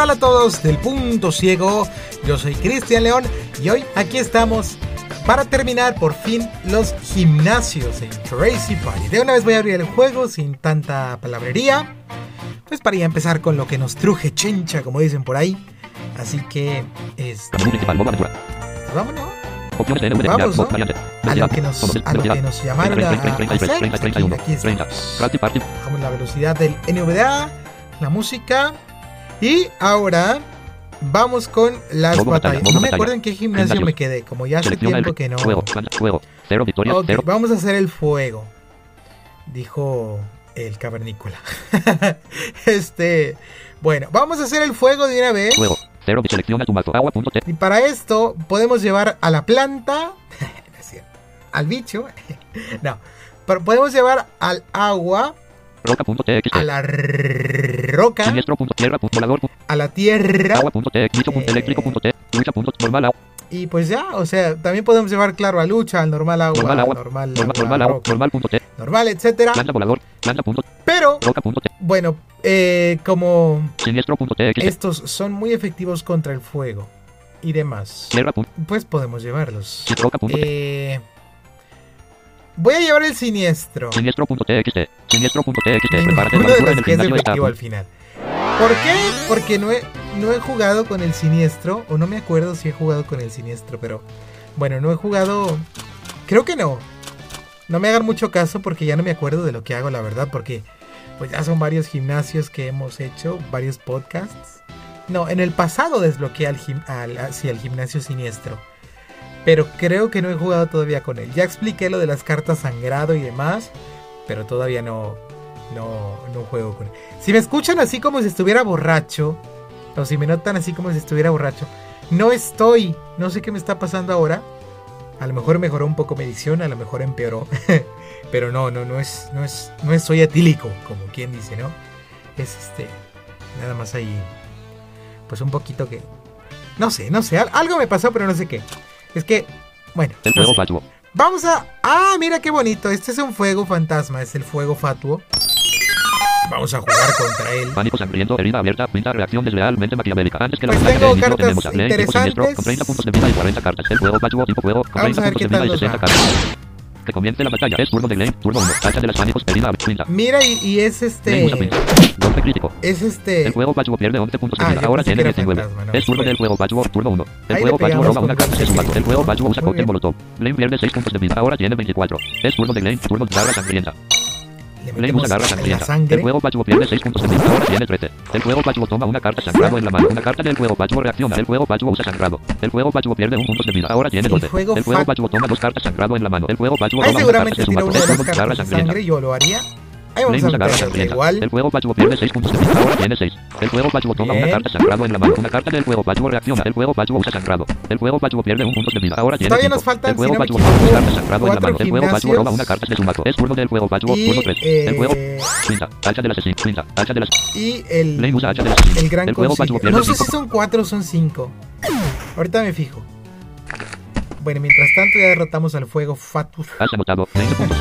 tal a todos del punto ciego? Yo soy Cristian León y hoy aquí estamos para terminar por fin los gimnasios en Crazy Party. De una vez voy a abrir el juego sin tanta palabrería. Pues para ya empezar con lo que nos truje chencha, como dicen por ahí. Así que, este, vámonos. Vamos, ¿no? A lo que nos, a lo que nos llamaron a, a hacer. Aquí está. Bajamos la velocidad del NVDA, la música. Y ahora vamos con las batallas. No me acuerdo en qué gimnasio me quedé, como ya hace tiempo que no. Vamos a hacer el fuego. Dijo el cavernícola. este, bueno, vamos a hacer el fuego de una vez. Fuego. Cero, selecciona tu mazo, agua, punto T. Y para esto podemos llevar a la planta, no es cierto, al bicho, no, pero podemos llevar al agua, Roca, punto T, X, a la roca, Siniestro, punto tierra, punto volador, punto. A la tierra. Agua, punto T, bicho, punto Eh. normal, agua, y pues ya, o sea, también podemos llevar claro a lucha, al normal agua, normal, agua, normal, normal, agua, normal, agua, normal, punto T, normal, etcétera. lanza volador, lanza, punto, Pero roca, punto bueno, eh, como estos son muy efectivos contra el fuego y demás, pues podemos llevarlos. Eh, voy a llevar el siniestro. siniestro, punto T, X, siniestro, punto T, X, prepárate Ninguno de los que es efectivo al final. ¿Por qué? Porque no he, no he jugado con el siniestro, o no me acuerdo si he jugado con el siniestro, pero bueno, no he jugado... Creo que no. No me hagan mucho caso porque ya no me acuerdo de lo que hago, la verdad, porque pues ya son varios gimnasios que hemos hecho, varios podcasts. No, en el pasado desbloqueé al, gim- al, hacia el gimnasio siniestro. Pero creo que no he jugado todavía con él. Ya expliqué lo de las cartas sangrado y demás. Pero todavía no, no, no juego con él. Si me escuchan así como si estuviera borracho. O si me notan así como si estuviera borracho. No estoy. No sé qué me está pasando ahora. A lo mejor mejoró un poco mi edición. A lo mejor empeoró. pero no, no, no es, no es, no es soy etílico. Como quien dice, ¿no? Es este. Nada más ahí. Pues un poquito que. No sé, no sé. al- Algo me pasó, pero no sé qué. Es que. Bueno. el no fuego sé. fatuo, Vamos a. Ah, mira qué bonito. Este es un fuego fantasma. Es el fuego fatuo. Vamos a jugar contra él. pánico sangriento, herida abierta, pinta, reacción deslealmente maquiavélica, antes que la Pues batalla tengo cartas tenemos a Blaine, tipo siniestro, con interesantes. 30 puntos de vida y 40 cartas, el fuego fatuo, tipo fuego, con Vamos 30 a ver puntos de vida y tal nos 60 va. cartas. Que comience la batalla, es turno de Blaine, turno 1, tacha de las pánicos, herida, pinta. Mira, y, y es este. Golpe crítico. Es este. El fuego Pachuo pierde 11 puntos de Ah, Ahora tiene que era 19. fantasma, no, es turno del fuego Pachuo, turno 1. El le Pachuo roba una carta de su. El fuego Pachuo usa cóctel molotov. Blaine pierde 6 puntos de vida. Ahora tiene 24. Es turno de Blaine, turno de garra sangrienta. Le metemos la sangre. El fuego Pachuo pierde 6 puntos de vida. Ahora tiene 13. El fuego Pachuo toma una carta sangrado en la mano. Una carta del fuego Pachuo reacciona. El fuego Pachuo usa sangrado. El fuego Pachuo pierde 1 punto de vida. Ahora tiene El 12. fuego El fuego fa- Pachuo toma dos cartas sangrado en la mano. El fuego Pachuo Ahí roba una carta de su una Es sangrienta. sangre. Yo lo haría. Ahí vamos a igual. El fuego Pachuo pierde 6 puntos de vida. Ahora tiene 6. El fuego Pachuo toma una carta sangrado en la mano. Una carta del Pachuo reacciona. El fuego Pachuo usa sangrado. El fuego Pachuo pierde 1 punto de vida. Ahora tiene Todavía 5. nos faltan, El me Pachuo toma una carta sangrado en la mano. El gimnasios. roba una carta de su mazo. Es turno del fuego Pachuo. Y, Turno 3. El eh, pinta. Hacha del asesino. Pinta. Hacha del asesino. y el, usa hacha del asesino. el gran El. Pachuo pierde No sé si 5. son cuatro o son cinco. Ahorita me fijo. Bueno, mientras tanto ya derrotamos al fuego Fatus. Has anotado 20 puntos.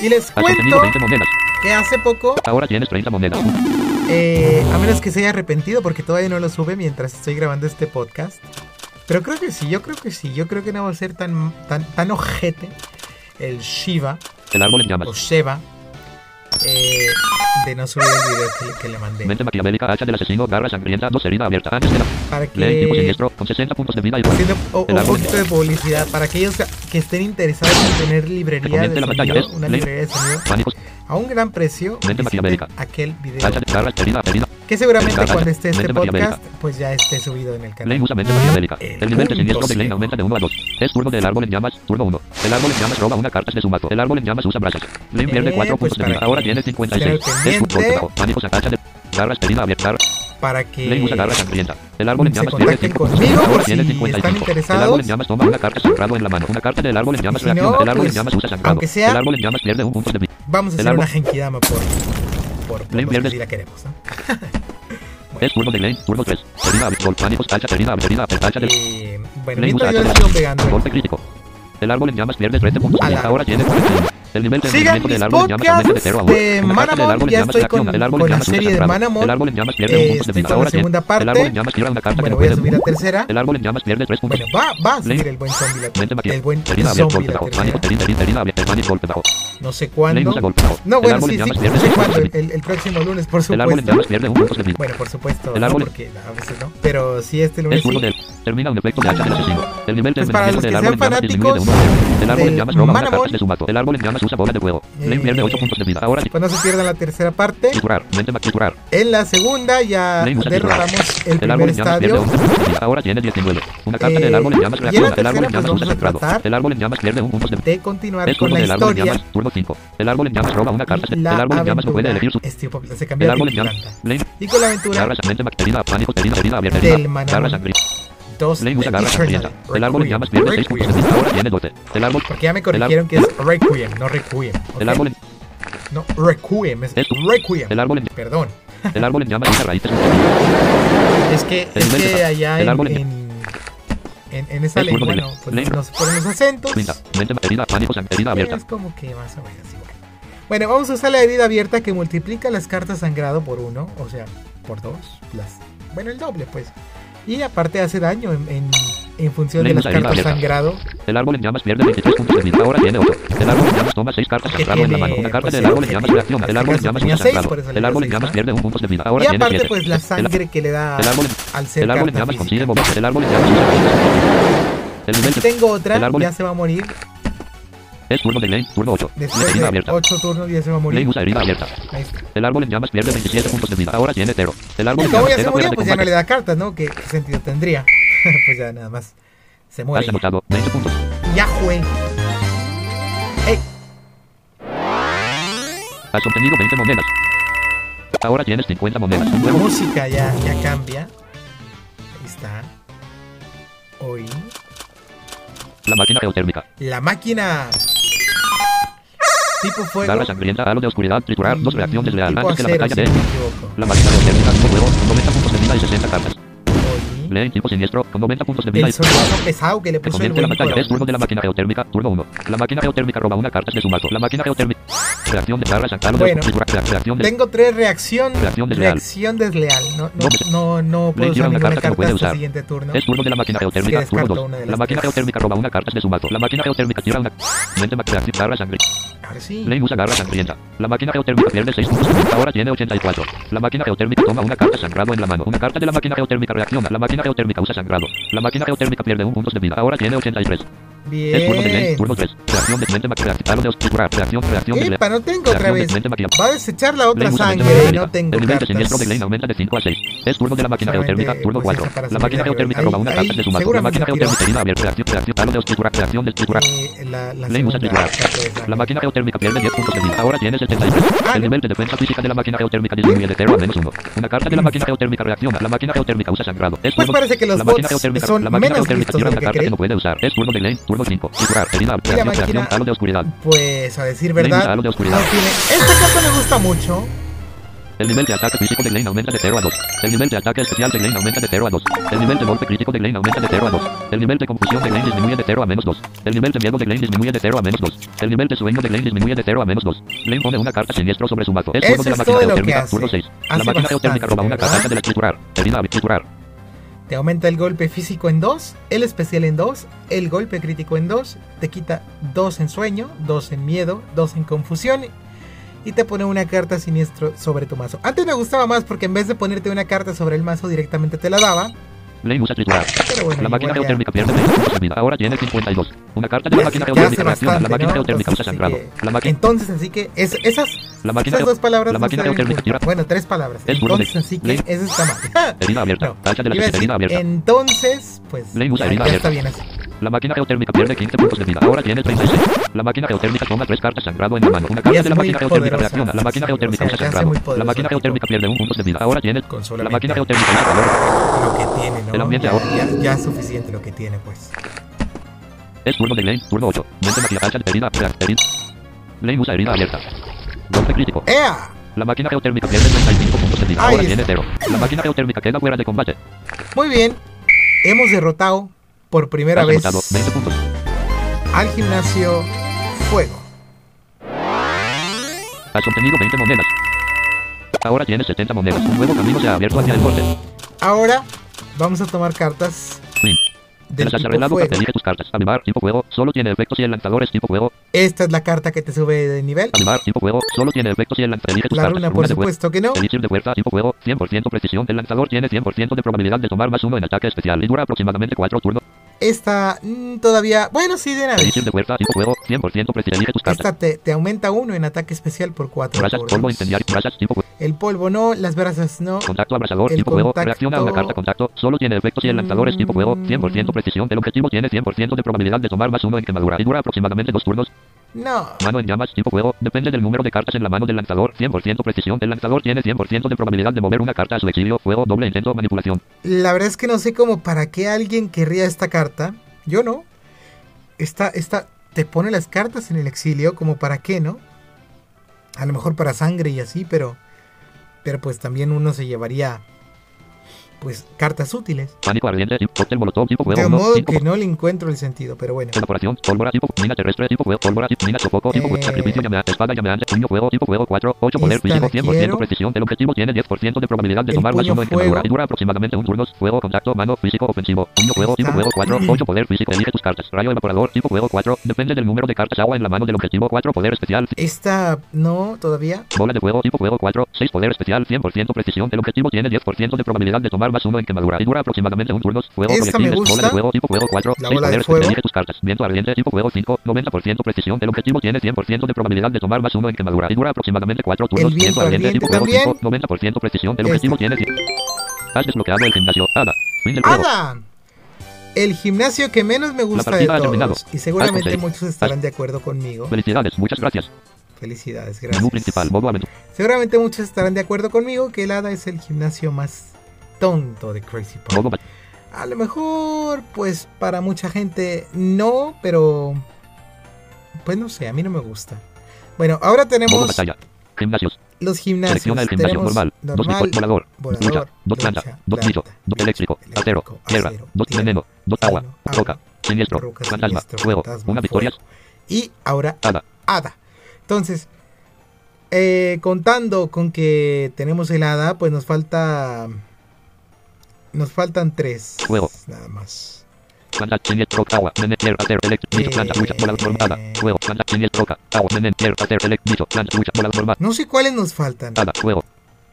Y les cuento obtenido 20 monedas. que hace poco, Ahora tienes 30 monedas. eh, a menos que se haya arrepentido porque todavía no lo sube mientras estoy grabando este podcast. Pero creo que sí, yo creo que sí. Yo creo que no va a ser tan, tan, tan ojete el Shiva El árbol en llamas. o Sheva eh, de no subir el video que, que le mandé. Mente maquiavélica, hacha del asesino, garra sangrienta, dos herida abierta. Antes de la Para tipo que siniestro, con 60 puntos de vida y haciendo o- El un poquito de publicidad para aquellos que estén interesados en tener librería de la ¿ves? una Ley. librería de sonido a un gran precio. Mente maquiavélica. aquel video hacha de garra, herida, herida. que seguramente Mente cuando esté este podcast pues ya esté subido en el canal. Blaine usa mente maquiavélica. El El nivel de punto siniestro de ciego. aumenta de 1 a 2. Es turno del árbol en llamas, turno 1. El árbol en llamas roba una carta de su mazo. El árbol en llamas usa brasas. Blaine pierde Eh, 4 pues puntos de vida. Ahora tiene 56. estén al Es pendiente. turno bajo. Pánicos, hacha de garras, abierta. para que Blaine usa garra sangrienta. El árbol en se llamas pierde contacten 5 puntos de conmigo vida. Ahora tiene si 55. están El árbol en llamas toma una carta sangrado en la mano. Una carta del árbol en llamas Si reacciona. El árbol pues, en llamas usa sangrado. El árbol en llamas pierde un punto de vida. vamos a hacer una genkidama por por, por sí la queremos, ¿no? Es turno de Blaine, turno 3. Herida abierta. Pánicos, hacha, herida, herida, hacha de bueno, mientras yo le sigo pegando. Golpe crítico. El árbol en llamas pierde 13 puntos de A vida. la- Ahora tiene 41. El nivel de Sigan mis del árbol en llamas aumenta de 0 a 1. podcasts de Manamon, ya estoy con- con la serie de. Manamon. El árbol en llamas pierde Eh, 1 punto de vida. Ahora segunda parte. El árbol en llamas tira una carta que Bueno, no voy a subir a tercera. El árbol en llamas pierde 3 puntos. Bueno, va, va a subir el buen zombie la. El buen zombie la. No sé cuándo. No, El bueno, sí, sí, sé 6 cuándo. de El, próximo lunes, por El árbol en supuesto. llamas pierde 1 punto de vida. Bueno, por supuesto, El árbol- porque a veces no. Pero sí, este lunes sí. del. Termina un efecto de hacha del asesino. El nivel de envenenamiento del que árbol en llamas disminuye de 1 fanáticos El árbol en llamas roba una carta de su mazo. El árbol en llamas usa bola de fuego. Lane Eh, pierde 8 puntos de vida. Ahora Pues no se pierdan la tercera parte. Mente. En la segunda ya Lane derrotamos el El árbol en llamas pierde estadio. 11 puntos de vida. Ahora tiene 19. Una carta Eh, del árbol en llamas en reacciona. El árbol en tercera, llamas pues, usa tratar El árbol en llamas pierde 1 puntos de vida. De continuar Es con turno la del árbol en llamas, turno 5. El árbol en llamas roba una carta. El árbol en llamas no puede elegir su. Este, se El árbol en llamas. Lane, Y con la aventura herida, pánico, herida, herida, abierta, herida. 2 Lane usa garra sangrienta. El árbol en llamas pierde 6 puntos de vida. Ahora tiene 12. El árbol. Porque ya me corrigieron que es Requiem, no Requiem. El árbol. No, Requiem, es Requiem. El árbol. Perdón. El árbol en llamas usa raíces. Es que, El es que allá en, árbol en- en, en, en esa lengua no, pues ponen los acentos. Es como que más o menos igual. Bueno, vamos a usar la herida abierta que multiplica las cartas sangrado por uno, o sea, por dos, las, bueno, el doble pues. Y aparte hace daño en, en, en función de las cartas abierta. sangrado. El árbol en llamas pierde 23 puntos de vida. Ahora tiene 8. El árbol en llamas toma 6 cartas sangrado en la mano. Una carta pues, del el árbol en llamas reacciona. El En árbol en llamas sangrado. El árbol en llamas pierde 1 punto de vida. Ahora Y tiene aparte 7. pues la El- sangre que le da El árbol, al ser el árbol en llamas consigue moverse. El árbol en llamas. El nivel tengo otra, el ya se va a morir. Es turno de Lane, turno 8. Después herida de abierta. 8 turnos ya se va a morir. Lane usa herida abierta. Ahí está. El árbol en llamas pierde 27 puntos de vida. Ahora tiene 0. El árbol Y en llamas queda fuera de pues ya no le da cartas, ¿no? ¿Qué, sentido tendría? pues ya nada más. Se muere. Has anotado 20 puntos. Ya fue. Ey, Has obtenido 20 monedas. Ahora tienes 50 monedas. La música ya, ya cambia. Ahí está. Hoy. La máquina geotérmica. La máquina. Tipo fuego. Garra sangrienta, halo de oscuridad, triturar, dos reacciones leal. Tipo Antes que la batalla de... La máquina geotérmica, tipo fuego, con 90 puntos de vida y 60 cartas. Lane, tipo siniestro, con 90 puntos de vida El sonido pesado que le puso el la buen batalla. Es turno de la máquina geotérmica, turno 1. La máquina geotérmica roba una carta de su mazo. La máquina geotérmica... Reacción de garra sangrienta, Bueno. reacción de... Tengo tres reacción. Reacción desleal. Reacción desleal. No, no, no, no puedo usar una carta que no carta puede usar. siguiente turno. Es turno de la máquina geotérmica, Sí, turno descarto 2. una de La máquina geotérmica roba una carta de su mazo. La máquina geotérmica tira una... Mente reacción, garra. Ahora sí. Lane usa garra sangrienta. La máquina geotérmica pierde 6 puntos. Ahora tiene 84. La máquina geotérmica toma una carta sangrado en la mano. Una carta de la máquina geotérmica reacciona. La máquina geotérmica usa sangrado. La máquina geotérmica pierde 1 puntos de vida. Ahora tiene 83. Bien. turno 3. Reacción de mente mac reacción. Halo de oscuridad. Reacción, reacción de Epa, no tengo otra vez. Va a desechar la otra sangre. No tengo El nivel de siniestro de Lane cartas. aumenta de 5 a 6. Es turno de la máquina geotérmica, turno pues, 4. esta para La máquina geotérmica roba una carta de su. La máquina geotérmica abierta. Reacción, reacción, de oscuridad. Reacción la, usa máquina geotérmica pierde 10 puntos de vida. Ahora tiene 73. Ah, El nivel de defensa física de la máquina geotérmica disminuye de 0 a menos 1. Una carta de la máquina geotérmica reacciona. La máquina geotérmica usa sangrado. Es Pues parece que los bots son la máquina menos listos de una lo que carta que creí. no puede usar. Es turno de Lane, turno 5. La reacción, máquina- reacción, halo de oscuridad. Pues a decir verdad, de oscuridad. esta carta me gusta mucho. El nivel de ataque físico de Lane aumenta de 0 a 2. El nivel de ataque especial de Lane aumenta de 0 a 2. El nivel de golpe crítico de Lane aumenta de 0 a 2. El nivel de confusión de Lane disminuye de 0 a menos 2. El nivel de miedo de Lane disminuye de 0 a menos 2. El nivel de sueño de Lane disminuye de 0 a menos 2. Lane pone una carta siniestro sobre su mazo. Es turno de la máquina geotérmica, turno 6. La máquina geotérmica roba una carta de la triturar. Herida, triturar. Te aumenta el golpe físico en 2, el especial en 2, el golpe crítico en 2, te quita 2 en sueño, 2 en miedo, 2 en confusión y te pone una carta siniestro sobre tu mazo. Antes me gustaba más porque en vez de ponerte una carta sobre el mazo directamente te la daba, Usa triturar. bueno, La máquina geotérmica pierde 20 puntos de vida. Ahora tiene 52. Una carta de la máquina geotérmica reacciona. La máquina geotérmica usa sangrado. La máquina Entonces así que es- esas, la máquina esas dos palabras la máquina geotérmica tira- Bueno, tres palabras. Entonces así que ese está mal. herida abierta. Tacha de la herida abierta. entonces, pues ya, herida abierta. está bien así. La máquina geotérmica pierde 15 puntos de vida. Ahora tiene 36. La máquina geotérmica toma tres cartas sangrado en la mano. Una carta de la máquina geotérmica reacciona. La máquina geotérmica usa sangrado. La máquina geotérmica pierde un punto de vida. Ahora tiene. La máquina geotérmica usa calor. lo que tiene, ¿no? El ambiente ya, ahora. ya, ya es suficiente lo que tiene, pues. Es turno de Lane, turno 8. Mente máquina de herida. herida. Lane usa herida abierta. Golpe crítico. ¡Ea! La máquina geotérmica pierde 35 puntos de vida. Ahora tiene 0. La máquina geotérmica queda fuera de combate. Muy bien. Hemos derrotado por primera Has vez anotado 20 puntos. al gimnasio Fuego. Has obtenido 20 monedas. Ahora tienes 70 monedas. Un nuevo camino se ha abierto hacia el norte. Ahora vamos a tomar cartas del tipo arreglado fuego. para elige tus cartas. Animar, tipo fuego. Solo tiene efectos si el lanzador es tipo fuego. Esta es la carta que te sube de nivel. Animar, tipo fuego. Solo tiene efectos si el lanzador elige tus La cartas. runa, por supuesto que no. Elixir de fuerza, tipo fuego, 100% precisión. El lanzador tiene 100% de probabilidad de tomar más uno en ataque especial y dura aproximadamente 4 turnos. Esta mm, todavía. Bueno, sí, de vez. Elixir de fuerza, tipo fuego, 100% precisión. Elige tus cartas. Esta te, te aumenta uno en ataque especial por 4 Brasas, polvo incendiario, brasas, tipo. El polvo no, las brasas no. Contacto abrasador, El tipo contacto- Reacciona a una carta contacto. Solo tiene efectos si el lanzador es tipo fuego. 100% precisión. El objetivo tiene 100% de probabilidad de tomar más uno en quemadura y dura aproximadamente 2 turnos. No. Mano en llamas, tipo fuego. Depende del número de cartas en la mano del lanzador. 100% precisión. El lanzador tiene 100% de probabilidad de mover una carta a su exilio. Fuego, doble intento, manipulación. La verdad es que no sé cómo para qué alguien querría esta carta. Yo no. Esta, esta te pone las cartas en el exilio, como para qué, ¿no? A lo mejor para sangre y así, pero. Pero pues también uno se llevaría. Pues cartas útiles. Fuego. De modo que no le encuentro el sentido, pero bueno. Evaporación, pólvora, tipo, mina terrestre, tipo pólvora, tipo, mina sofoco, tipo, Eh. sacrificio espada llameante, puño fuego, tipo fuego 4, 8 poder físico, la 100% quiero. precisión, el objetivo tiene 10% de probabilidad de tomar más uno en y dura aproximadamente un turno, fuego, contacto, mano, físico, ofensivo, puño fuego, tipo fuego 4, 8 poder físico, elige tus cartas, rayo evaporador, tipo fuego 4, depende del número de cartas agua en la mano del objetivo 4, poder especial, Esta no, todavía. bola de fuego, tipo fuego 4, 6 poder especial, 100% precisión, el objetivo tiene 10% de probabilidad de tomar más uno en quemadura y dura aproximadamente un turno, fuego, Esta me proyectiles, bola gusta. de fuego, tipo fuego 4, La 6 bola de poder fuego. especial, elige tus cartas, viento ardiente, tipo fuego 5, 90% precisión, el objetivo tiene 100% de probabilidad de tomar más en quemadura y dura aproximadamente 4 turnos, El viento ardiente tipo fuego también. 5, 90% precisión, objetivo tiene 100. Has desbloqueado el gimnasio, Ada, fin del juego. ¡Ada! El gimnasio que menos me gusta de todos. Y seguramente muchos estarán de acuerdo conmigo. Felicidades, muchas gracias. Felicidades, gracias. Seguramente muchos estarán de acuerdo conmigo que el Hada es el gimnasio más tonto de Crazy Park. A lo mejor, pues para mucha gente no, pero pues no sé, a mí no me gusta. Bueno, ahora modo tenemos batalla. Gimnasios. los gimnasios. Selecciona el gimnasio normal. Dos normal, tipo volador. volador, Lucha. Dos planta. Dos piso. Dos eléctrico. Acero. Tierra. Dos veneno. Dos agua. Roca. Siniestro. Fantasma. Fuego. Una victoria. Y ahora Ada. hada. Entonces, eh, contando con que tenemos el hada, pues nos falta. Nos faltan tres. Nada más. No sé cuáles nos faltan.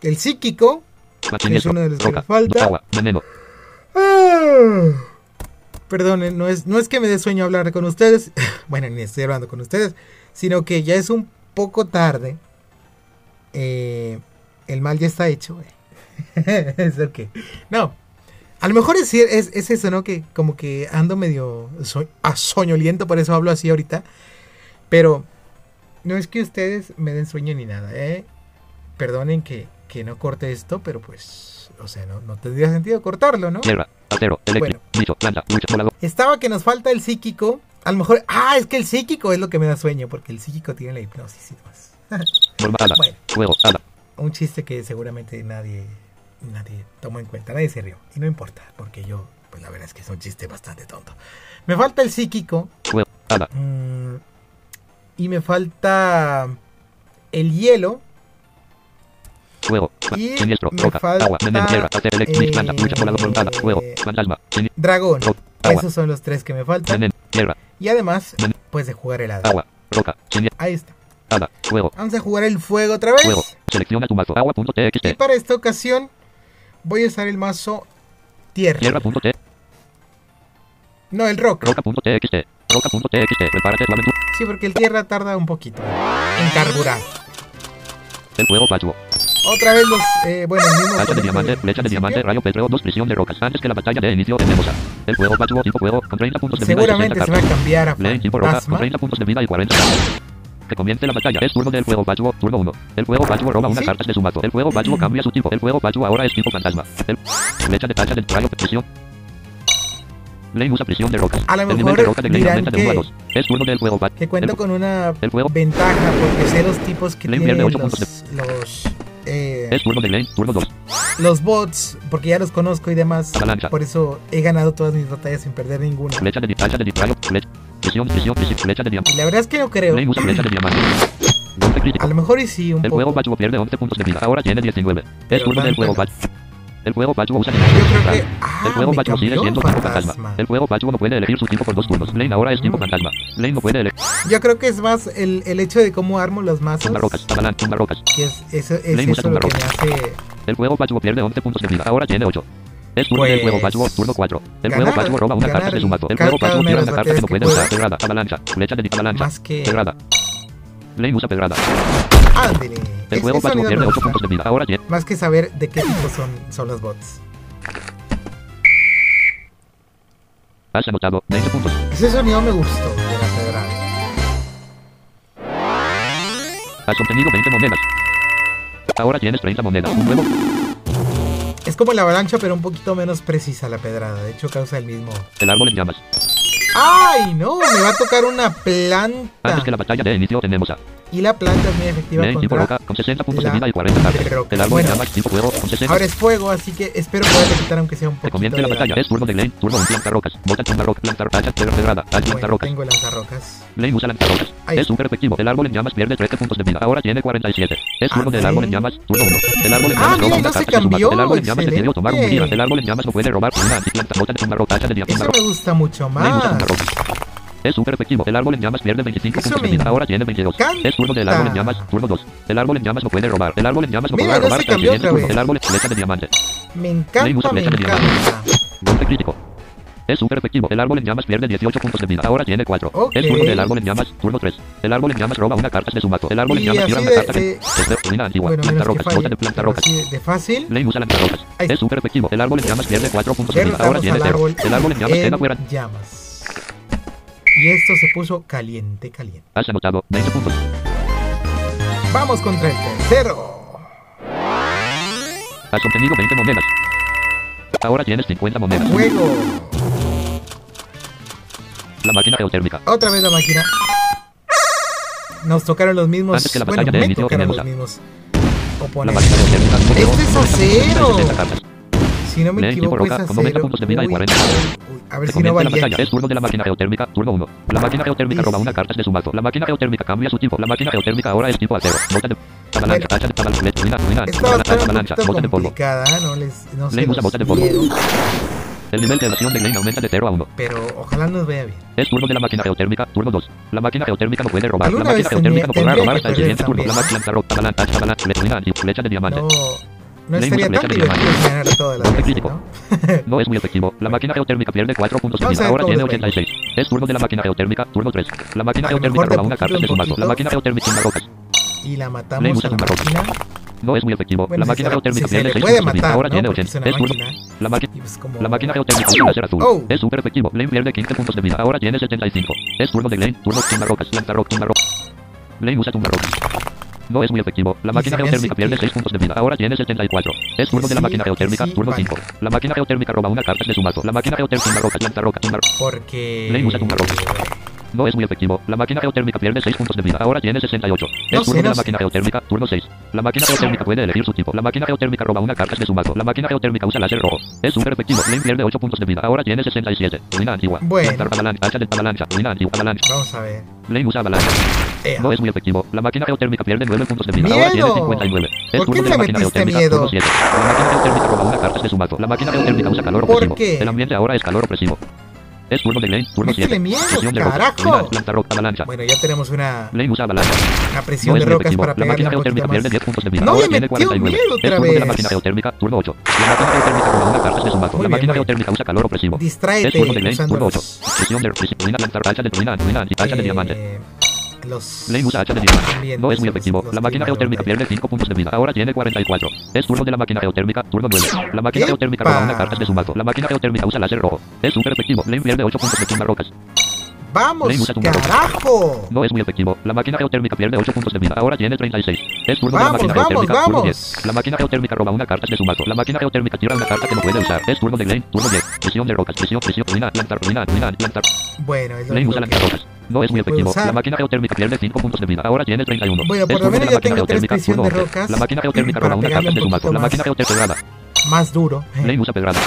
El psíquico. Es uno de los que nos falta. Ah. Perdonen, no es, no es que me dé sueño hablar con ustedes. bueno, ni estoy hablando con ustedes. Sino que ya es un poco tarde. Eh, el mal ya está hecho. es ok. No. A lo mejor es, es, es eso, ¿no? Que como que ando medio so- a soñoliento, por eso hablo así ahorita. Pero no es que ustedes me den sueño ni nada, ¿eh? Perdonen que, que no corte esto, pero pues, o sea, no, no tendría sentido cortarlo, ¿no? Estaba que nos falta el psíquico. A lo mejor, ah, es que el psíquico es lo que me da sueño, porque el psíquico tiene la hipnosis y demás. Bueno. Un chiste que seguramente nadie, nadie tomó en cuenta, nadie se rió. Y no importa, porque yo, pues la verdad es que es un chiste bastante tonto. Me falta el psíquico. Mm, y me falta el hielo. Fuego. Y me falta, eh, Dragón. Esos son los tres que me faltan. Y además, pues de jugar el hada. Agua. Roca. Siniestro. Ahí está. Vamos a jugar el fuego otra vez. Y para esta ocasión voy a usar el mazo tierra. Tierra.t. No, el rock. Roca.txt. Roca.txt. Prepárate tu aventura. Sí, porque el tierra tarda un poquito en carburar. El fuego Pachuo. Otra vez los, eh, bueno, el mismo. Hacha de diamante, del flecha de principio. diamante, rayo dos prisión de rocas. Antes que la batalla de inicio, tenemos a el fuego Pachuo, tipo fuego, con 30 puntos de vida y Seguramente 60 se va a cambiar a Blaine, tipo roca, con fantasma. 30 puntos de vida y 40 cartas. Que comience la batalla. Es turno del fuego Pachuo, turno 1. El fuego Pachuo roba una ¿Sí? carta de su mazo. El fuego Pachuo cambia su tipo. El fuego Pachuo ahora es tipo fantasma. El flecha de tacha del rayo prisión. Blaine usa prisión de rocas. A lo el nivel de roca de aumenta de 1 a que- 2. Es turno del fuego Pachuo. Que cuento El- con una el ventaja porque sé los tipos que Le tienen los, puntos los, eh, Es turno de Blaine, turno 2. los bots, porque ya los conozco y demás. Por eso he ganado todas mis batallas sin perder ninguna. Flecha de tacha de rayo, flecha. Y la verdad es que no creo. A lo mejor y sí, un El poco. juego Pachuo pierde 11 puntos de vida. Ahora tiene 19. Es turno del juego. Pachuo. El juego Pachuo usa Yo creo que. El Ah, juego me Pachuo sigue siendo tipo fantasma. El juego Pachuo no puede elegir su tipo por dos turnos. Lane ahora es tipo Mm. fantasma. Lane no puede elegir. Yo creo que es más el, el hecho de cómo armo los mazos. Tumba rocas, tumba rocas. Y es, eso, es usa eso lo que me hace. El juego Pachuo pierde 11 puntos de vida. Ahora tiene 8. Es turno del Pues, juego Pachuo, turno 4. El juego Pachuo roba una carta de su mazo. El una de tira una carta que no puede usar. Pedrada, avalancha, flecha de avalancha. Más que. Pedrada. Lane usa pedrada. Ándele. El Pachuo unidad pierde me 8 gusta. puntos de vida. Ahora tiene. Más que saber de qué tipo son, son los bots. Has anotado 20 puntos. Ese sonido me gustó de la federal. Has obtenido 20 monedas. Ahora tienes 30 monedas. Un nuevo. Es como la avalancha, pero un poquito menos precisa la pedrada. De hecho, causa el mismo. El árbol en llamas. ¡Ay, no! Me va a tocar una Antes que planta. la batalla de inicio tenemos a Y la planta es muy efectiva Lane tipo contra. roca con 60 puntos de la vida y 40 cartas. roca. El árbol Bueno. en llamas tipo fuego con 60. Ahora es fuego, así que espero poderle quitar aunque sea un poquito comience de la batalla. Es turno de Lane. Turno 1. Planta rocas. Bota tumba roca. Planta tacha. Pedra pedrada. Planta rocas. tengo lanzarrocas. Lane usa. Es súper efectivo. El árbol en llamas pierde 13 puntos de vida. Ahora tiene 47. Es turno del Ah, árbol en llamas. Turno 1. El árbol en Ah, llamas mira, roba no una se carta de su cambió. mazo. El árbol en llamas decide tomar un día. El árbol en llamas no puede robar una antiplanta. Bota de tumba de diamante. Eso me gusta mucho usa más. Es súper efectivo. El árbol en llamas pierde 25 Eso puntos de vida. Ahora tiene 22. encanta. Es turno del árbol en llamas. Turno 2. El árbol en llamas no puede robar. El árbol en llamas no Mira, no robar se el árbol es flecha de diamante. Me encanta, me encanta. Golpe crítico. Es súper efectivo. El árbol en llamas pierde 18 puntos de vida. Ahora tiene 4. Ok. Es turno del árbol en llamas. Turno 3. El árbol en llamas roba una carta de su mazo. El árbol en Y llamas así tira una de- carta de- Desde ruina antigua. Bueno, planta rocas. falle. De planta rocas. de fácil. Usa lanzarrocas. Ahí Es súper efectivo. El árbol en llamas pierde 4 puntos de vida. Ahora tiene al 0. árbol El árbol en llamas queda fuera. en llamas. Y esto se puso caliente, caliente. Has anotado 20 puntos. Vamos contra el tercero. Has obtenido 20 monedas. Ahora tienes 50 monedas. Juego. La máquina geotérmica. Otra vez la máquina. Nos tocaron los mismos. Antes que la bueno, batalla de me inicio tocaron los La máquina geotérmica. Este es 90 acero. 70 cartas. Si no me equivoco, es roca con 90 acero. puntos de vida y Uy, 40. uy, uy, A ver Se si no comienza la batalla. Es turno de la máquina geotérmica. Turno 1. La máquina geotérmica roba una carta de su mazo. La máquina geotérmica cambia su tipo. La máquina geotérmica ahora es tipo acero. Bota de avalancha, tacha de avalancha, ruina, ruina, avalancha, de polvo. complicada, no les no usa de polvo. El nivel de evasión de Lane aumenta de 0 a 1. pero ojalá nos vaya bien. Es turno de la máquina geotérmica. Turno 2. La máquina geotérmica no puede robar. La máquina geotérmica no podrá robar hasta el siguiente turno. La máquina avalancha, avalancha, de diamante. No, no Lane estaría tan divertido todas las veces. ¿no? No es muy efectivo. La máquina geotérmica pierde 4 puntos de Vamos a vida. ver Ahora cómo tiene nos va. 86. Es turno de la máquina geotérmica. Turno 3. La máquina geotérmica roba una carta de su mazo. La máquina geotérmica rocas. Y la matamos a la máquina. No es muy efectivo. Bueno, la máquina geotérmica pierde le 6 puede puntos de vida. matar, Ahora tiene Porque 80. es Es turno. La máquina. La máquina geotérmica láser azul. Es súper efectivo. Lane pierde 15 puntos de vida. Ahora tiene 75. Es turno de Lane. Turno rocas. Lanza rock, tumba rock. Lane usa tumba rocas. No es muy efectivo. La máquina geotérmica pierde que- 6 puntos de vida. Ahora tiene 74. Es turno de la máquina geotérmica. Turno vale. 5. La máquina geotérmica roba una carta de su mazo. La máquina geotérmica tumba rocas. Lanza roca, tumba Porque... Lane usa tumba rocas. No es muy efectivo. La máquina geotérmica pierde 6 puntos de vida. Ahora tiene 68. No Es sé, turno de la sé. máquina geotérmica. Turno 6. La máquina geotérmica puede elegir su tipo. La máquina geotérmica roba una carta de su mazo. La máquina geotérmica usa láser rojo. Es súper efectivo. Lane pierde 8 puntos de vida. Ahora tiene 67. Ruina antigua. Bueno. Lanzar avalancha. Hacha de avalancha. Ruina antigua. Avalancha. Vamos a ver. Lane usa avalancha. Ea. No es muy efectivo. La máquina geotérmica pierde 9 puntos de vida. Ahora tiene ¡Miedo! 59. Es ¿Por turno de le la máquina metiste geotérmica. miedo? Turno 7. La máquina geotérmica roba una carta de su mazo. La máquina geotérmica usa calor ¿Por opresivo. qué? El ambiente ahora es calor opresivo. Es turno de Lane. Turno Métele 7. miedo, carajo. Bueno, ya tenemos una, Lane usa avalancha. una presión es de rocas para La pegarle poquito geotérmica pierde 10 puntos de vida. No, tiene metió 49. miedo Es otra de la vez. máquina geotérmica. Turno 8. La máquina geotérmica roba una carta de su mazo. La máquina geotérmica usa calor opresivo. Distráete Es turno de Lane. usando Turno 8. los- Presión de. Ruina, lanzar hacha de ruina, ruina, hacha de diamante. Los... Lane usa hacha de. También No es muy efectivo. los La máquina geotérmica pierde 5 puntos de vida. Ahora tiene 44. Es turno de la máquina geotérmica. Turno 9. La máquina geotérmica roba una carta de su mazo. La máquina geotérmica usa láser rojo. Es súper efectivo. Lane pierde 8 puntos de tumba rocas. ¡Vamos, carajo! No es muy efectivo. La máquina geotérmica pierde 8 puntos de vida. Ahora tiene 36. Es turno Vamos, de la máquina vamos, geotérmica. Turno vamos. 10. La máquina geotérmica roba una carta de su mazo. La máquina geotérmica tira una carta que no puede usar. Es turno de Lane. Turno 10. Presión de rocas. Presión, presión. Ruina, lanzar, ruina, ruina, lanzar. Bueno, es lo único usa que... lanzar rocas. No es muy efectivo. La máquina geotérmica pierde 5 puntos de vida. Ahora tiene 31. Bueno, por lo menos la ya máquina tengo tres geotérmica. presión Turno de 11. rocas La máquina geotérmica roba una carta de su mazo. La máquina geotérmica Más duro. Lane usa pedrada.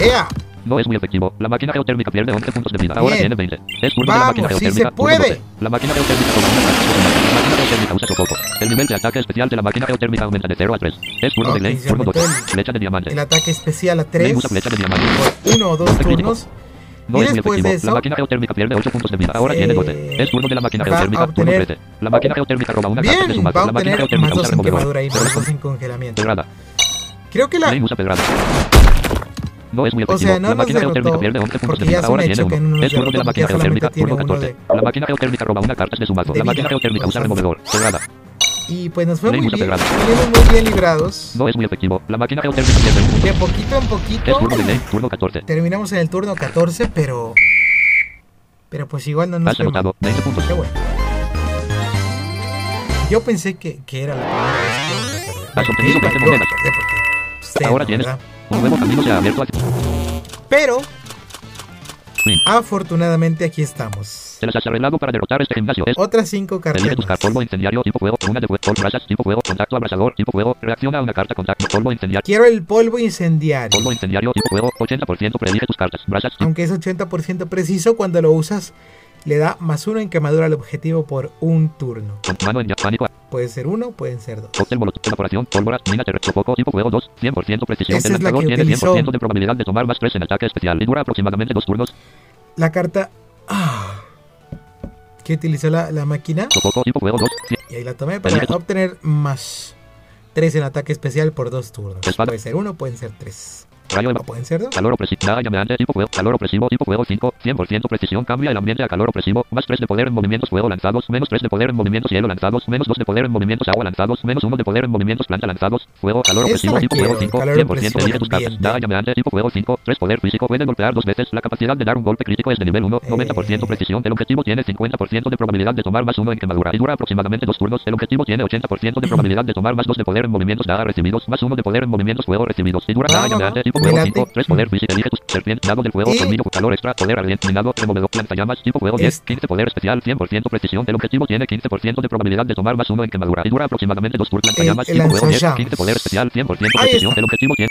¡Ea! No es muy efectivo. La máquina geotérmica pierde 11 puntos de vida. Ahora Bien. tiene 20. Es turno de la máquina Vamos, sí geotérmica. se puede. 12. La máquina geotérmica toma una de. La máquina geotérmica usa sofoco. El nivel de ataque especial de la máquina geotérmica aumenta de 0 a 3. Es turno Ok, de Lane. se Turno 12. aumentó el- Flecha de diamante. El ataque especial a Lane 3 usa flecha de diamante. por uno o dos Crítico. turnos. No Y es muy después efectivo. de eso, la máquina geotérmica pierde 8 puntos de vida. Ahora tiene 12. eh, Es turno de la máquina va a geotérmica. Turno obtener- 13. La máquina geotérmica roba una carta de su Bien, mazo. va a La máquina obtener geotérmica más usa 2 en removedor. quemadura y más la 2 en congelamiento. pedrada. Creo que la... Lane usa pedrada. No es muy O efectivo. sea, no la máquina geotérmica pierde 11 puntos de vida. es Ahora tiene que 1. no nos Es turno de la máquina geotérmica. Turno tiene uno 14. de- La máquina geotérmica roba una carta de su mazo. La máquina geotérmica usa removedor. Pedrada. Y pues nos fue muy bien. muy bien librados. No es muy efectivo. La máquina geotérmica pierde un. De poquito en Es poquito turno de Lane. Turno 14. terminamos en el turno 14, pero... Pero pues igual no nos fue mal. anotado 20 puntos. Qué bueno. Yo pensé que, que era la primera vez que íbamos a perder. Has obtenido iba 20 yo a monedas. usted Ahora tienes. Un nuevo camino se ha abierto a ti. Pero, afortunadamente aquí estamos. Se las has arreglado para derrotar este gimnasio. Es Otras cinco cartas. Elige buscar polvo incendiario tipo fuego, una de fuego, brasas tipo fuego, contacto abrasador tipo fuego, reacciona a una carta contacto, polvo incendiario, Quiero el polvo incendiario. polvo incendiario tipo fuego, 80% preelige tus cartas, brasas Aunque es 80% preciso, cuando lo usas le da más uno en quemadura al objetivo por un turno. Puede ser uno, pueden ser dos. cóctel, molotov, evaporación, pólvora, mina, terreno, sofoco, tipo fuego 2, 100% precisión. Esa es la que tiene utilizó. 100% de probabilidad de tomar más 3 en ataque especial y dura aproximadamente 2 turnos. La carta ah, que utilizó la, la máquina, Sofoco, tipo fuego 2, y ahí la tomé para obtener más 3 en ataque especial por dos turnos. Puede ser uno, pueden ser tres. Rayo O eva- pueden ser dos. Calor opresivo, nada llameante, tipo fuego, calor opresivo, tipo fuego 5, 100% precisión, cambia el ambiente a calor opresivo, más 3 de poder en movimientos fuego lanzados, menos 3 de poder en movimientos hielo lanzados, menos 2 de poder en movimientos agua lanzados, menos 1 de poder en movimientos planta lanzados, fuego, calor opresivo, tipo fuego 5, calor 100% opresivo elige tus cartas, nada llameante, tipo fuego 5, 3 poder físico, puede golpear dos veces, la capacidad de dar un golpe crítico es de nivel 1, 90% Eh. precisión, el objetivo tiene 50% de probabilidad de tomar más 1 en quemadura y dura aproximadamente 2 turnos, el objetivo tiene 80% de probabilidad de tomar más 2 de poder en movimientos dada recibidos, más 1 de poder en movimientos fuego recibidos. Y dura va, va. llameante, tipo fuego late. 5, 3 poder físico, elige tus serpiente, dado del fuego, colmillo, calor extra, poder ardiente, minado, removedor, lanzallamas, tipo fuego 10, Este. 15 poder especial, 100% precisión, el objetivo tiene 15% de probabilidad de tomar más 1 en quemadura y dura aproximadamente 2 turnos, lanzallamas, el tipo fuego 10, lanzallamas. 15 poder especial, 100% Ahí precisión, está. el objetivo tiene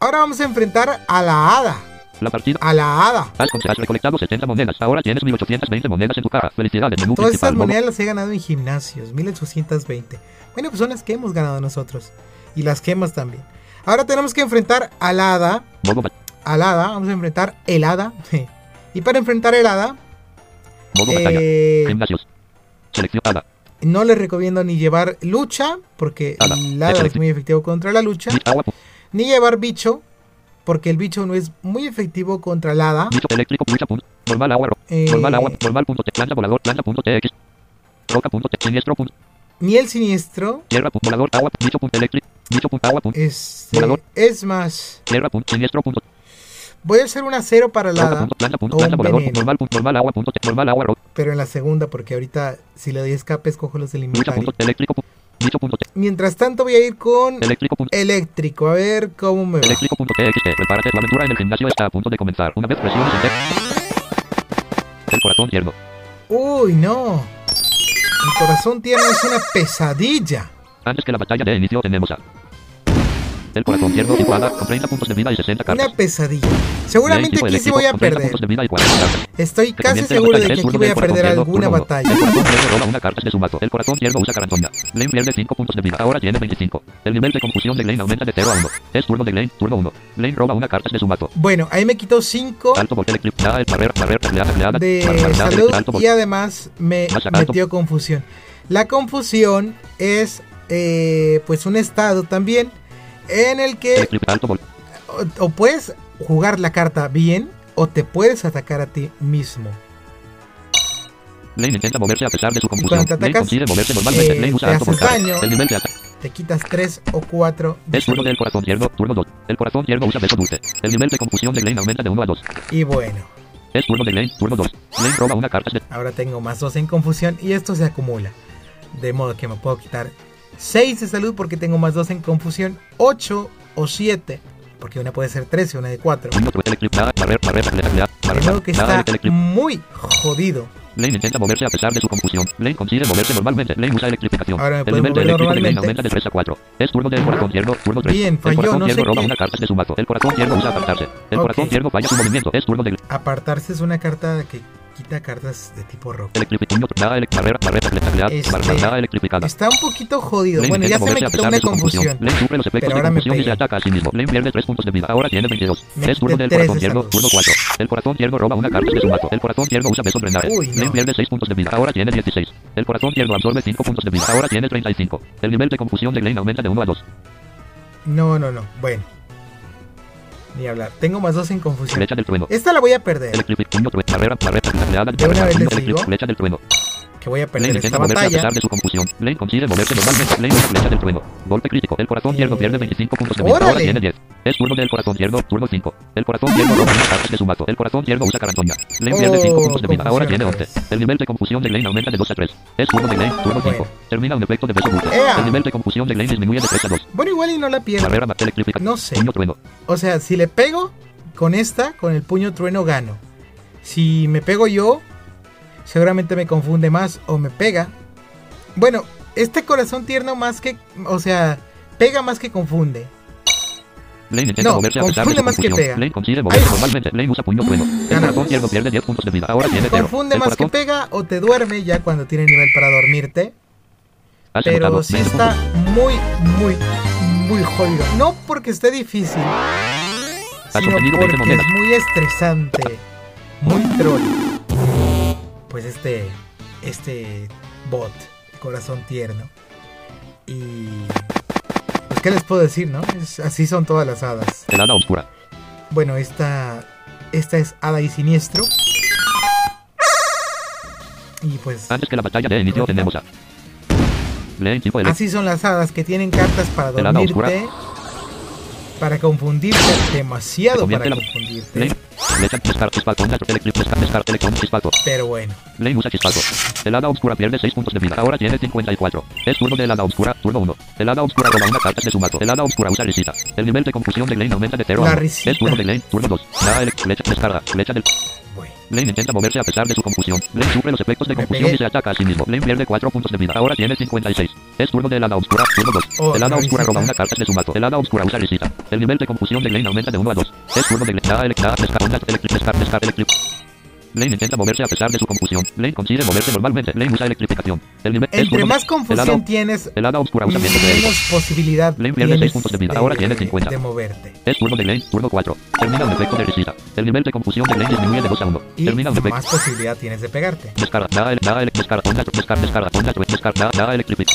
Ahora vamos a enfrentar a la hada. la partida. A la hada. Has, has recolectado 70 monedas, ahora tienes 1820 monedas en tu caja. Felicidades, menú Todas estas monedas las he ganado en gimnasios, 1820. Bueno, pues son las que hemos ganado nosotros. Y las gemas también. Ahora tenemos que enfrentar a la hada. modo ba- A la hada, vamos a enfrentar el hada. Y para enfrentar el hada, eh, no les recomiendo ni llevar lucha, porque el hada es muy efectivo contra la lucha. Ni llevar bicho, porque el bicho no es muy efectivo contra el hada. Eh. Ni el siniestro. Tierra. Volador. Agua. Bicho. Eléctrico. Punto. Es, más, voy a hacer una cero para el ro- pero en la segunda, porque ahorita si le doy escape escojo los del inventario. Mientras tanto voy a ir con Eléctrico a ver cómo me va. Eléctrico punto. TXT. Prepárate. Tu aventura en el gimnasio está a punto de comenzar. Una vez presiones. El corazón tierno. Uy, no. Mi corazón tierno es una pesadilla. Antes que la batalla de inicio tenemos a... El corazón tierno tipo hada con 30 puntos de vida y 60 cartas. Una pesadilla. Seguramente aquí sí voy a con 30 perder. puntos de vida y 40 cartas. Estoy casi seguro de que aquí voy a perder alguna batalla. El corazón tierno roba una carta de su mazo. El corazón tierno usa carantoña. Lane pierde 5 puntos de vida. Ahora tiene 25. El nivel de confusión de Lane aumenta de 0 a 1. Es turno de Lane, turno 1. Lane roba una carta de su mazo. Bueno, ahí me quitó 5 Alto voltaje electric. Nada, barrer, barrer, tacleada, tacleada. de salud y además me metió confusión. La confusión es eh, pues un estado también en el que o, o puedes jugar la carta bien o te puedes atacar a ti mismo. Lane intenta moverse a pesar de su confusión. te Lane atacas, consigue moverse normalmente. eh, Lane usa te alto haces daño. El nivel de ataque. Te quitas 3 o 4 Es turno del corazón tierno, turno 2. El corazón tierno usa beso dulce. El nivel de confusión de Lane aumenta de 1 a 2. y bueno, Es turno de Lane, turno 2. Lane roba una carta ahora tengo más 2 en confusión y esto se acumula. De modo que me puedo quitar 6 de salud porque tengo más 2 en confusión, 8 o 7, porque una puede ser 13, una de 4. Uno, electric, nada, barrer, barrer, tacleada, tacleada, De barrer, modo que está muy jodido. Lane intenta moverse a pesar de su confusión. Lane consigue moverse normalmente. Lane usa electrificación. Ahora me el nivel de mover eléctrica de Lane aumenta de 3 a 4. Es turno del corazón tierno, turno 3. Bien, el falló, corazón no sé tierno roba qué. una carta de su mazo. El corazón tierno usa apartarse. El Ok. corazón tierno falla su movimiento. Es turno de Apartarse es una carta que quita cartas de tipo barrera, Este-. Está un poquito jodido. Bueno, ya se me quitó pesar una de su confusión. Pero ahora me confusión y se pegué. ataca a sí mismo. Lane pierde 3 puntos de vida. Ahora tiene 22. Me es turno del corazón tierno, turno 4. El corazón tierno roba una carta de su mazo. El corazón tierno usa. Uy, no. Lane pierde 6 puntos de vida. Ahora tiene 16. El corazón tierno absorbe 5 puntos de vida. Ahora tiene 35. El nivel de confusión de Lane aumenta de 1 a 2. No, no, no. Bueno. Ni hablar. Tengo más dos en confusión. Flecha del trueno. Esta la voy a perder. Electrificación, trueno, barrera, barrera, oleada, De una barrera, vez les electric- digo. flecha del trueno. Que voy a Lane perder esta a pesar de su confusión. Lane consigue moverse normalmente. Lane flecha del trueno. Golpe crítico. El corazón tierno Eh, pierde 25 puntos de vida. Ahora tiene 10. Es turno del corazón tierno, turno 5. El corazón tierno roba cartas de su mazo. El corazón tierno usa carantoña. Lane pierde 5 Oh, puntos de vida. Ahora tiene otra 11. vez. El nivel de confusión de Lane aumenta de 2 a 3. Es turno de Lane, turno 5. Bueno. Termina un efecto de bulte. ¡Ea! El nivel de confusión de Lane disminuye de 3 a 2. Bueno, igual y no la pierdo. Barrera. No sé. Puño trueno. O sea, si le pego con esta, con el puño trueno, gano. Si me pego yo, seguramente me confunde más o me pega. Bueno, este corazón tierno más que... O sea, pega más que confunde. Lane intenta No, moverse a pesar de su más que pega. Lane consigue moverse normalmente. Lane usa puño trueno. El Gana. corazón tierno pierde 10 puntos de vida. Ahora tiene 0. Confunde El más que pega o te duerme ya cuando tiene nivel para dormirte. Pero sí 20 está muy, muy, muy jodido. No porque esté difícil, sino obtenido 20 porque es muy estresante, muy troll. Pues este, este bot, corazón tierno. Y qué les puedo decir, ¿no? Es- así son todas las hadas. El hada oscura. Bueno, esta, esta es hada y siniestro. Y pues Antes que la batalla de inicio tenemos a Así son las hadas que tienen cartas para El hada dormirte, para confundirte, demasiado para la- confundirte. Pero bueno, Lane usa Chispato El hada oscura pierde 6 puntos de vida. Ahora tiene 54 Es turno del hada oscura Turno 1 El hada oscura roba una carta de su mazo. El hada oscura usa risita. El nivel de confusión de Lane aumenta de 0 a La 1 risita. Es turno de Lane Turno 2 Da elect Flecha Descarga Flecha del bueno. Lane intenta moverse a pesar de su confusión. Lane sufre los efectos de confusión y se ataca a sí mismo. Lane pierde 4 puntos de vida. Ahora tiene 56. Es turno del hada oscura. Turno 2. Oh, el hada oscura roba una carta de su mazo. El hada oscura usa risita. El nivel de confusión de Lane aumenta de 1 a 2. Es turno de Lane. Electra, Descar, Onda, Electric, Descar, Descar, Electric. Lane intenta moverse a pesar de su confusión. Lane consigue moverse normalmente. Lane usa electrificación. El nivel Entre más confusión tienes, el oscura usa menos posibilidad Lane pierde tienes seis puntos de vida. Ahora tiene 50. de moverte. Es turno de Lane, turno 4. Termina un efecto de risita. El nivel de confusión de Lane disminuye de 2 a 1. Y Termina un efecto. más posibilidad tienes de pegarte. Descarga, da, da, descarga, onda, descarga, descarga, onda, descarga, da, da, electrific.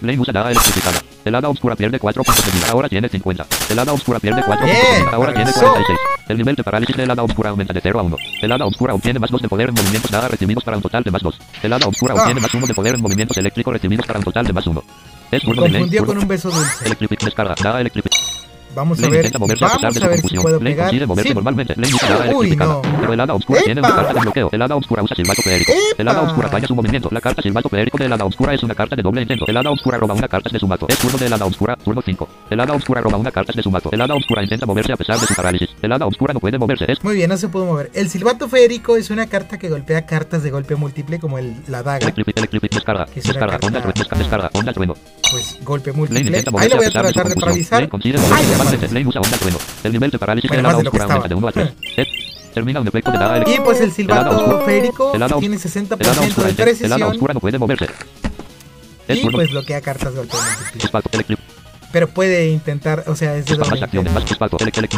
Lane usa da electrificada. El hada oscura pierde 4 puntos de vida. Ahora tiene 50. El hada oscura pierde 4 puntos de vida. Ahora tiene avanzó. 46. El nivel de parálisis del hada oscura aumenta de 0 a 1. El hada oscura obtiene más 2 de poder en movimientos nada recibidos para un total de más 2. El hada oscura Ah. obtiene más 1 de poder en movimientos eléctricos recibidos para un total de más 1. Es turno de. Confundió con un beso dulce. Electrific, descarga, da electrific. Vamos a ver, intenta moverse a pesar vamos de a ver si puedo Lane pegar. Sí. normalmente. Lane usa nada Uy, no. Pero el hada oscura tiene una carta de bloqueo. El hada oscura usa silbato feérico. El ¡Epa! oscura falla su movimiento. La carta silbato feérico del hada oscura es una carta de doble intento. El hada oscura roba una carta de su mazo. Es turno del hada oscura, turno 5. El hada oscura roba una carta de su mazo. El hada oscura intenta moverse a pesar de su parálisis. El hada oscura no puede moverse. Es Muy bien, no se pudo mover. El silbato feérico es una carta que golpea cartas de golpe múltiple como el, la daga. electric, electric, descarga, descarga, onda, descarga, onda, trueno. Pues golpe múltiple. Ahí lo voy a tratar de paralizar. Ay. El nivel de parálisis Bueno, del más hada de lo que oscura aumenta de 1 a 3. estaba. Es- Termina un efecto de Y pues el silbato hada tiene os- 60% El hada oscura, de precisión oscura no puede moverse. Es y pues bloquea cartas de golpe múltiple. Pero puede intentar, o sea, es de más doble chispato, electric,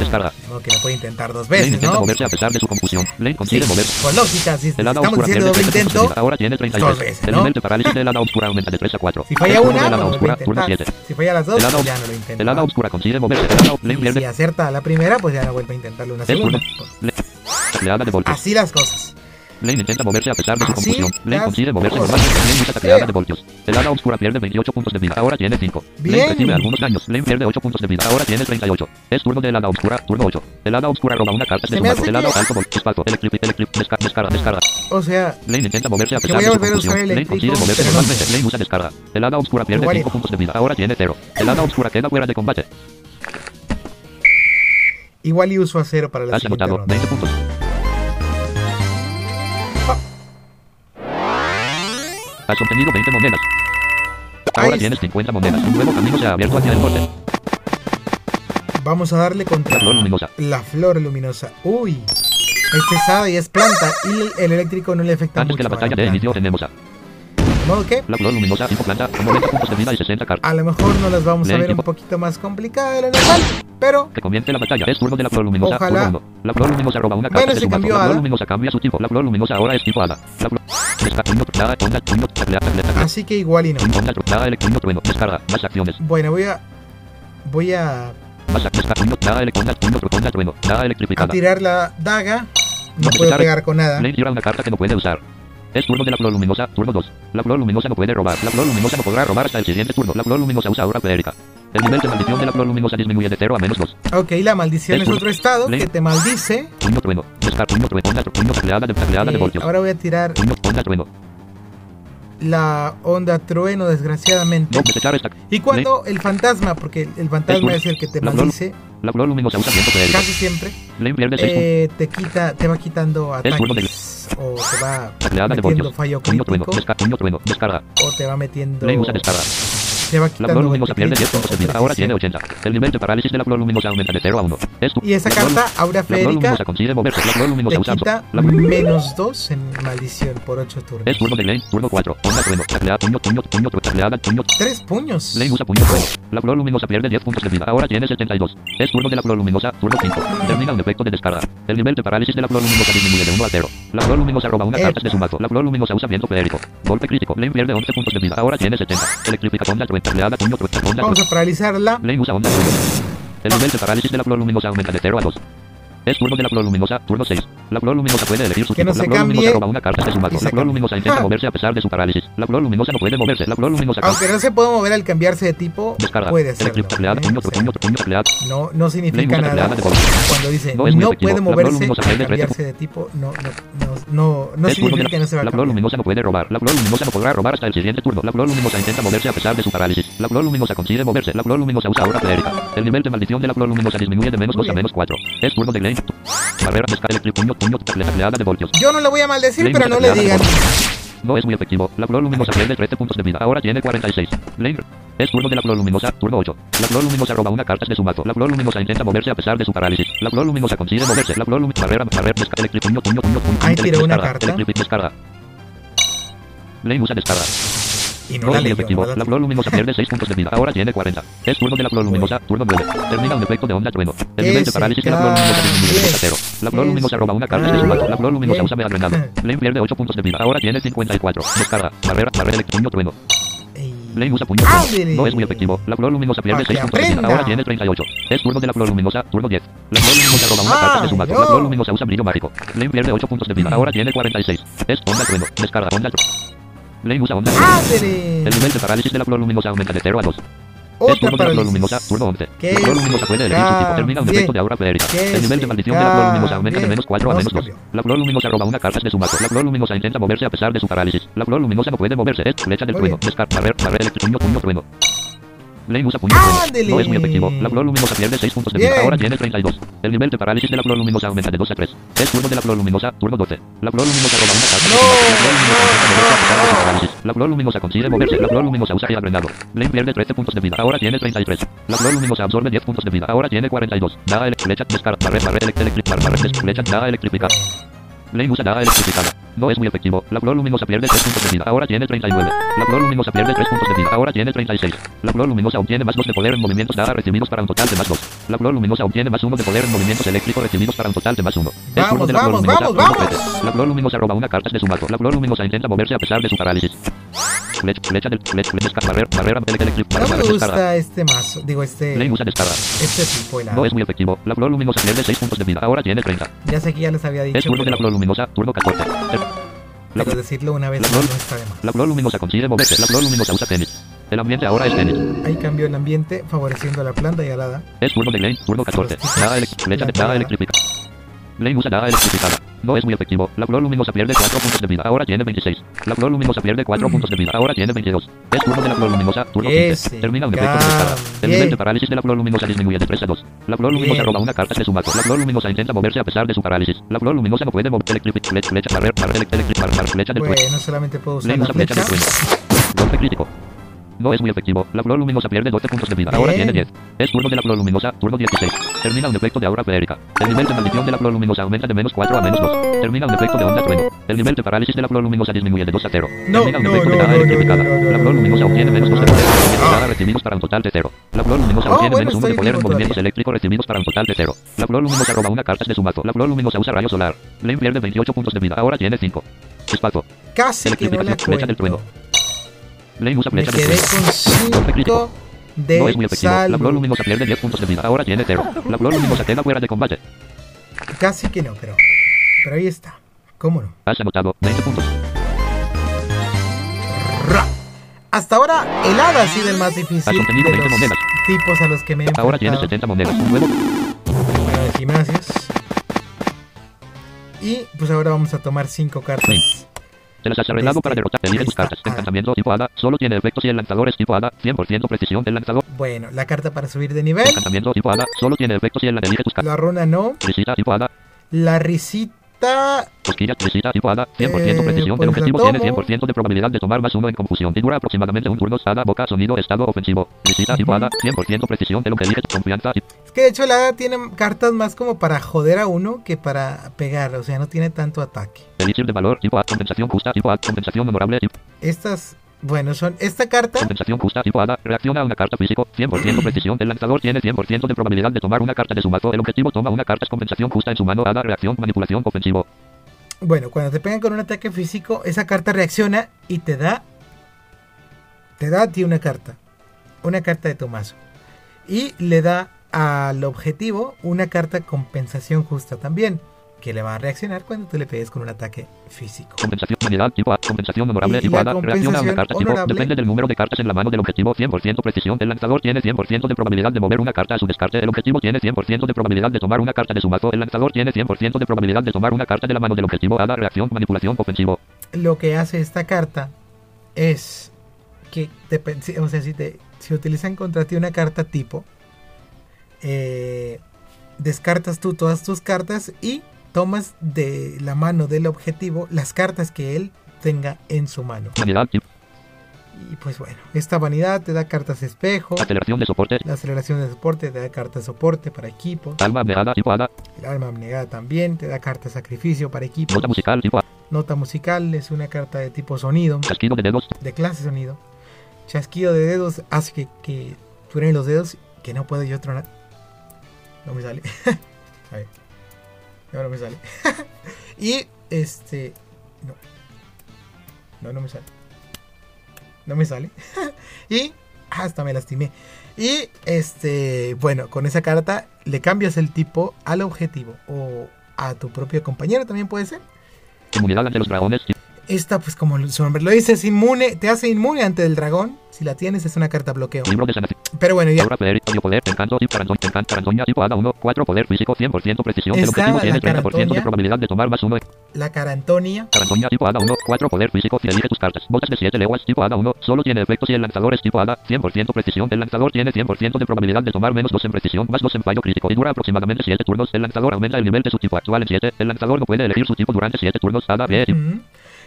descarga. Como que lo puede intentar dos veces, intenta ¿no? moverse a pesar de su confusión. Consigue Sí, moverse. Por lógica, si El estamos oscura diciendo pierde doble 13 puntos de intento. Ahora tiene 36. dos veces, El de parálisis del oscura aumenta de 3 a 4. si falla El una, del hada pues oscura, turno intentar. 7. Si falla las dos, El pues ya no lo intenta. el hada oscura consigue moverse. El si acierta la primera, pues ya no vuelve a intentarlo una segunda. Tacleada de voltios. Así las cosas. Lane intenta moverse a pesar de su Así confusión. Lane las consigue moverse normalmente. Lane usa tacleada Ea. de voltios. El hada oscura pierde 28 puntos de vida. Ahora tiene 5. Bien. Lane recibe algunos daños. Lane pierde 8 puntos de vida. Ahora tiene 38. Es turno del hada oscura. Turno 8. El hada oscura roba una carta de su hace El que- alto vol- Chispato. Electric, electric, descarga, descarga, descarga. O sea, Lane intenta moverse a pesar de su confusión. Lane eléctrico, consigue moverse no normalmente. sé. Lane usa descarga. El hada oscura pierde Igual y- 5 puntos de vida. Ahora tiene 0. El hada oscura queda fuera de combate. igual y uso a cero para la Has siguiente ronda. 20 puntos. Has obtenido 20 monedas. Ahora tienes 50 monedas. Un nuevo camino se ha abierto hacia el norte. Vamos a darle contra La flor luminosa. la flor luminosa. Uy. Es pesada y es planta. Y el, el eléctrico no le afecta Antes mucho. que la batalla de inicio tenemos a ¿De modo que? la flor luminosa, planta, con 90 puntos de vida y 60 cartas. A lo mejor no las vamos a Lee ver un tipo. poquito más complicadas de lo normal. Pero Que comience la batalla. Es turno de la flor luminosa. Ojalá. La flor luminosa roba una Bueno, carta de se su cambió La a flor luminosa cambia su tipo. La flor luminosa ahora es tipo hada. La flor... Así que igual y no. Más acciones. Bueno, voy a. Voy a, a tirar la daga. No puedo pegar con nada. Lane tira una carta que no puede usar. Es turno de la flor luminosa, turno 2. La flor luminosa no puede robar. La flor luminosa no podrá robar hasta el siguiente turno. La flor luminosa usa aura feérica. El nivel de maldición de la flor luminosa disminuye de 0 a menos 2. Ok, la maldición Es es otro estado Lee. que te maldice. Puño trueno. Descarga, puño trueno, onda, puño tableada de tableada de Eh, voltios. ahora voy a tirar Puño, onda, trueno. la onda trueno, desgraciadamente. No, desechar esta. Y cuando el fantasma, porque el- el fantasma es el que te La flor- maldice La flor luminosa usa viento casi siempre, Lane pierde 6 puntos. eh, te quita, te va quitando de- ataques o te va metiendo fallo crítico. O te va metiendo. Te va La flor luminosa pierde 10 crítico puntos de o vida. Ahora tiene precisión. 80. El nivel de parálisis de la flor luminosa aumenta de 0 a 1. Es tu- Y esa la carta, aura La feérica, luminosa consigue moverse. La flor luminosa te usa quita la, menos 2 en maldición por 8 turnos. Es turno de Lane, turno 4. Onda trueno, puño, puño, puño, puño. 3 puños. Lane usa puño trueno. La flor luminosa pierde 10 puntos de vida. Ahora tiene 72. Es turno de la flor luminosa, turno 5. Termina un efecto de descarga. El nivel de parálisis de la flor luminosa disminuye de 1 a 0. La flor luminosa roba una Epa. carta de su mazo. La flor luminosa usa viento feérico. Golpe crítico. Lane pierde 11 puntos de vida. Ahora tiene 70. Electrifica onda trueno, Vamos a paralizarla. El nivel de parálisis de la luminosa aumenta de 0 a 2. Es turno de la flor luminosa, turno 6. La flor luminosa puede elegir su Que no tipo. se la flor luminosa cambie roba una carta de su se La flor luminosa intenta Ah. moverse a pesar de su parálisis. La flor luminosa no puede moverse. La flor luminosa Aunque no se puede mover al cambiarse de tipo, descarga. puede ¿eh? puño, puño, puño, tableada. no, no significa nada cuando dice No no, puede moverse luminosa al cambiarse de tipo, no, no, no, no, no significa que no se va a La flor luminosa no puede robar. La flor luminosa no podrá robar hasta el siguiente turno. La flor luminosa intenta moverse a pesar de su parálisis. La flor luminosa consigue moverse. La flor luminosa usa aura feérica. El nivel de maldición de la flor luminosa disminuye de menos Muy 2 a menos 4. Es turno de Lane. Yo no le voy a maldecir, pero no le digan. No es muy efectivo. La flor luminosa pierde 13 puntos de vida. Ahora tiene 46. Lane. Es turno de la flor luminosa, turno 8. La flor luminosa roba una carta de su mazo. La flor luminosa intenta moverse a pesar de su parálisis. La flor luminosa consigue moverse. La flor luminosa barrera, barrera, descarga, electric, puño, puño, puño, puño, Ahí electric, tiró una carta. electric, descarga. Lane usa descarga. Y no No la es muy leyó, efectivo. ¿verdad? La flor luminosa pierde 6 puntos de vida. Ahora tiene 40. Es turno de la flor luminosa, turno 9. Termina un efecto de onda trueno. El nivel de parálisis de la flor luminosa disminuye de cae. 0. La flor luminosa roba una carta de su mazo. La flor luminosa usa mega drenado. Lane pierde 8 puntos de vida. Ahora tiene 54. Descarga. Barrera, barrera, electro, puño trueno. Ey. Lane usa puño trueno. No es muy efectivo. La flor luminosa pierde Pa' que 6 puntos de vida. Ahora tiene 38. Es turno de la flor luminosa, turno 10. La flor luminosa roba una carta de su mazo. ¡Ay, La flor no! luminosa usa brillo mágico. Lane pierde 8 puntos de vida. Ahora tiene 46. Es onda trueno. Descarga, onda trueno. Usa onda trueno. ¡Ándele! El nivel de parálisis de la flor luminosa aumenta de 0 a 2. Es Otra la flor luminosa, turno 11. Que La flor luminosa puede elegir su tipo. Termina un efecto de aura feérica. El nivel de maldición de la flor luminosa aumenta de menos 4 a No menos se 2. cambió. La flor luminosa roba una carta de su mazo. La flor luminosa intenta moverse a pesar de su parálisis. La flor luminosa no puede moverse. Es flecha del trueno. bien. Descarga, barrer, barrer, puño, puño, trueno. Trueno. ¡Ándele! No es muy efectivo. La flor luminosa pierde 6 puntos de vida. Bien. Ahora tiene 32. El nivel de parálisis de la flor luminosa aumenta de 2 a 3. Es turno de la flor luminosa, turno 12. La flor luminosa roba una carta No. La flor luminosa a consigue moverse. La flor luminosa usa el drenado. Lane pierde 13 puntos de vida. Ahora tiene 33. La flor luminosa absorbe 10 puntos de vida. Ahora tiene 42. Nada elec- flecha, descarga, barrer, barrer, elec- electric, barrer, barrer, des- flecha, nada electrificada. Lane usa nada electrificada. No es muy efectivo. La flor luminosa pierde 3 puntos de vida. Ahora tiene 39. La flor luminosa pierde 3 puntos de vida. Ahora tiene 36. La flor luminosa obtiene más 2 de poder en movimientos nada recibidos para un total de más 2. La flor luminosa obtiene más 1 de poder en movimientos eléctricos recibidos para un total de más 1. Es Vamos, turno de la flor luminosa, vamos, turno vamos. 13. La flor luminosa roba una carta de su mazo. La flor luminosa intenta moverse a pesar de su parálisis. No me gusta este mazo. Digo, este. Lane usa descarga. Este tipo la. No es muy efectivo. La flor luminosa pierde 6 puntos de vida. Ahora tiene 30. Ya sé que ya les había dicho. Es turno de la flor luminosa, turno 14. La, Pero decirlo una vez la no flor- está de más. la flor luminosa consigue moverse. La flor luminosa usa tenis. El ambiente ahora es tenis. Ahí cambió el ambiente, favoreciendo a la planta y al hada. Es turno de Lane, turno 14. Nada elec- flecha de nada electrificada. Lane usa nada electrificada. No es muy efectivo. La flor luminosa pierde 4 puntos de vida. Ahora tiene 26. La flor luminosa pierde 4 puntos de vida. Ahora tiene 22. Es turno de la flor luminosa. Turno 15. Ese, Termina un efecto de espada. El nivel de parálisis de la flor luminosa disminuye de 3 a 2. La flor luminosa Bien. roba una carta de su mazo. La flor luminosa intenta moverse a pesar de su parálisis. La flor luminosa no puede mover. Electric, flecha, flecha, barrer, barrer, electric, barrer, barrer, flecha del trueno. Bueno, solamente puedo usar Lane la usa flecha flecha. del trueno. Golpe crítico. No es muy efectivo. La flor luminosa pierde 12 puntos de vida. Ahora tiene 10. Es turno de la flor luminosa. Turno 16. Termina un efecto de aura feérica. El nivel de maldición de la flor luminosa aumenta de menos 4 a menos 2. Termina un efecto de onda trueno. El nivel de parálisis de la flor luminosa disminuye de 2 a 0. No, Termina un no, efecto de no, no, electrificada. La flor no. luminosa obtiene menos 2 de poder. Movimientos Ah. nada recibidos para un total de 0. La flor luminosa Oh, obtiene menos 1 de poder en movimientos eléctricos recibidos para un total de 0. La flor luminosa roba una carta de su mazo. La flor luminosa usa rayo solar. Lane pierde 28 puntos de vida. Ahora tiene 5. Espacio. Casi que no la del trueno. Me quedé con Golpe crítico. 5 No es muy de efectivo. La flor salud. luminosa pierde 10 puntos de vida. Ahora tiene 0. La flor luminosa queda fuera de combate. Casi que no, pero. Pero ahí está. ¿Cómo no? Has anotado 20 puntos. Ra. Hasta ahora, el hada ha sido el más difícil Has obtenido de 20 los monedas. tipos a los que me he Ahora tiene enfrentado. 70 monedas. Un nuevo. Bueno, de gimnasios. Y pues ahora vamos a tomar 5 cartas. Sí. Has arreglado Este, para derrotar. Elige tus cartas. hada. Encantamiento tipo hada. Solo tiene efecto si el lanzador es tipo hada. 100% precisión del lanzador. Bueno, la carta para subir de nivel. Encantamiento tipo hada. Solo tiene efecto si el elige tus cartas. La runa no. Risita tipo hada. La risita. Cosquillas, risita tipo hada. 100% Eh, precisión. pues el objetivo tiene tomo. 100% de probabilidad de tomar más uno en confusión. Y dura aproximadamente un turno. Hada, boca, sonido, estado ofensivo. Risita tipo hada. 100% precisión. El elige confianza. Es que de hecho el hada tiene cartas más como para joder a uno que para pegar. O sea, no tiene tanto ataque. Elixir de valor tipo A. Compensación justa tipo A. Compensación honorable tipo Estas, bueno, son. Esta carta. Compensación justa tipo hada. Reacciona a una carta físico. 100% precisión. El lanzador tiene 100% de probabilidad de tomar una carta de su mazo. El objetivo toma una carta. Compensación justa en su mano. Hada. Reacción. Manipulación. Ofensivo. Bueno, cuando te pegan con un ataque físico, esa carta reacciona y te da. Te da a ti una carta. Una carta de tu mazo. Y le da al objetivo una carta compensación justa también. Que le va a reaccionar cuando tú le pegues con un ataque físico. Compensación. Humanidad tipo A. Compensación honorable Y tipo hada. Reacciona a una carta tipo. Depende del número de cartas en la mano del objetivo. 100% precisión. El lanzador tiene 100% de probabilidad de mover una carta a su descarte. El objetivo tiene 100% de probabilidad de tomar una carta de su mazo. El lanzador tiene 100% de probabilidad de tomar una carta de la mano del objetivo. Hada. Reacción. Manipulación. Ofensivo. Lo que hace esta carta es que, o sea, si, te, si utilizan contra ti una carta tipo, eh, descartas tú todas tus cartas y tomas de la mano del objetivo las cartas que él tenga en su mano. Y pues bueno, esta vanidad te da cartas espejo, Aceleración de soporte. la aceleración de soporte te da cartas soporte para equipos, Alma abnegada tipo hada. el alma abnegada también te da cartas sacrificio para equipos, Nota musical tipo nota musical es una carta de tipo sonido, Casquido de dedos. de clase sonido. Chasquido de dedos hace que, que los dedos que no puedo yo tronar. No me sale. A ver. No, no me sale. y este. No. No, no me sale. No me sale. y. Hasta me lastimé. Y este. Bueno, con esa carta le cambias el tipo al objetivo. O a tu propio compañero también puede ser. Inmunidad ante los dragones. Esta, pues como su nombre lo dice, es inmune, te hace inmune ante el dragón. Si la tienes, es una carta bloqueo. Pero bueno, ya. Aura poder, poder, encanto, tipo carantoña, encanto, carantoña, tipo hada 1, 4, poder físico, 100% precisión. El objetivo tiene 30% de probabilidad de tomar más 1. La Carantonia. Carantoña, tipo hada 1, 4, poder físico, si elige tus cartas. Botas de 7 leguas, tipo hada 1, solo tiene efecto si el lanzador es tipo hada, 100% precisión. El lanzador tiene 100% de probabilidad de tomar menos 2 en precisión, más 2 en fallo crítico. Y dura aproximadamente 7 turnos. El lanzador aumenta el nivel de su tipo actual en 7. El lanzador no puede elegir su tipo durante 7 turnos. Hada, B.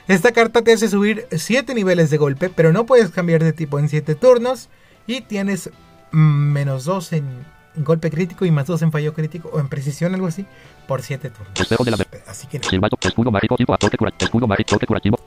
Esta carta te hace subir 7 niveles de golpe, pero no puedes cambiar de tipo en 7 turnos. Y tienes menos 2 en golpe crítico y más 2 en fallo crítico o en precisión, algo así, por 7 turnos. De la Así que escudo mágico, tipo toque curativo, escudo mágico, toque curativo,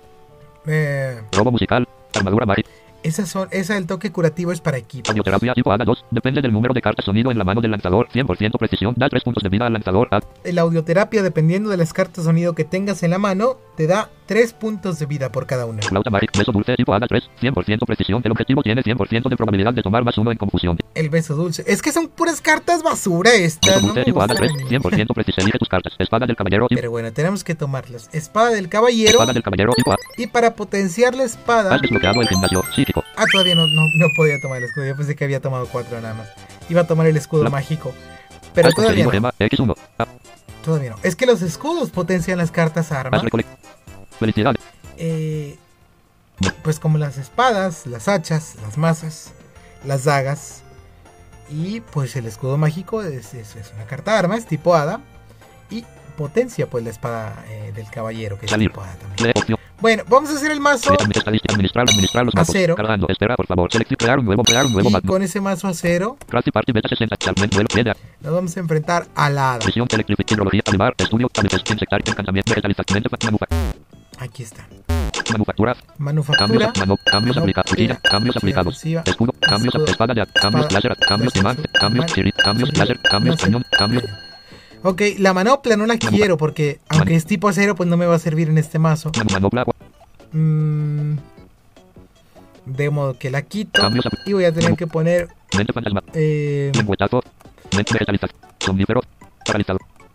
Eh, robo musical, armadura mágica. esas son, esa del toque curativo es para equipo. Radioterapia tipo hada 2, depende del número de cartas sonido en la mano del lanzador, 100% precisión, da 3 puntos de vida al lanzador, La audioterapia, dependiendo de las cartas sonido que tengas en la mano, te da 3 puntos de vida por cada una. flauta mágica, beso dulce tipo hada 3, 100% precisión, el objetivo tiene 100% de probabilidad de tomar más uno en confusión. El beso dulce. Es que son puras cartas basura estas. No dulce me tipo hada 3, gustan a mí. 100% precisión, elige tus cartas, espada del caballero, tipo, Pero bueno, tenemos que tomarlas. Espada del caballero. espada del caballero, tipo A, Y para potenciar la espada. has desbloqueado el gimnasio, psíquico, Ah, todavía no, no, no podía tomar el escudo. Yo pensé que había tomado cuatro nada más. Iba a tomar el escudo La- mágico. Pero has todavía conseguido no. gema, X1, A, todavía no. Es que los escudos potencian las cartas arma. Eh, pues como las espadas, las hachas, las mazas, las dagas. Y pues el escudo mágico es, es- es una carta arma, es tipo hada. Y potencia pues la espada eh, del caballero, que es tipo hada también. Bueno, vamos a hacer el mazo. Administrar, administrar los mazos. Acero. Cargando. Espera, por favor. Crear un nuevo, crear un nuevo Y mazo. con ese mazo acero Crafty Party Beta 60. Charmen. Duelo. Media. nos vamos a enfrentar a la hada. Aquí está. Manufactura. Cambios. Cambios aplicados. Cambios aplicados. Escudo. Cambios. Espada de Cambios. Láser. Cambios. Imán. Cambios. Cambios. chirrit, Láser. Cambios. láser. Cañón. Cambios. Ok, la manopla no la quiero porque aunque es tipo acero pues no me va a servir en este mazo. Mm, de modo que la quito y voy a tener que poner... Eh.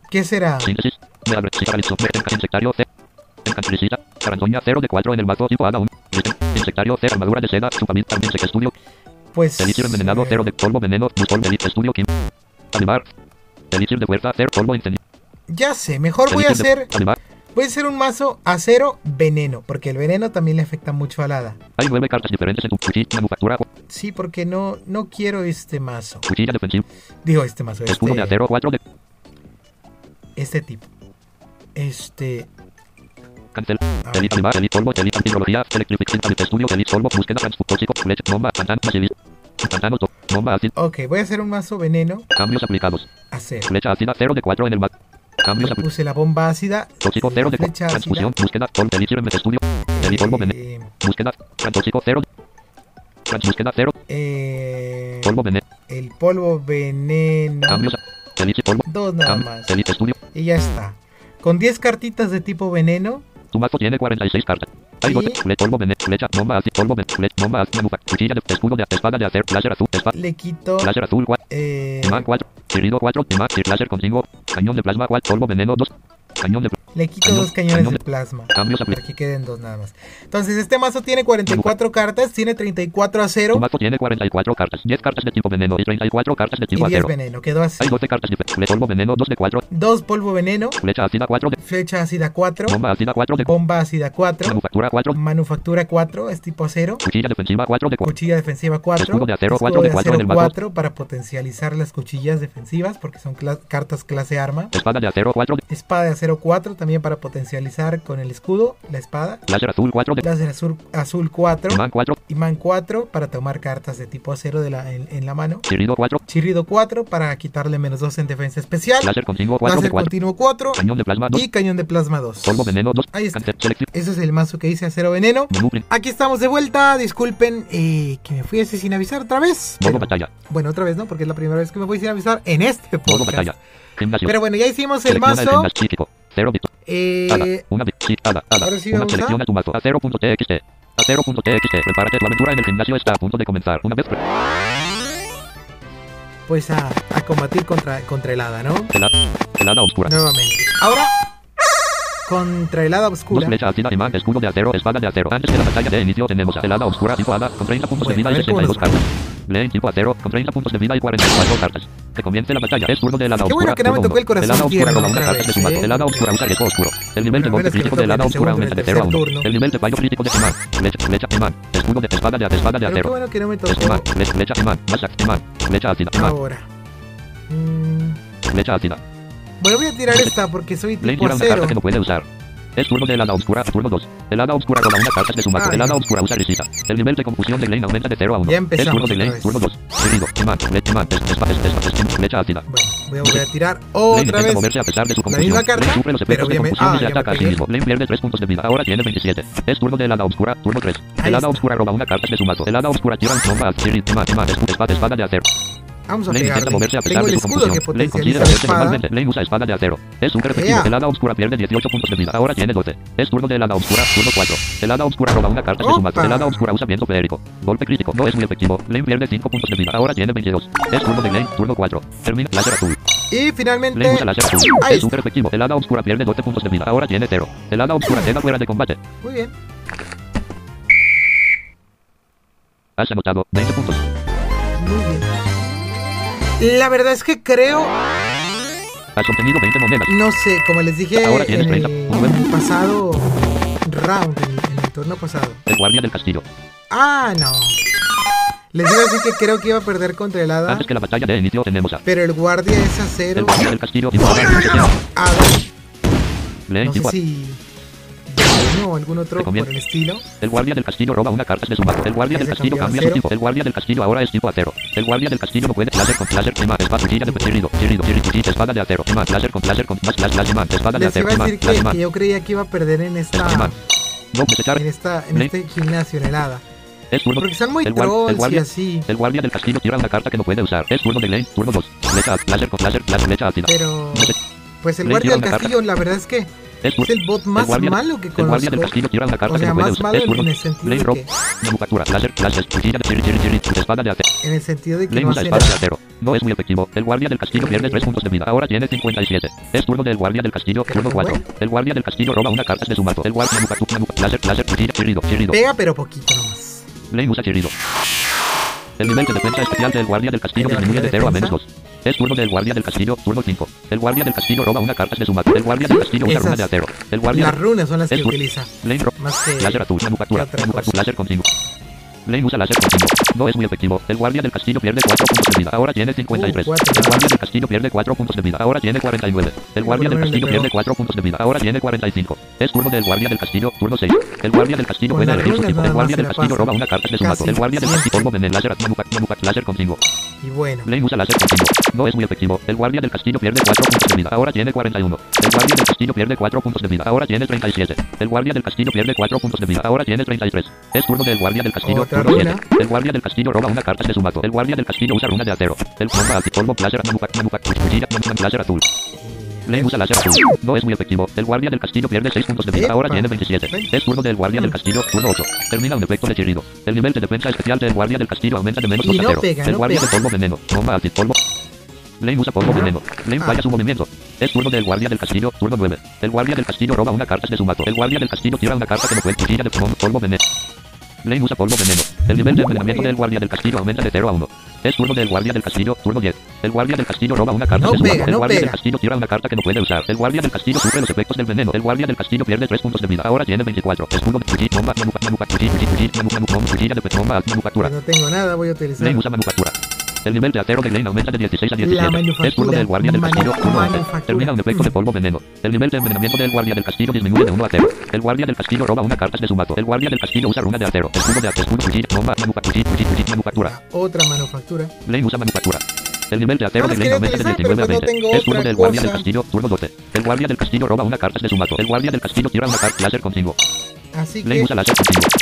¿Qué será? Síntesis. Me abre. Sí, paralizó. Enca- Insectario. C. Encantricida. Carantoña. 0 de 4 en el mazo. Tipo Hada 1. Insectario. C. Armadura de seda. Supamil. También Sec Estudio. Pues... Elixir envenenado. 0 de polvo. Veneno. Elite. Estudio. Kim. Animar. Elixir de fuerza. 0. Polvo. Incendio. Ya sé, mejor voy a hacer... Voy a hacer un mazo acero veneno porque el veneno también le afecta mucho al hada. Hay 9 cartas diferentes en tu cuchilla. Manufactura. Sí, porque no, no quiero este mazo. Cuchilla defensiva. Digo este mazo, Escudo de este, acero. 4 de. este tipo. Este... Cancel. Polvo. Estudio. Polvo. Búsqueda. Bomba. Ok, voy a hacer un mazo veneno Cambios aplicados. acero. Flecha ácida. 0 de 4 en el mazo. Cambios aplicados. Puse la bomba ácida. Tóxico 0 de transfusión, búsqueda, elixir en estudio, polvo, veneno, Eh, búsqueda, tóxico 0, búsqueda 0, eh, polvo, veneno, el polvo veneno. cambios, elixir, polvo, Dos nada más. estudio, Y ya está. Con 10 cartitas de tipo veneno. Tu mazo tiene 46 cartas. Hay flecha, polvo, cuchilla de escudo de espada de acero, láser azul, espada, Le quito. láser azul 4, eh, imán 4, chirrido 4, imán, chir, láser con 5, cañón de plasma 4, polvo, veneno 2, cañón de le quito cañón- dos cañones cañón de de- plasma. Para que queden dos nada más. Entonces, este mazo tiene 44 cartas. Tiene 34 acero Tu mazo tiene 44 cartas, 10 cartas de tipo veneno y 34 cartas de y tipo 10 acero. veneno. Quedó así. Hay 12 cartas de fle, polvo, veneno 2 de 4, Dos polvo veneno. flecha ácida 4 de, Flecha ácida 4. bomba ácida 4 de, Bomba ácida 4. manufactura 4, Manufactura 4. Es tipo acero. cuchilla defensiva 4 de 4. Cuchilla defensiva 4. Escudo de acero, escudo cuatro de de cuatro acero en el mazo. 4 para potencializar las cuchillas defensivas porque son cla- cartas clase arma. Espada de acero 4 de Espada de acero 4 también para potencializar con el escudo la espada. láser azul 4 de Láser azul, azul 4. imán 4, Imán 4 para tomar cartas de tipo acero de la, en, en la mano. chirrido 4, Chirrido 4 para quitarle menos 2 en defensa especial. láser continuo 4 de Láser 4, continuo 4. cañón de plasma 2, Y cañón de plasma 2. polvo veneno 2, Ahí está. Ese es el mazo que hice acero veneno. Aquí estamos de vuelta. Disculpen eh, que me fui ese sin avisar otra vez. Pero- bueno, otra vez no, porque es la primera vez que me voy sin avisar en este podcast. Pero bueno, ya hicimos el mazo. 0 bit, ala, Eh, una ala, ala, ahora sí una vamos a- selecciona tu mazo, a 0.txt, a 0.txt, prepárate, tu aventura en el gimnasio está a punto de comenzar, una vez, pues a, a combatir contra, contra el hada, ¿no? helada, helada oscura, Nuevamente. Ahora, contra el hada Dos oscura. imán, escudo de acero, espada de acero. Antes de la batalla de inicio tenemos helada oscura tipo hada con 30 puntos de Bueno, vida a y ver cómo 62 nos va. cartas. Tipo acero con 30 puntos de vida y 44 cartas. Que comience la batalla. Es turno de Qué oscura. bueno que no me tocó el corazón Helada oscura tierno roba una carta de su. ¿eh? Helada oscura usa riesgo oscuro. El nivel de golpe crítico toca de helada el oscura aumenta de el 0 a 1. tercer turno. El nivel de fallo crítico de imán. Flecha, flecha, imán. Escudo de espada de espada de Pero qué acero. bueno que no me tocó imán. Flecha, flecha, imán. Masa, imán. Flecha ácida, imán. ahora. Flecha ácida. Bueno, voy a tirar esta porque soy Lane tipo tira una carta que no puede usar. Es turno de helada oscura, turno 2. Helada oscura roba una carta de su mazo. Ay, Helada no. oscura usa risita. El nivel de confusión de Lane aumenta de 0 a 1. Ya empezamos Es turno de Lane, turno 2. Herido, imán, flecha, imán, es- espa- es- es- es- flecha ácida. Bueno, voy a volver a tirar otra vez. moverse a pesar de su confusión. misma carta, Lane sufre los efectos de confusión ah, y se ya me ataca a sí mismo. Lane pierde 3 puntos de vida. Ahora tiene 27. Es turno de helada oscura, turno 3. Ahí Helada está. oscura roba una carta de su mazo. Helada oscura tira un imán, imán, escudo, espada, espada de acero. Vamos a Lane intenta pegarle. moverse a pesar Tengo de el su escudo que. Lane considera la espada. normalmente. Lane usa espada de acero. Es efectivo. Ea. El hada oscura pierde 18 puntos de vida. Ahora tiene 12. Es turno de hada oscura, turno 4. El hada oscura roba una carta de su mazo. El hada oscura usa viento feérico. Golpe crítico. No es muy efectivo. Lane pierde 5 puntos de vida. Ahora tiene 22. Es turno de Lane, turno 4. Termina láser azul. Y finalmente. Lane usa láser azul. Ahí Es súper efectivo. El hada oscura pierde 12 puntos de vida. Ahora tiene 0. El hada oscura queda fuera de combate. Muy bien. Has anotado 20 puntos. Muy bien. La verdad es que creo Has obtenido 20 monedas. No sé, como les dije Ahora en el, 30. en el pasado round, en el, en el turno pasado. El guardia del castillo. Ah, no. Les iba a decir que creo que iba a perder contra el hada, Antes que la batalla de inicio tenemos a... pero el guardia es El acero. guardia del castillo. Al sistema. Hada, Lee no sé A. si o algún otro por el estilo. El guardia del castillo roba una carta de su mazo. El guardia del castillo cambia su tipo. El guardia del castillo ahora es tipo acero. El guardia del castillo no puede láser con láser, imán, espada, cuchilla de chirrido, chirrido, chirrido, espada de acero, imán, láser con láser con más, láser, imán, espada de Les acero, iba a imán, que, yo creía que iba a perder en esta desechar. en esta en este gimnasio en el hada. Es turno. Porque están muy El guar- el trolls y guardia- así. El guardia del castillo tira una carta que no puede usar. Es turno de Lane, turno 2. Flecha, láser con láser, láser, flecha ácida. Pero pues el guardia del castillo, la verdad es que Es el bot más malo que El guardia del conozco. castillo tira una carta O que sea, no puede más usar. malo Es en, el sentido de que en el sentido de que no hace nada. No es muy efectivo. El guardia del castillo pierde 3 puntos de vida. Ahora tiene 57. Es turno del guardia del castillo, turno qué 4. bueno. El guardia del castillo roba una carta de su mazo. El guardia láser, láser, chirrido, chirrido. Pega pero poquito nomás. Lane usa chirrido. El nivel de defensa especial del guardia del castillo ¿El disminuye de 0 a menos defensa? 2. Es turno del guardia del castillo, turno 5. El guardia del castillo roba una carta de su mazo. El guardia del castillo usa Esas- runa de acero. El guardia Las runas son las que utiliza. Lane roba Más que Láser azul, manufactura, ¿Qué otra manufactura, láser continuo. Lane usa láser continuo. No es muy efectivo. El guardia del castillo pierde 4 puntos de vida. Ahora tiene 53. Uh, el guardia del castillo pierde 4 puntos de vida. Ahora tiene 49. El guardia del castillo pierde pegó. 4 puntos de vida. Ahora tiene 45. Es turno del guardia del castillo, turno 6. El guardia del castillo puede elegir su tipo. El guardia del castillo roba una carta de su. Casi El guardia del castillo polvo veneno, láser, láser continuo. Y bueno. Lane usa láser continuo. No es muy efectivo. El guardia del castillo pierde 4 puntos de vida. Ahora tiene 41. El guardia del castillo pierde 4 puntos de vida. Ahora tiene 37. El guardia del castillo pierde 4 puntos de vida. Ahora tiene 33. Es turno del guardia del castillo. Otra turno 7. runa. El guardia del castillo roba una carta de su mazo. El guardia del castillo usa runa de acero. El bomba antipolvo láser manufac- manufac- cuchilla manufac- láser azul. Lane usa láser azul. No es muy efectivo. El guardia del castillo pierde 6 puntos de vida. Ahora tiene 27. Veinte. Es turno del guardia del castillo. Turno 8. Termina un efecto de chirrido. El nivel de defensa especial del guardia del castillo aumenta de menos Y 2 a no 0. pega, El guardia de polvo veneno. Bomba antipolvo. Lane usa polvo veneno. Lane Ah. falla su movimiento. Es turno del guardia del castillo, turno 9. El guardia del castillo roba una carta de su mazo. El guardia del castillo tira una carta que no cuchilla de polvo veneno. Lane usa polvo veneno. El nivel de envenenamiento del guardia del castillo aumenta de 0 a 1. Es turno del guardia del castillo, turno 10. El guardia del castillo roba una carta No de su. El no guardia del castillo tira una carta que no puede usar. El guardia del castillo sufre los efectos del veneno. El guardia del castillo pierde 3 puntos de vida. Ahora tiene 24. Escudo de bomba, manufactura. Pues no tengo nada, voy a utilizar. Usa manufactura. El nivel de acero de Lane aumenta de 16 a 17. La manufactura. Es turno del guardia del castillo. Manu- turno 20. manufactura. Termina un efecto de polvo veneno. El nivel de envenenamiento del guardia del castillo disminuye de 1 a 0. El guardia del castillo roba una carta de su mazo. El guardia del castillo usa runa de acero. Escudo de acero. Escudo, cuchilla, bomba, manufactura. Otra manufactura. Lane usa manufactura. El nivel de acero No, de que aumenta de utilizar, 19 a pero pues no 20. tengo Es turno del guardia del castillo. Turno 12. El guardia del castillo roba una carta de su mazo. El guardia del castillo tira una carta láser continuo. Así que.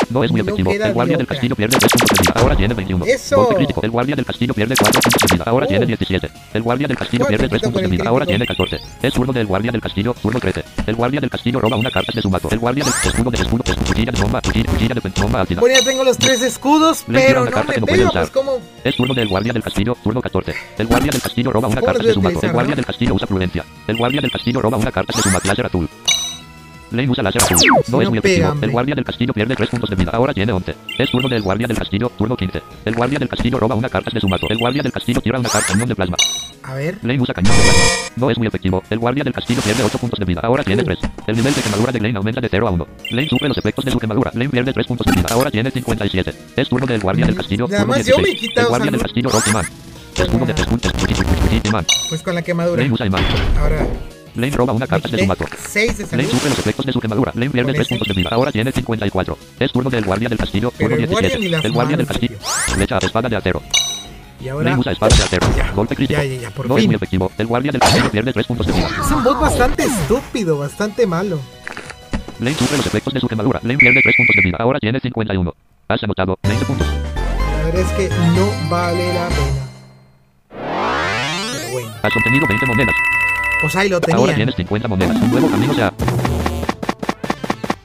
No es muy efectivo. El guardia de del castillo pierde 3 puntos de vida. Ahora tiene 21. ¡Eso! Golpe crítico. El guardia del castillo pierde 4 puntos de vida. Ahora Uh. tiene 17. El guardia del castillo pierde 3 quita puntos de con el vida. Ahora crítico. tiene 14. Es turno del guardia del castillo. Turno 13. El guardia del castillo roba una carta de su mazo. El guardia del escudo de escudo. escudo, Cuchilla de bomba. Cuchilla, de bomba ácida. bueno, ya tengo los tres escudos, pero no carta me usar. pues como Es turno del guardia del castillo, turno 14. El guardia del castillo roba una ¿Cómo carta de su mazo. El guardia del castillo usa prudencia. El guardia del castillo roba una carta de su mazo. Láser azul. Lane usa láser azul. No no es muy efectivo. El guardia del castillo pierde 3 puntos de vida. Ahora tiene 11. Es turno del guardia del castillo, turno 15. El guardia del castillo roba una carta de su mazo. El guardia del castillo tira una carta cañón de plasma. A ver, Lane usa cañón de plasma. No es muy efectivo. El guardia del castillo pierde 8 puntos de vida. Ahora tiene 3. El nivel de quemadura de Lane aumenta de 0 a 1. Lane sufre los efectos de su quemadura. Lane pierde 3 puntos de vida. Ahora tiene 57. Es turno del guardia del castillo, turno más yo me 16. he quitado El guardia del castillo roba imán. Escudo de pues con la quemadura. Lane usa imán. Ahora, Lane roba una carta de su mazo. 6 de Lane sufre los efectos de su quemadura. Lane pierde Con 3 ese. puntos de vida. Ahora tiene 54. Es turno del guardia del castillo. Turno el guardia 17. ni las El guardia del castillo. Flecha, espada de acero. Y ahora, Lane usa espada de acero. Ya, Golpe crítico. ya, ya, ya, por no es muy efectivo. El guardia del castillo pierde 3 puntos de vida. es un bot bastante estúpido, bastante malo. Lane sufre los efectos de su quemadura. Lane pierde 3 puntos de vida. Ahora tiene 51. Has anotado 20 puntos. La verdad es que no vale la pena. Pero bueno, Has obtenido 20 monedas. Pues ahí lo Ahora tenía. tienes 50 monedas. Un nuevo camino se.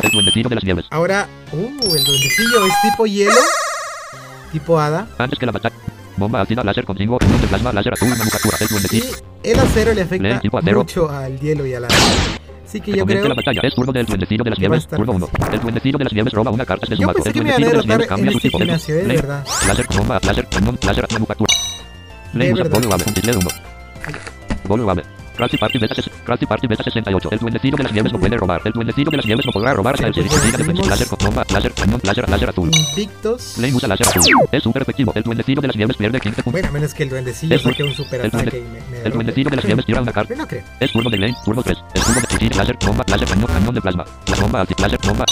El duendecillo de las nieves. Ahora, uh, el duendecillo es tipo hielo, tipo hada. Antes que la batalla. Bomba ácida, láser contigo, cañón de plasma, láser azul, manufactura. El Y duendecillo. el acero le afecta tipo acero. mucho al hielo y al hada. Así que yo creo la batalla. Es turno del duendecillo de las a nieves. Turno 1. El duendecillo de las nieves roba una carta de su mazo. El a duendecillo de las nieves cambia su este tipo. De Lane, verdad. Láser bomba, láser, cañón, láser, manufactura. Lane usa un 1. Bolo Ave. Crafty Party Beta, Crafty Party Beta 68. El duendecillo de las nieves no puede robar. El duendecillo de las nieves no podrá robar hasta el tenemos- láser con bomba, láser, cañón, láser, láser azul. Invictos. Lane usa láser azul. Es súper efectivo. El duendecillo de las nieves pierde 15 puntos. Bueno, a menos que el duendecillo Es saque un- un super el ataque y me, El duendecillo de las nieves tira una carta. No creo. Es turno de Lane, turno 3. Turno de láser, bomba, láser, cañón, cañón de plasma. La bomba, anti, láser, bomba.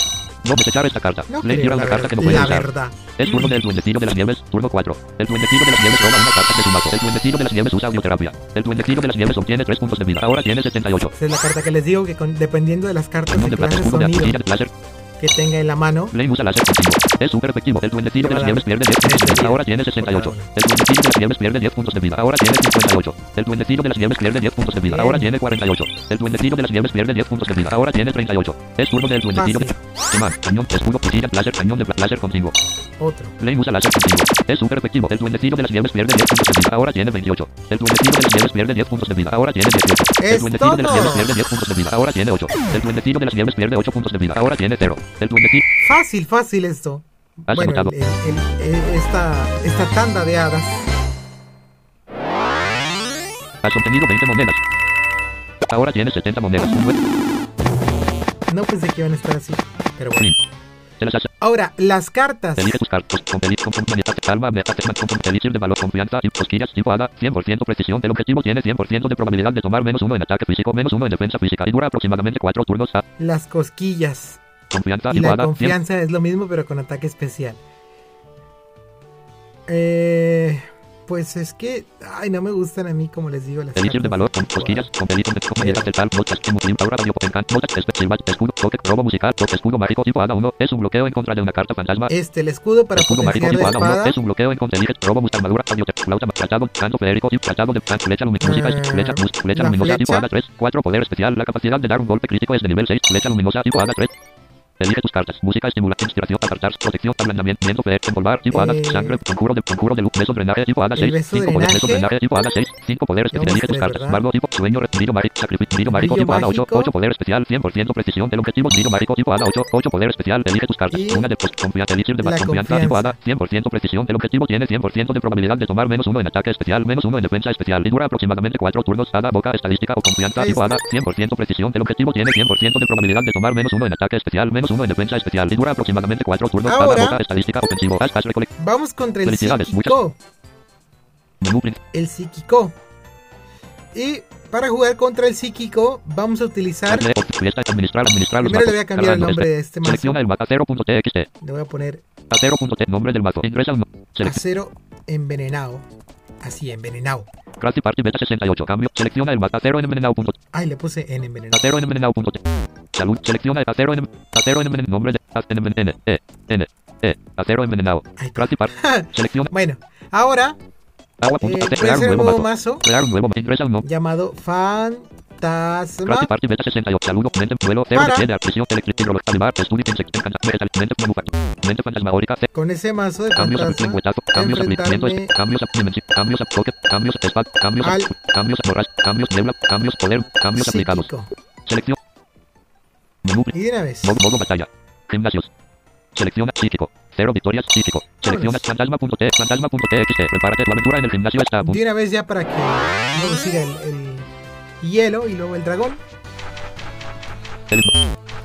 No desechar esta carta. No tira la, una carta que no puede la usar. verdad. Es turno del duendecillo de las nieves, turno 4. El duendecillo de las nieves roba una carta de su mazo. El duendecillo de las nieves usa audioterapia. El duendecillo de las nieves obtiene 3 puntos de vida. Ahora tiene 78. Esa es la carta que les digo que con- dependiendo de las cartas de de de sonido de. Que tenga en la mano, Lane usa. Es súper efectivo. El duendecillo de las nieves pierde 10 puntos de 10 vida. Ahora tiene por 68. cada uno. El duendecillo de las nieves pierde 10 puntos de vida. Ahora tiene 58. El duendecillo de las nieves pierde 10 puntos de vida. Ahora tiene 48. El duendecillo de las nieves pierde 10 puntos de vida. Ahora tiene 38. Es turno del duendecillo de... Imán, cañón, escudo, cuchilla, láser, cañón de láser continuo. otro. Lane usa láser continuo. Es súper efectivo. El duendecillo de las nieves pierde 10 puntos de vida. Ahora tiene 28. El duendecillo de las nieves pierde 10 puntos de vida. Ahora tiene 18. El ¡Es duendecillo de las nieves pierde 10 puntos de vida. Ahora tiene 8. El duendecillo de las nieves pierde 8 puntos de vida. Ahora tiene 0. El. Fácil, fácil esto. Has bueno, el- el- el- esta, esta tanda de hadas. Has obtenido 20 monedas. Ahora tienes 70 monedas. No pensé que iban a estar así. Pero bueno. Ahora, las cartas. Elige tus cartas. Calma, meta, de valor, confianza, cosquillas, tipo hada, 100% precisión. El objetivo tiene 100% de probabilidad de tomar menos uno en ataque físico, menos uno en defensa física, y dura aproximadamente 4 turnos. A. Las cosquillas. Confianza, Y la hada, 100%. confianza es lo mismo, pero con ataque especial. Eh, pues es que. Ay, no me gustan a mí, como les digo, las de valor, con cosquillas, con del tal, notas, emulim, aura, radio, potencial, notas, especial, escudo, toque, robo musical, toque, escudo mágico, tipo hada 1, es un bloqueo en contra de una carta fantasma. Este, el escudo para Escudo mágico tipo la hada 1 espada. es un bloqueo en contra elige, robo musical, armadura, flauta, canto tipo tratado de plan, flecha luminosa, flecha, luminosa, tipo flecha. hada 3, 4, poder especial, la capacidad de dar un golpe crítico es de nivel 6, flecha luminosa, tipo hada 3. Elige tus cartas. Música, estimula, inspiración, apartar, protección, ablandamiento, poder, envolver, tipo Eh, sangre, conjuro de, conjuro de luz, beso, drenaje, tipo hada el 6, beso 5 poder, beso, drenaje. tipo hada 6, 5 poder especial, Llevamos elige tus cartas. Bardo, tipo, sueño, re- brillo mágico, sacrificio, mágico, tipo hada 8, mágico. 8 poder especial, 100% precisión del objetivo, brillo mágico, tipo hada 8, 8 poder especial, elige tus cartas. Una de confianza, elixir de la confianza, tipo confianza. hada, 100% precisión del objetivo, tiene 100% de probabilidad de tomar menos uno en ataque especial, menos uno en defensa especial, y dura aproximadamente 4 turnos, hada, boca, estadística o confianza, tipo está. hada, 100% precisión del objetivo, tiene 100% de probabilidad de tomar menos uno en ataque especial, menos uno en defensa especial, y dura aproximadamente 4 turnos, Ahora- hada, boca, estadística, ofensivo, haz, recolecta, Vamos contra el psíquico. El psíquico. Y para jugar contra el psíquico, vamos a utilizar. administrar, administrar Primero le voy a cambiar el nombre este. de este mazo. Selecciona el 0.txt, Le voy a poner a 0.t, nombre del mazo, ingresa un acero envenenado. Así, envenenado. Crafty Party Beta 68. Cambio. Selecciona el mapa acero envenenado. punto- Ay, le puse en envenenado. Acero envenenado. punto- Salud. Selecciona el acero en acero envenenado. Nombre de en- E N E acero envenenado. Crafty Party. Selecciona bueno, ahora agua. eh, crear un nuevo mazo. Crear un nuevo mazo. Ingresa un nombre. llamado Fantasma. Crafty Party Beta 68. Saludo. Mente. Vuelo. Cero Para. Con ese mazo de fantasma, cambios enfrentarme cambios cambios cambios cambios Al- cambios cambios cambios poder, cambios aplicados. Selección. Menú. Y de una vez. Modo, modo batalla. Gimnasios. Selecciona psíquico. Cero victorias psíquico. Selecciona fantasma.t, fantasma.txt. Prepárate, tu aventura en el gimnasio está. De una vez ya para que luego siga el, el hielo y luego el dragón. El,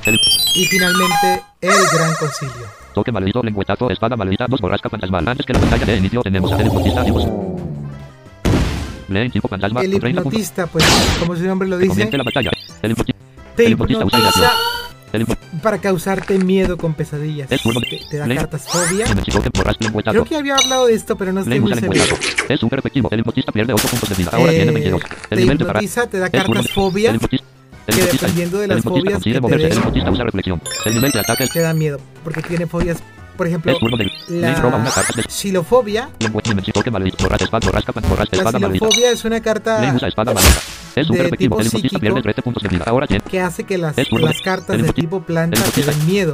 el Y finalmente el gran concilio. toque maldito, lengüetazo, espada maldita, dos borrasca fantasmal. Antes que la batalla de inicio tenemos a el hipnotista. Leen tipo fantasma, El con 30 puntos. hipnotista, pues como su nombre lo dice, Comience la batalla. El hipnotista. te hipnotiza. Para causarte miedo con pesadillas. De- Te, te da cartas fobia. Creo que había hablado de esto, pero no estoy muy seguro. Es súper efectivo. El hipnotista pierde 8 puntos de vida. Ahora Eh, tiene 22. te El nivel de para. hipnotiza, te da cartas de- fobia El hipnotista. El que dependiendo de las fobias que te hipnotista usa reflexión. El nivel de ataque te da miedo. Porque tiene fobias, por ejemplo, la xilofobia. La xilofobia es una carta de tipo psíquico. pierde 13 puntos de vida. Ahora tiene. que hace que las, cartas de tipo planta te den miedo.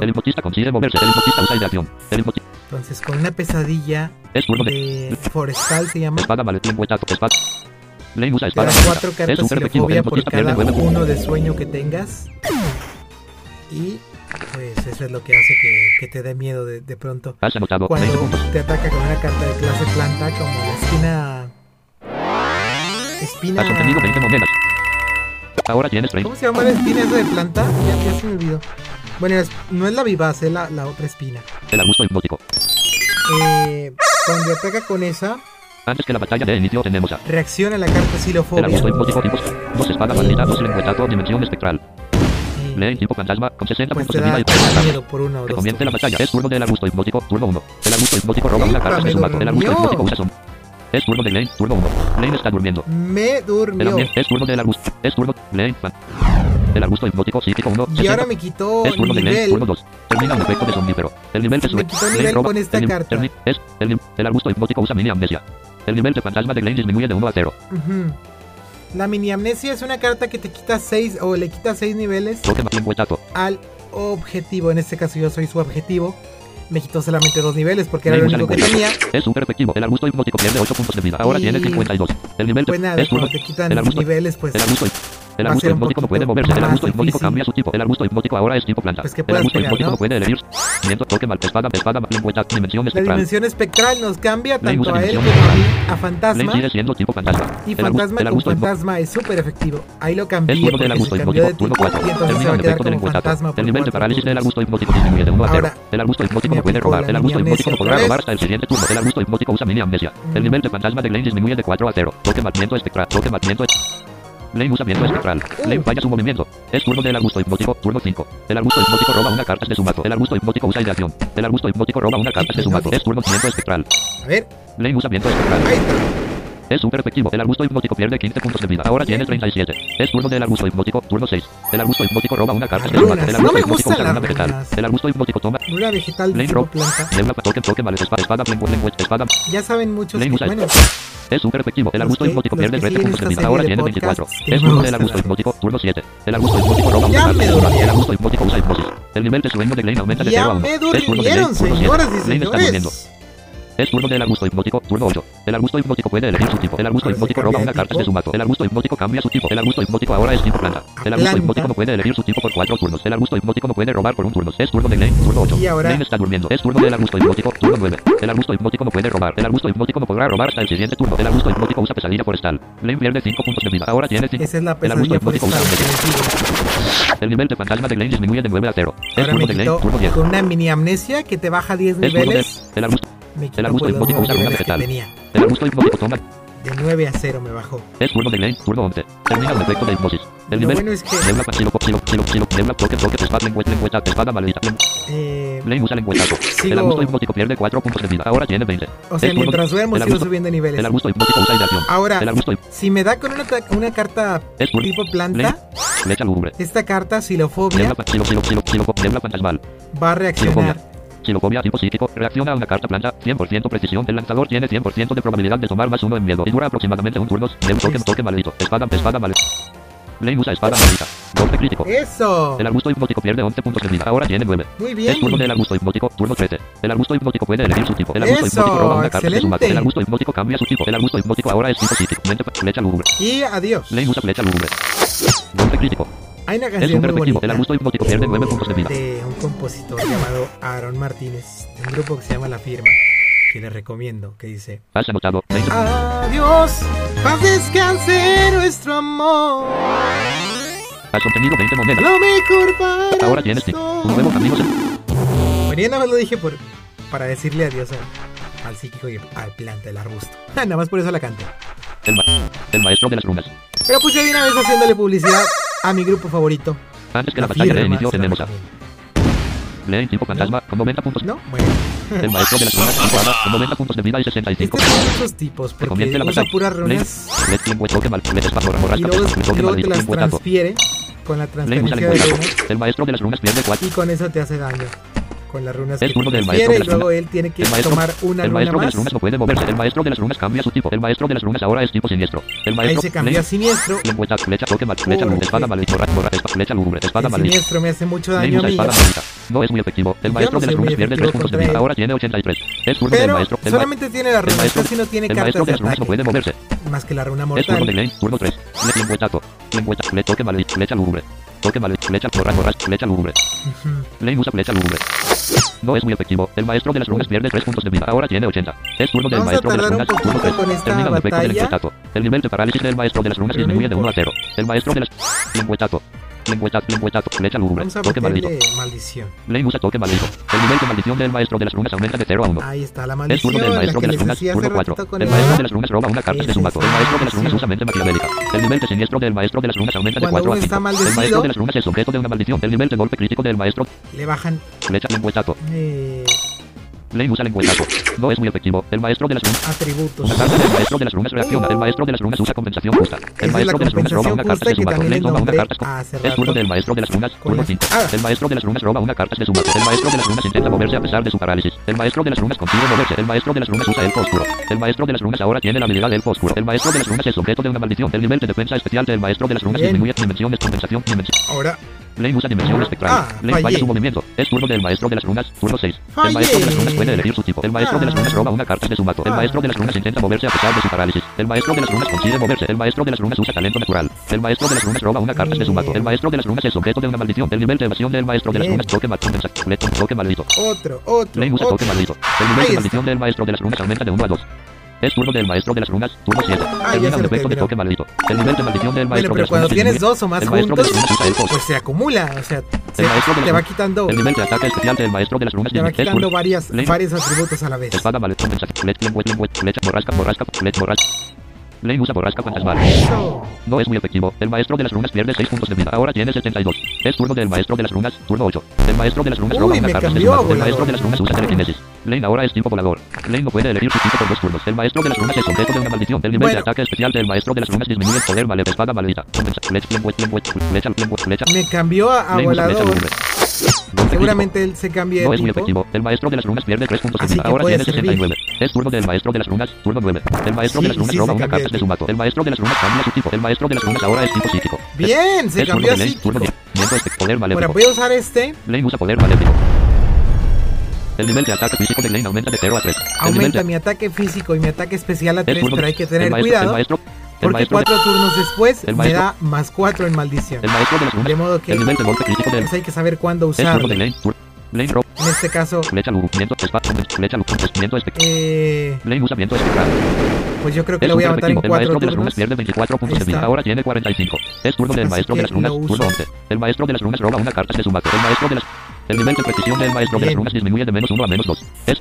Entonces, con una pesadilla de. forestal se llama. Te da cuatro cartas xilofobia por cada 9 puntos. uno de sueño que tengas. Y pues eso es lo que hace que, que te dé miedo de, de pronto. Has anotado 20 Cuando te ataca con una carta de clase planta, como la espina. Espina. Has obtenido 20 monedas. Ahora tienes 30. ¿Cómo se llama la espina esa de planta? Ya, ya se me olvidó. Bueno, no es la vivaz, es la, la otra espina. El arbusto hipnótico. Eh, cuando ataca con esa, Antes que la batalla de inicio tenemos a. reacciona la carta El xilofobia. arbusto hipnótico. Dos espada maldita, dos lengüetazo, dimensión espectral. Y, Leen tipo fantasma con 60 pues puntos te de da, vida y miedo por uno o Que dos. comience la batalla. Es turno del arbusto hipnótico, turno 1. El arbusto hipnótico roba una carta me de su mazo. El arbusto hipnótico usa sombra. Es turno de Lane, turno 1. Lane está durmiendo. Me durmió. es turno del arbusto. Es turno Lane. El arbusto hipnótico psíquico 1. Y ahora me quitó Es turno de Lane, turno nivel. 2. Termina un efecto de somnífero. El nivel Me sube. quitó nivel roba. con esta el, carta. el es, el, arbusto hipnótico usa mini amnesia. El nivel de fantasma de Lane disminuye de 1 a 0. Ujú. La mini amnesia es una carta que te quita 6 o le quita 6 niveles al objetivo. En este caso yo soy su objetivo. Me quitó solamente 2 niveles porque era lo único que tenía. Es super efectivo. El arbusto hipnótico pierde 8 puntos de vida. Ahora Y- tiene 52. El nivel de Pues nada, es cuando te quitan El niveles, pues, El arbusto, el arbusto hipnótico no puede moverse. El arbusto hipnótico difícil. cambia su tipo. El arbusto hipnótico ahora es tipo planta. Pues que el arbusto pegar, hipnótico ¿no? puede elegir. Viento, toque, mal, espada, espada, lengüeta, dimensión la espectral. dimensión espectral nos cambia tanto a él dimensión como a espectral. Fantasma. sigue siendo tipo fantasma. Y El Fantasma el con arbusto hipnó- Fantasma es súper efectivo. Ahí lo cambié Es turno del arbusto de hipnótico, turno tipo 4. y entonces se Termina quedar efecto de como lengüetazo. Fantasma por El nivel de parálisis del arbusto hipnótico disminuye de 1 a 0. Ahora, El arbusto hipnótico no puede robar. la El arbusto hipnótico no podrá robar hasta el siguiente turno. El arbusto hipnótico usa mini amnesia. El Mm. nivel de fantasma de Lane disminuye de 4 a 0. Toque mal viento espectral. Toque mal viento Lane usa viento espectral. Uh. Lane falla su movimiento. Es turno del arbusto hipnótico, turno 5. El arbusto hipnótico roba una carta de su mazo. El arbusto hipnótico usa ideación. El arbusto hipnótico roba una carta de su mazo. Es turno viento espectral. A ver, Lane usa viento espectral. Es super efectivo. El arbusto hipnótico pierde 15 puntos de vida. Ahora tiene 37. Es turno del arbusto hipnótico, turno 6. El arbusto hipnótico roba una carta. Runas. El No arbusto me hipnótico gustan usa una vegetal. El arbusto hipnótico toma. Una vegetal Lane rob. planta. Niebla, toque, toque, mal, espada, espada, lengua, lengua, espada. Ya saben muchos Lane que, usa- bueno, Es super efectivo. El arbusto hipnótico pierde que 13 siguen puntos de vida. Ahora tiene 24. podcasts que Es me turno del arbusto hipnótico, turno 7. El arbusto hipnótico roba una Ya carta me. El arbusto hipnótico usa hipnosis. El nivel de sueño de Lane aumenta de ya 0 a 1. me Es turno de Lane, durmieron, turno 7. señoras y Lane está durmiendo. señores. Es turno del arbusto hipnótico, turno 8. El arbusto hipnótico puede elegir su tipo. El arbusto hipnótico roba una carta de su mazo. El arbusto hipnótico cambia su tipo. El arbusto hipnótico ahora es tipo planta. El arbusto hipnótico no puede elegir su tipo por 4 turnos. El arbusto hipnótico no puede robar por un turno. Es turno de Lane, turno 8. Y ahora- está durmiendo. Es turno del arbusto hipnótico, turno 9. El arbusto hipnótico no puede robar. El arbusto hipnótico no podrá robar hasta el siguiente turno. El arbusto hipnótico usa pesadilla forestal. Lane pierde 5 puntos de vida. Ahora tiene 5. Esa es la El arbusto pesadilla hipnótico usa. El nivel de fantasma de Lane disminuye de 9 a 0. Es turno de quitó turno 10. con una mini amnesia que te baja 10 Es turno de niveles. el arbusto, Me el arbusto los vegetal. el arbusto. De 9 a 0 me bajó. Es turno de Lane, turno 11. Termina un efecto de hipnosis. El nivel. bueno es que toque, toque, espada, lengüeta, lengüeta, espada, maldita. eh, usa lengüetazo. Sigo- El arbusto hipnótico pierde 4 puntos de vida. Ahora tiene 20. o sea, mientras duermo el sigo subiendo niveles. El arbusto hipnótico usa ideación. Ahora, El arbusto si me da con una, ta- una carta tipo planta, Lane, flecha lúgubre. esta carta, silofobia, Niebla, silo, silo, silo, silo, niebla fantasmal. va a reaccionar. Silofobia tipo psíquico. Reacciona a una carta planta. 100% precisión. El lanzador tiene 100% de probabilidad de tomar más uno en miedo. Y dura aproximadamente un turno. De un toque, toque maldito. Espada, espada maldita. Lane usa espada maldita. Golpe crítico. Eso. El arbusto hipnótico pierde 11 puntos de vida. Ahora tiene 9. Muy bien. Es turno del arbusto hipnótico, turno 13. El arbusto hipnótico puede elegir su tipo. El arbusto Eso, hipnótico roba una carta de su. El arbusto hipnótico cambia su tipo. El arbusto hipnótico ahora es tipo psíquico. Mente, flecha lúgubre. Y adiós. Lane usa flecha lúgubre. Golpe crítico. Hay una canción muy bonita arbusto hipnótico pierde 9 puntos de vida. de un compositor llamado Aaron Martínez, de un grupo que se llama La Firma, que les recomiendo, que dice. Adiós, paz descanse nuestro amor. Has obtenido 20 monedas. Lo mejor para Ahora tienes un nuevo amigo. Bueno, ya nada más lo dije por, para decirle adiós a- al psíquico y al planta del arbusto. nada más por eso la canté. El, ma- el maestro de las runas. Pero pues ya una vez haciéndole publicidad a mi grupo favorito. Antes que la La batalla la tenemos a. Lane tipo fantasma con 90 puntos. No, bueno. El maestro de las runas con 90 puntos de vida y 65. Este tiene muchos tipos, Que porque usa batalla. puras runas Let lengua toque mal. Let espada borrasca. y luego, y luego te las transfiere con la transferencia de runas El maestro de las runas pierde 4. y con eso te hace daño. Con las runas Es que turno del maestro de las luego runas. él tiene que El maestro, tomar una el runa maestro de más. las runas no puede moverse. El maestro de las runas cambia su tipo. El maestro de las runas ahora es tipo siniestro. El Ahí maestro se cambió a siniestro. lengüeta, flecha, toque mal, flecha, lúgubre, espada maldita, borra, borra, flecha, lúgubre, espada El maldita. siniestro me hace mucho daño a mí. maldita. No es muy efectivo. El maestro de las runas pierde 3 efectivo puntos de vida. Ahora tiene 83. Es turno del maestro. El ma- solamente tiene las el runas, maestro- casi no tiene el maestro cartas de de las runas no puede moverse. Más que la runa Es turno de mortal. Lane, turno 3. Le lengüetazo. Lengüeta, le toque mal, flecha lúgubre. Toque mal, flecha, borrar, borrar, flecha lúgubre. Ujú. Lane usa flecha lúgubre. No es muy efectivo. El maestro de las runas pierde 3 puntos de vida. Ahora tiene 80. Es turno del maestro de las runas. Turno poquito 3. con esta Termina el efecto del lengüetazo. El nivel de parálisis del maestro de las runas disminuye de 1 a importa. 0. El maestro de las... Lengüetazo. Vamos a Toque maldito. meterle maldición. Toque maldito. El nivel de maldición del maestro de las runas aumenta de 0 a 1. Ahí está la maldición, turno del maestro de las runas, turno 4. ratito con El el maestro de las runas roba una carta de su mazo. El maestro de las runas usa mente maquiavélica. El nivel de siniestro del maestro de las runas aumenta de Cuando 4 a uno 5. está El maestro de las runas es objeto de una maldición. El nivel de golpe crítico del maestro. Le bajan Flecha lengüetazo. eh, Lane usa lengüetazo. No es muy efectivo. El maestro de las runas. atributos. Una carta del maestro de las runas reacciona. El maestro de las runas usa compensación justa. El es maestro de las runas roba una carta de su mazo. Lane toma una carta. Es turno del maestro de las runas. Con Turno la- 5. Ah. El maestro de las runas roba una carta de su mazo. El maestro de las runas intenta moverse a pesar de su parálisis. El maestro de las runas consigue moverse. El maestro de las runas usa elfo oscuro. El maestro de las runas ahora tiene la habilidad del elfo oscuro. El maestro de las runas es objeto de una maldición. El nivel de defensa especial del maestro de las runas disminuye dimensiones, compensación, dimensión. Ahora, Lane usa dimensión espectral. Ah, fallé. falla su movimiento. Es turno del maestro de las runas. Turno 6. Fallé. El maestro de las runas puede elegir su tipo. El maestro de las runas Ah. roba una carta de su mazo. El Ah. maestro de las runas intenta moverse a pesar de su parálisis. El maestro de las runas consigue moverse. El maestro de las runas usa talento natural. El maestro de las runas roba una carta de su mazo. El maestro de las runas es objeto de una maldición. El nivel de evasión del maestro de las runas toque mal compensa- completo, toque maldito. otro, otro, usa otro. toque maldito. El nivel de maldición del maestro de las runas aumenta de 1 a 2. Es turno del maestro de las runas, turno 7. Ah, Termina efecto de toque maldito. El nivel de maldición del Bueno, maestro de las cuando runas tienes dos o más El maestro de juntos, pues se acumula, o sea, se, El maestro de te va quitando, El nivel de ataque especial del maestro de las runas te va quitando varias, varios atributos a la vez. Espada vale compensa. Flecha, borrasca, borrasca, flecha, borrasca. Lane usa borrasca fantasmal. No es muy efectivo. El maestro de las runas pierde 6 puntos de vida. Ahora tiene 72. Es turno del maestro de las runas. Turno 8. El maestro de las runas Uy, roba una carta. El maestro de las runas usa telequinesis. Lane ahora es tipo volador. Lane no puede elegir su tipo por dos turnos. El maestro de las runas es objeto de una maldición. El nivel Bueno. de ataque especial del maestro de las runas disminuye el poder maldita. Espada maldita. Me cambió a, a volador. Seguramente él se cambie de no es muy efectivo. El maestro de las runas pierde 3 puntos de vida. Ahora tiene servir. 69. Es turno del maestro de las runas. Turno 9. El maestro Sí, de las runas sí, roba una carta de su mazo. El maestro de las runas cambia su tipo. El maestro de las runas ahora es tipo psíquico. Bien, se Es turno cambió de así. Lane. Turno 10. Viento espe- poder Ahora maléfico. voy a usar este. Lane usa poder maléfico. El nivel de ataque físico de Lane aumenta de 0 a 3. El nivel Aumenta de- mi ataque físico y mi ataque especial a es 3, turno- pero hay que tener maestro- cuidado. El maestro, Porque maestro, de- cuatro turnos después el me da más 4 en maldición. el maestro de modo que El nivel de golpe crítico pues hay que saber cuándo usarlo. En este caso, luz. Viento espectral. eh, Lane usa viento espectral. pues yo creo que lo voy a matar en efectivo. El 4 maestro de las runas turnos. pierde 24 puntos Ahí de vida. está. Ahora tiene 45. Es turno del maestro de las uso. Turno 11. El maestro de las runas roba una carta de su mazo. El maestro de las. El nivel de precisión del maestro de las runas disminuye de menos 1 a menos 2. Es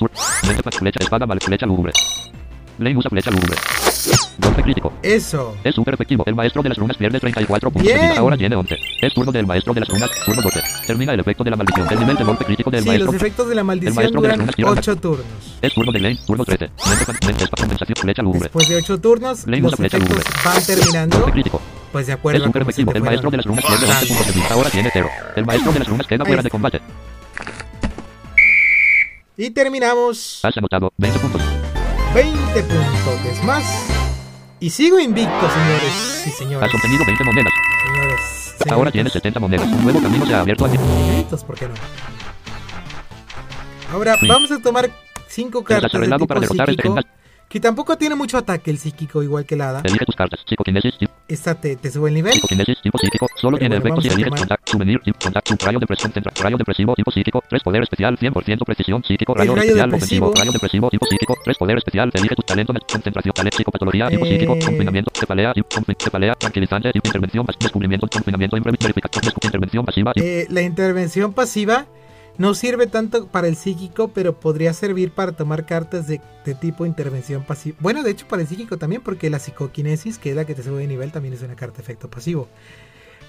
flecha, espada, mal, flecha lúgubre. Usa flecha lúgubre. Golpe crítico. Eso. Es super efectivo. El maestro de las runas pierde 34 puntos de Bien. vida. Ahora tiene 11. Es turno del maestro de las runas. Turno 12. Termina el efecto de la maldición. El nivel de golpe crítico del Sí, maestro. los efectos de la maldición maestro de las duran runas lleva- 8 turnos. Es turno de Lane. Turno 13. Mente, compensación, flecha. Después de 8 turnos, Lane los usa flecha efectos lúgubre. van terminando. Golpe crítico. Pues de acuerdo Es se efectivo. El maestro de las runas pierde 11 puntos de vida. Ahora tiene 0. El maestro de las runas queda fuera de combate. Y terminamos Has anotado 20 puntos. 20 puntos más. Y sigo invicto, señores y señores. Has obtenido 20 monedas. Señores. Ahora señoritas. tienes 70 monedas. Un nuevo camino se ha abierto a ti. Señoritos, ¿por qué no? Ahora Sí. vamos a tomar 5 cartas de tipo para derrotar gimnasio. Que tampoco tiene mucho ataque el psíquico, igual que el hada. Elige tus cartas. Psicoquinesis, tipo, Esta te, te sube el nivel. psicoquinesis, tipo psíquico. Solo tiene bueno, efectos si eliges tomar- contact, souvenir, tipo contact, sub, rayo depresión, central, rayo depresivo, tipo psíquico. 3 poder especial, 100% precisión, psíquico, rayo, rayo especial, depresivo. ofensivo, rayo depresivo, tipo psíquico. 3 poder especial, elige tu talento, concentración, talento, psicopatología, tipo Eh. psíquico, confinamiento, confi- cepalea, tranquilizante, intervención, descubrimiento, confinamiento, verificación, intervención pasiva, Eh, la intervención pasiva no sirve tanto para el psíquico, pero podría servir para tomar cartas de, tipo intervención pasiva. Bueno, de hecho para el psíquico también, porque la psicoquinesis, que es la que te sube de nivel, también es una carta de efecto pasivo.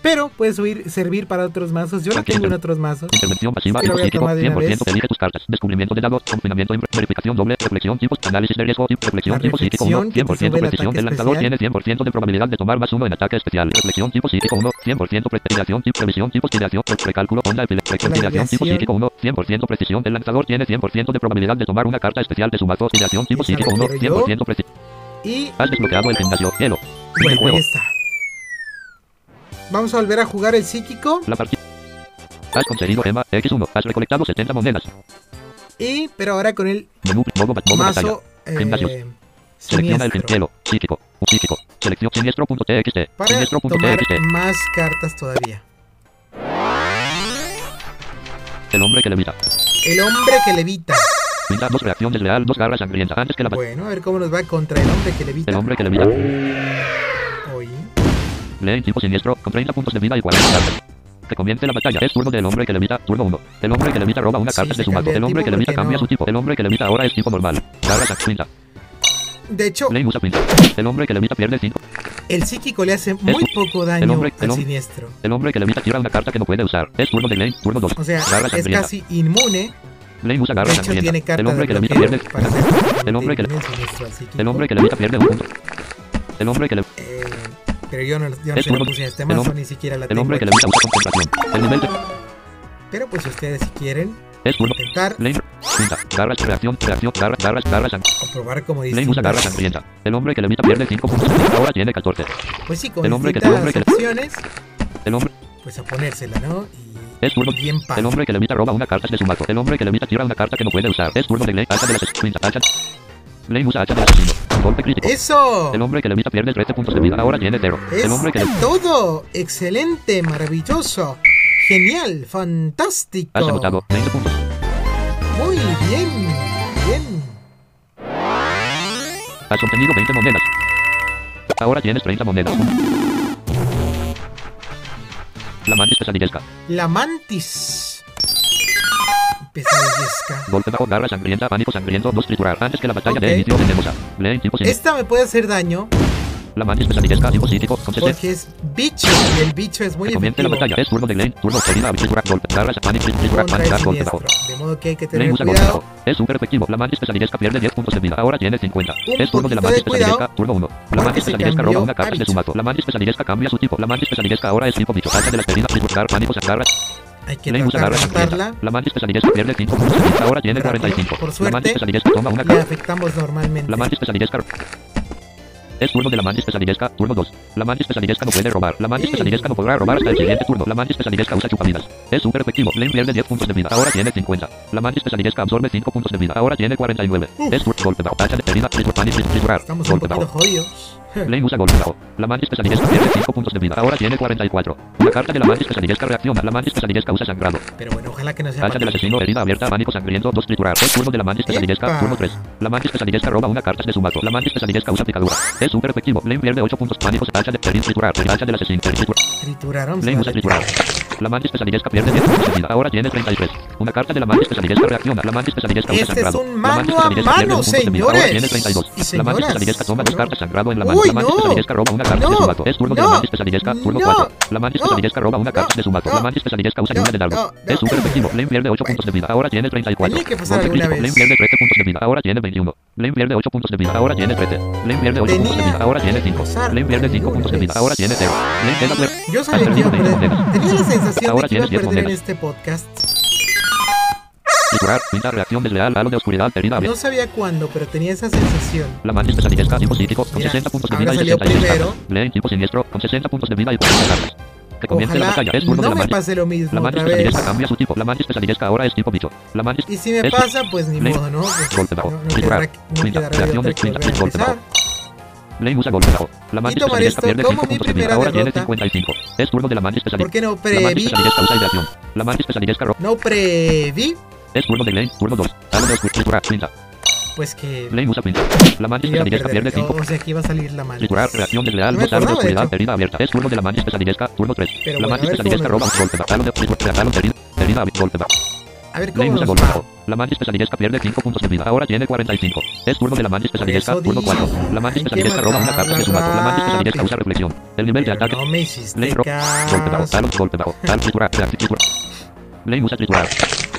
Pero puede subir, servir para otros mazos. Yo la tengo en otros mazos. Intervención pasiva, Sí, una 100%, vez. elige tus cartas. Descubrimiento de dados, confinamiento, verificación doble, reflexión, tipos, análisis de riesgo, reflexión, tipo psíquico 1, reflexión que te 100% sube el precisión. ataque El lanzador tiene 100% de probabilidad de tomar más uno en ataque especial. Reflexión, tipo psíquico 1, 100% precisión, tipo previsión, tipo ideación, recálculo, onda, ideación, tipo psíquico 1, 100% precisión. El lanzador tiene 100% de probabilidad de tomar una carta especial de su mazo. Ideación, tipo psíquico 1, quiero yo. 100% precisión. Y Has desbloqueado el gimnasio, hielo. bueno, ahí está. Vamos a volver a jugar el psíquico. La partida. Has conseguido gema X1. Has recolectado 70 monedas. Y, pero ahora con el Menú, modo, modo batalla. mazo eh, Gimnasios. Selecciona el cielo, psíquico, un psíquico. Selección siniestro.txt. Para tomar Siniestro.txt. más cartas todavía. El hombre que levita. El hombre que levita. Quinta, dos reacción desleal, dos garras sangrienta. Antes que la. Bueno, a ver cómo nos va contra el hombre que levita. El hombre que levita. Lee tipo siniestro, con 30 puntos de vida y 40 cartas. Que comience la batalla. Es turno del hombre que levita, turno 1. El hombre que levita roba una Sí, carta de su mazo. el hombre que levita porque cambia no. su tipo. El hombre que levita ahora es tipo normal. Garra sangrienta. De hecho, Lane usa pinza. El hombre que levita pierde 5. el psíquico le hace muy poco daño el hombre- al el hom- siniestro. El hombre que levita tira una carta que no puede usar. Es turno de Lane, turno 2. O sea, garra es sangrienta. casi inmune. Lane usa garra sangrienta. El hombre que levita pierde. El hombre que le-. El hombre que levita pierde un punto. El hombre que le- Eh, pero yo no, yo no puse en este el mazo, ni siquiera la el tengo que concentración. El nivel de- Pero pues ustedes si quieren es turno. intentar Lane pinta. Garra reacción, reacción, garra, garra, garra comprobar como Lane usa garra sangrienta. El hombre que levita pierde 5 puntos. Ahora tiene 14. pues sí, con el hombre que- el hombre que- opciones, El hombre pues a ponérsela, ¿no? Y es turno. bien El hombre que levita roba una carta de su mazo. El hombre que levita tira una carta que no puede usar. Es turno de Lane. De la pinta. Lane usa hacha del asesino. Golpe crítico. ¡Eso! El hombre que levita pierde 13 puntos de vida. Ahora tiene 0. Es El hombre que le... todo excelente, maravilloso, genial, fantástico. Has anotado 20 puntos. Muy bien, bien. Has obtenido 20 monedas. Ahora tienes 30 monedas. La mantis pesadillesca. La mantis. Pesadillesca. Golpe garra sangrienta, pánico sangriento, dos triturar. Antes que la batalla Ok. de inicio tenemos a Lane tipo sin. Esta me puede hacer daño La mantis pesadillesca, tipo psíquico, con 60. porque es bicho y el bicho es muy Que comience la batalla. Es turno de Lane, turno herida, triturar, golpe, garra, pánico, triturar, pánico, golpe bajo. De modo que hay que tener golpe cuidado. Es súper efectivo. La mantis pesadillesca pierde 10 puntos de vida. Ahora tiene 50. Un es turno de la mantis pesadillesca, turno 1. La mantis pesadillesca roba una carta de su mazo. La mantis pesadillesca cambia su tipo. La mantis pesadillesca ahora es tipo bicho. Carta de la herida, triturar, pánico, garra. Hay que tratar de matarla. La mantis pesadillesca pierde 5 puntos. Ahora tiene Rápido, 45. por La suerte, mantis pesadillesca toma una Le carta. afectamos normalmente. La mantis pesadillesca. Es turno de la mantis pesadillesca, turno 2. La mantis pesadillesca no puede robar. La mantis pesadillesca no podrá robar hasta el siguiente turno. La mantis pesadillesca usa chupavidas. Es súper efectivo. Lane pierde 10 puntos de vida. Ahora tiene 50. La mantis pesadillesca absorbe 5 puntos de vida. Ahora tiene 49. Uf. Es turno golpe bajo. Hacha de. Triturar, pánico, triturar. Estamos un Golpe poquito bajo. jodidos. Lane usa golpe bajo. La mantis pesadillesca pierde 5 puntos de vida. Ahora tiene 44. La carta de la mantis pesadillesca reacciona. La mantis pesadillesca usa sangrado. Pero bueno, ojalá que no sea Hacha del asesino, herida abierta, pánico sangriento, 2 triturar. Es turno de la mantis pesadillesca, turno 3. La mantis pesadillesca roba una carta de su mazo. La mantis pesadillesca usa picadura. Es súper efectivo. Lane pierde 8 puntos. Pánico, hacha de herida, triturar. Hacha del asesino, triturar. Trituraron. Lane usa triturar. La mantis pesadillesca pierde 10 puntos de vida. Ahora tiene 33. Una carta de la mantis pesadillesca reacciona. La mantis pesadillesca usa Este es sangrado. un mano a mano, vida. Ahora señores tiene 32. y La mantis pesadillesca toma dos cartas sangrado en la mano. Uy, La no. pesadillesca roba una carta de su mazo. Es turno de la mantis pesadillesca, turno No. 4. La mantis No. pesadillesca roba una carta de su mazo. La mantis pesadillesca usa lluvia de. No. Es súper efectivo. Pierde 8 puntos de vida. Ahora tiene 34. Tenía que pasar alguna vez. Lane pierde 13 puntos de vida. Ahora tiene 21. Lane pierde 8 puntos de vida. Ahora tiene 13. Lane pierde 8 puntos de vida. Ahora tiene 5. que pasar Lane pierde 5 alguna puntos de vida. Ahora tiene 0. Lane queda fuera. Yo sabía que iba a perdido 20 perder. monedas. Tenía la sensación de que iba a tienes 10 perder en este podcast. Pinta reacción desleal. Halo de oscuridad. Herida No sabía cuándo, pero tenía esa sensación. La tipo psíquico, con Mira, 60 puntos de vida y salió 66 primero. cartas. Lane, tipo siniestro, con 60 puntos de vida y 40 cartas. Que comience la batalla. Es turno de no la me pase lo mismo La cambia su tipo. La ahora es tipo bicho. La Y si me pasa, pues ni modo, ¿no? Golpe bajo, pinta, de reacción de golpe usa golpe bajo. La pierde como 5 mi puntos de vida. Ahora tiene derrota. 55. Es turno de la ¿Por qué no La preví? pesadillesca usa ideación. La No preví, Es turno de Lane, turno 2. Halo de oscuridad. Triturar, pinta. pues que Lane usa pinta. La mantis iba a pesadillesca pierde perder. 5 O sea que iba a salir la mano. Triturar, reacción desleal, No aros de oscuridad, herida abierta. Es turno de la mantis pesadillesca, turno 3. Pero la bueno, mantis a ver pesadillesca roba un golpe. Halo de triturar, halo de herida, herida golpe. A ver cómo usa golpe bajo. La mantis pesadillesca pierde 5 puntos de vida. Ahora tiene 45. Es turno de la mantis pesadillesca, turno digo, 4. La que pesadillesca roba una carta de su mazo. La matarla pesadillesca usa reflexión. El nivel de ataque. no me hiciste Lane ro- golpe bajo. Halo, golpe bajo. Halo, triturar, triturar. Lane usa triturar.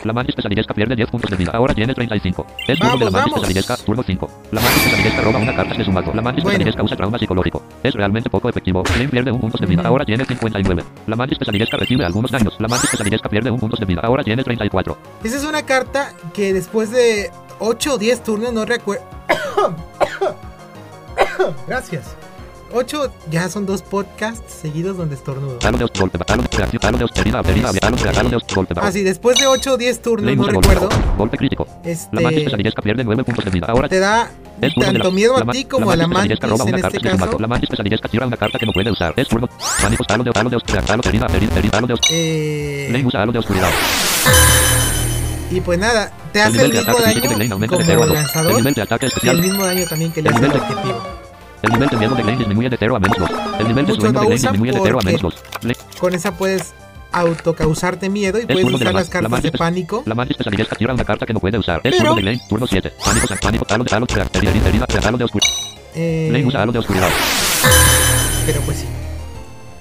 La mantis pesadillesca pierde 10 puntos de vida. Ahora tiene 35. Es turno de la vamos. pesadillesca, turno 5. La mantis pesadillesca roba una carta de su mazo. La mantis Bueno. pesadillesca usa trauma psicológico. Es realmente poco efectivo. Lane pierde un punto de vida. Ahora tiene 59. La mantis pesadillesca recibe algunos daños. La mantis pesadillesca pierde un punto de vida. Ahora tiene 34. Esa es una carta que después de 8 o 10 turnos no recuerdo. Gracias. 8 ya son dos podcasts seguidos donde estornudo. Bajo. Ah, después de 8 o 10 turnos, no recuerdo. Este. pesadillesca pierde 9 puntos de vida. Ahora Te da tanto miedo a ti como a la mantis en este caso. La mantis pesadillesca tira una carta que no puede usar. Es turno. Pánicos, halo de halo de os- halo de herida, herida, herida, halo de os- Eh, Lane usa halo de oscuridad. Y pues nada, te hace el mismo ataque físico de Lane daño aumenta de como 0 a 2. lanzador El y mismo daño también que le El hace el objetivo. El nivel de miedo de Lane disminuye de 0 a menos 2. El nivel de sueño de Lane usan disminuye de 0 a menos 2. Le- Con esa puedes autocausarte miedo y Es puedes usar la las ma- la cartas de pánico. La mantis pesadilla activa una carta que no puede usar. Es turno de Lane, turno 7. Pánico, pánico, halo de halo, herida, herida, herida, halo de oscuridad. eh, Lane usa halo de oscuridad. pero pues sí,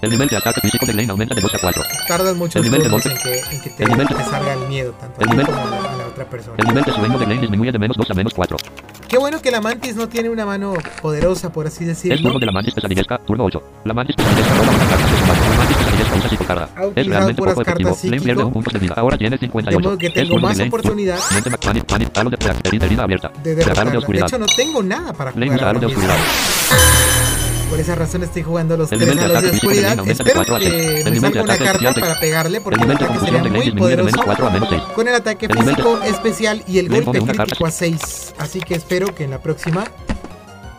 El nivel de ataque físico de Lane aumenta de 2 a 4. tardas muchos El nivel de turnos en que, en que te, El nivel de- te salga el miedo, tanto El nivel- como a la, a la otra persona. El nivel de sueño de Lane disminuye de menos 2 a menos 4. Qué bueno que la mantis no tiene una mano poderosa, por así Es decirlo. turno de la mantis pesadillesca, turno 8. La mantis pesadillesca roba una carta de su mano. La mantis pesadillesca usa Es realmente poco efectivo. Lane pierde un punto de vida. Ahora tiene De 58. modo que Es tengo turno de más Lane. oportunidad Mente Panic, de herida, abierta. de derrotarla. De hecho, no tengo nada para Lane jugar usa halo de oscuridad. Por esa razón estoy jugando los El tres nivel de ataque físico de oscuridad. Aumenta Espero 4 a 6. que El me salga una carta para pegarle porque El ataque sería muy poderoso. 4 a menos 6. Con el ataque físico especial y el golpe crítico a 6. Así que espero que en la próxima.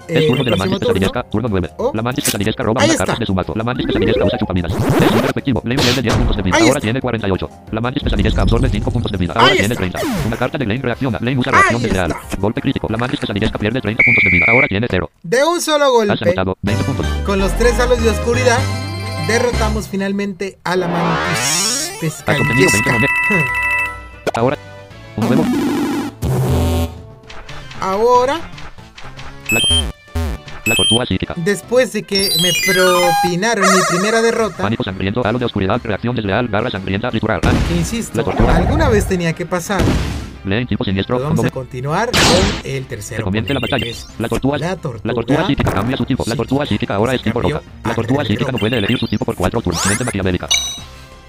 Es eh, turno de la mantis turno. pesadillesca, turno 9. Oh. La mantis pesadillesca roba una carta de su mazo. La mantis pesadillesca usa chupaminas. Es súper efectivo. Lane pierde 10 puntos de vida. Ahora tiene 48. La mantis pesadillesca absorbe 5 puntos de vida. Ahora tiene está. 30. Una carta de Lane reacciona. Lane usa reacción desleal. Golpe crítico. La mantis pesadillesca pierde 30 puntos de vida. Ahora tiene 0. De un solo Has golpe, anotado 20 puntos. con los tres halos de oscuridad, derrotamos finalmente a la mantis Has obtenido 20 pescallesca. monedas. Ahora. Un nuevo. Ahora, la tortuga psíquica. después de que me propinaron mi primera derrota, Pánico sangriento. Halo de oscuridad. Reacción desleal. Garra sangrienta. Que insisto, La tortuga. alguna vez tenía que pasar, Lane tipo siniestro. vamos a continuar con el tercero. Se comienza la batalla. que es La tortuga, La la tortuga. tortuga psíquica cambia su tipo. La tortuga psíquica ahora es tipo roca. La tortuga psíquica no puede elegir su tipo por cuatro turnos. Mente maquiavélica.